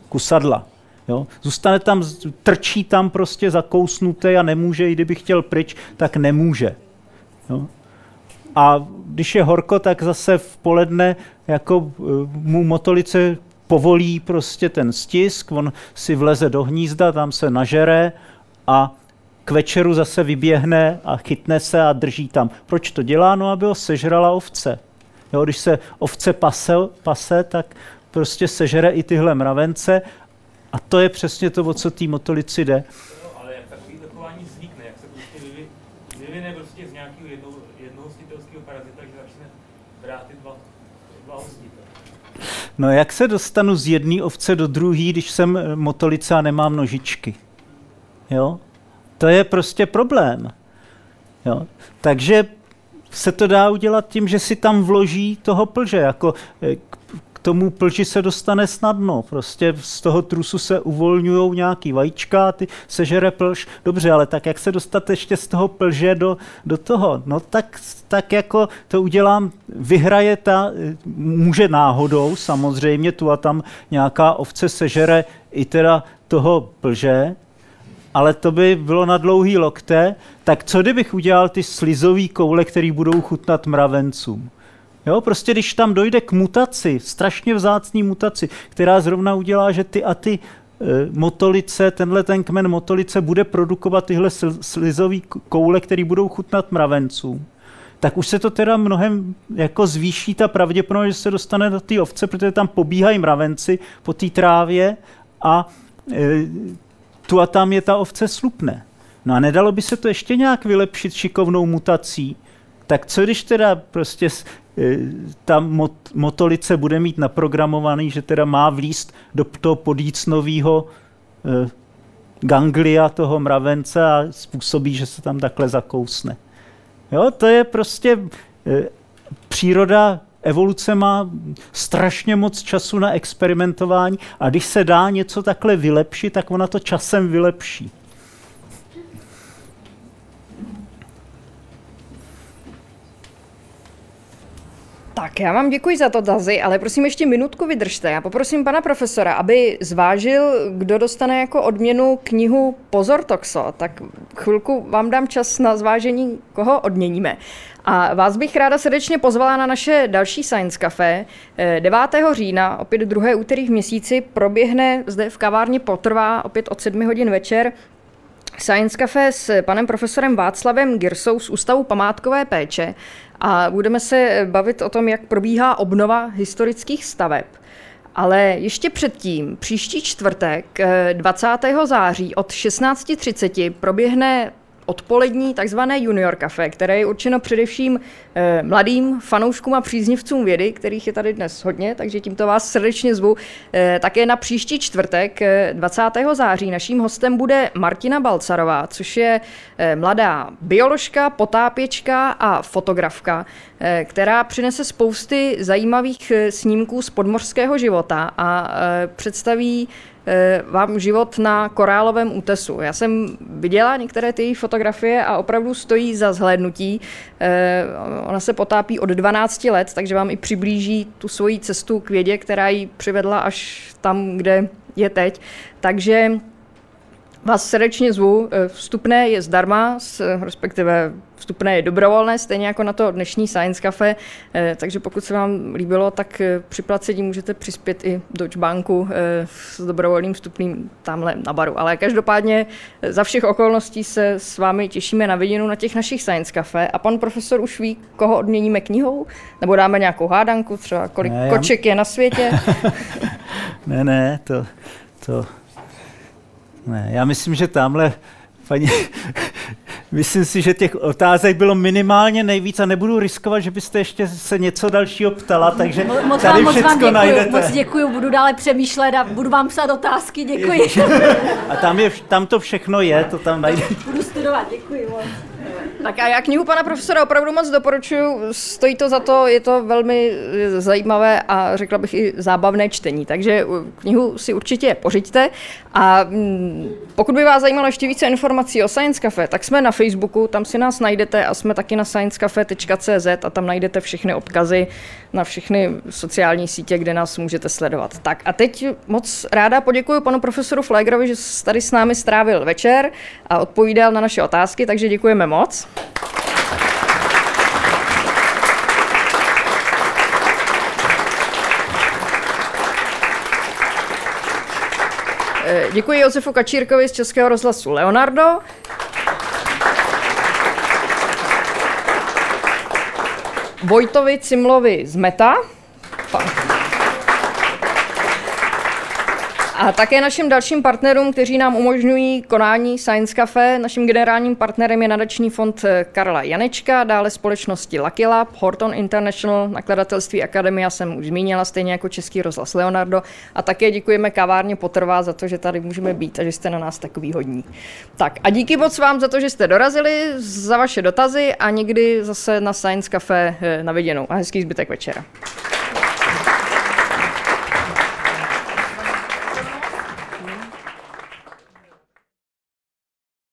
B: kusadla. Jo? Zůstane tam, trčí tam prostě zakousnuté a nemůže, i kdyby chtěl pryč, tak nemůže. Jo? A když je horko, tak zase v poledne jako e, mu motolice povolí prostě ten stisk, on si vleze do hnízda, tam se nažere a k večeru zase vyběhne a chytne se a drží tam. Proč to dělá? No, aby ho sežrala ovce. Jo, když se ovce pase, pase, tak prostě sežere i tyhle mravence a to je přesně to, o co té motolici jde.
N: ale jak takový zachování vznikne, jak se prostě vyvine prostě z nějakého jedno, jednohostitelského parazita, že začne brát ty dva, dva hostitele.
B: No jak se dostanu z jedné ovce do druhé, když jsem motolice a nemám nožičky? Jo? To je prostě problém. Jo? Takže se to dá udělat tím, že si tam vloží toho plže. Jako eh, tomu plži se dostane snadno. Prostě z toho trusu se uvolňují nějaký vajíčka, ty sežere plž. Dobře, ale tak jak se dostat ještě z toho plže do, do toho? No tak, tak jako to udělám, vyhraje ta, může náhodou samozřejmě, tu a tam nějaká ovce sežere i teda toho plže, ale to by bylo na dlouhý lokte, tak co kdybych udělal ty slizové koule, které budou chutnat mravencům? Jo, prostě když tam dojde k mutaci, strašně vzácný mutaci, která zrovna udělá, že ty a ty e, motolice, tenhle ten kmen motolice bude produkovat tyhle slizové koule, které budou chutnat mravencům, tak už se to teda mnohem jako zvýší ta pravděpodobnost, že se dostane do té ovce, protože tam pobíhají mravenci po té trávě a e, tu a tam je ta ovce slupne. No a nedalo by se to ještě nějak vylepšit šikovnou mutací? Tak co když teda prostě ta mot, motolice bude mít naprogramovaný, že teda má vlíst do toho podícnového e, ganglia toho mravence a způsobí, že se tam takhle zakousne. Jo, to je prostě e, příroda evoluce má strašně moc času na experimentování a když se dá něco takhle vylepšit, tak ona to časem vylepší.
A: Tak já vám děkuji za to, Dazy, ale prosím ještě minutku vydržte. Já poprosím pana profesora, aby zvážil, kdo dostane jako odměnu knihu Pozor Toxo. Tak chvilku vám dám čas na zvážení, koho odměníme. A vás bych ráda srdečně pozvala na naše další Science Café. 9. října, opět druhé úterý v měsíci, proběhne zde v kavárně Potrvá, opět od 7 hodin večer, Science Café s panem profesorem Václavem Girsou z Ústavu památkové péče a budeme se bavit o tom, jak probíhá obnova historických staveb. Ale ještě předtím, příští čtvrtek 20. září od 16.30 proběhne odpolední takzvané junior kafe, které je určeno především eh, mladým fanouškům a příznivcům vědy, kterých je tady dnes hodně, takže tímto vás srdečně zvu. Eh, také na příští čtvrtek 20. Eh, září naším hostem bude Martina Balcarová, což je mladá bioložka, potápěčka a fotografka, která přinese spousty zajímavých snímků z podmořského života a představí Eh, vám život na korálovém útesu. Já jsem viděla některé ty fotografie a opravdu stojí za zhlédnutí. Eh, ona se potápí od 12 let, takže vám i přiblíží tu svoji cestu k vědě, která ji přivedla až tam, kde je teď. Takže vás srdečně zvu. Eh, vstupné je zdarma, respektive vstupné je dobrovolné, stejně jako na to dnešní Science Cafe, eh, takže pokud se vám líbilo, tak eh, při placení můžete přispět i Deutsche Banku s dobrovolným vstupným tamhle na baru. Ale každopádně za všech okolností se s vámi těšíme na viděnou na těch našich Science Cafe a pan profesor už ví, koho odměníme knihou, nebo dáme nějakou hádanku, třeba kolik ne, koček já... je na světě.
B: ne, ne, to, to ne, já myslím, že tamhle paní, myslím si, že těch otázek bylo minimálně nejvíc a nebudu riskovat, že byste ještě se něco dalšího ptala, takže
C: moc
B: tady
C: vám,
B: všechno
C: moc vám
B: najdete.
C: Moc děkuji, budu dále přemýšlet a budu vám psát otázky, děkuji.
B: A tam, je, tam to všechno je, to tam najdete.
C: Budu studovat, děkuji moc.
A: Tak a já knihu pana profesora opravdu moc doporučuji, stojí to za to, je to velmi zajímavé a řekla bych i zábavné čtení, takže knihu si určitě pořiďte a mm, pokud by vás zajímalo ještě více informací o Science Cafe, tak jsme na Facebooku, tam si nás najdete a jsme taky na sciencecafe.cz a tam najdete všechny odkazy na všechny sociální sítě, kde nás můžete sledovat. Tak a teď moc ráda poděkuji panu profesoru Flegrovi, že tady s námi strávil večer a odpovídal na naše otázky, takže děkujeme moc. Eh, děkuji Josefu Kačírkovi z Českého rozhlasu Leonardo. Vojtovi Cimlovi z Meta. A také našim dalším partnerům, kteří nám umožňují konání Science Cafe. Naším generálním partnerem je nadační fond eh, Karla Janečka, dále společnosti Lucky Lab, Horton International, nakladatelství Akademia jsem už zmínila, stejně jako Český rozhlas Leonardo. A také děkujeme kavárně Potrvá za to, že tady můžeme být a že jste na nás takový hodní. Tak a díky moc vám za to, že jste dorazili, za vaše dotazy a někdy zase na Science Cafe eh, na viděnou. A hezký zbytek večera.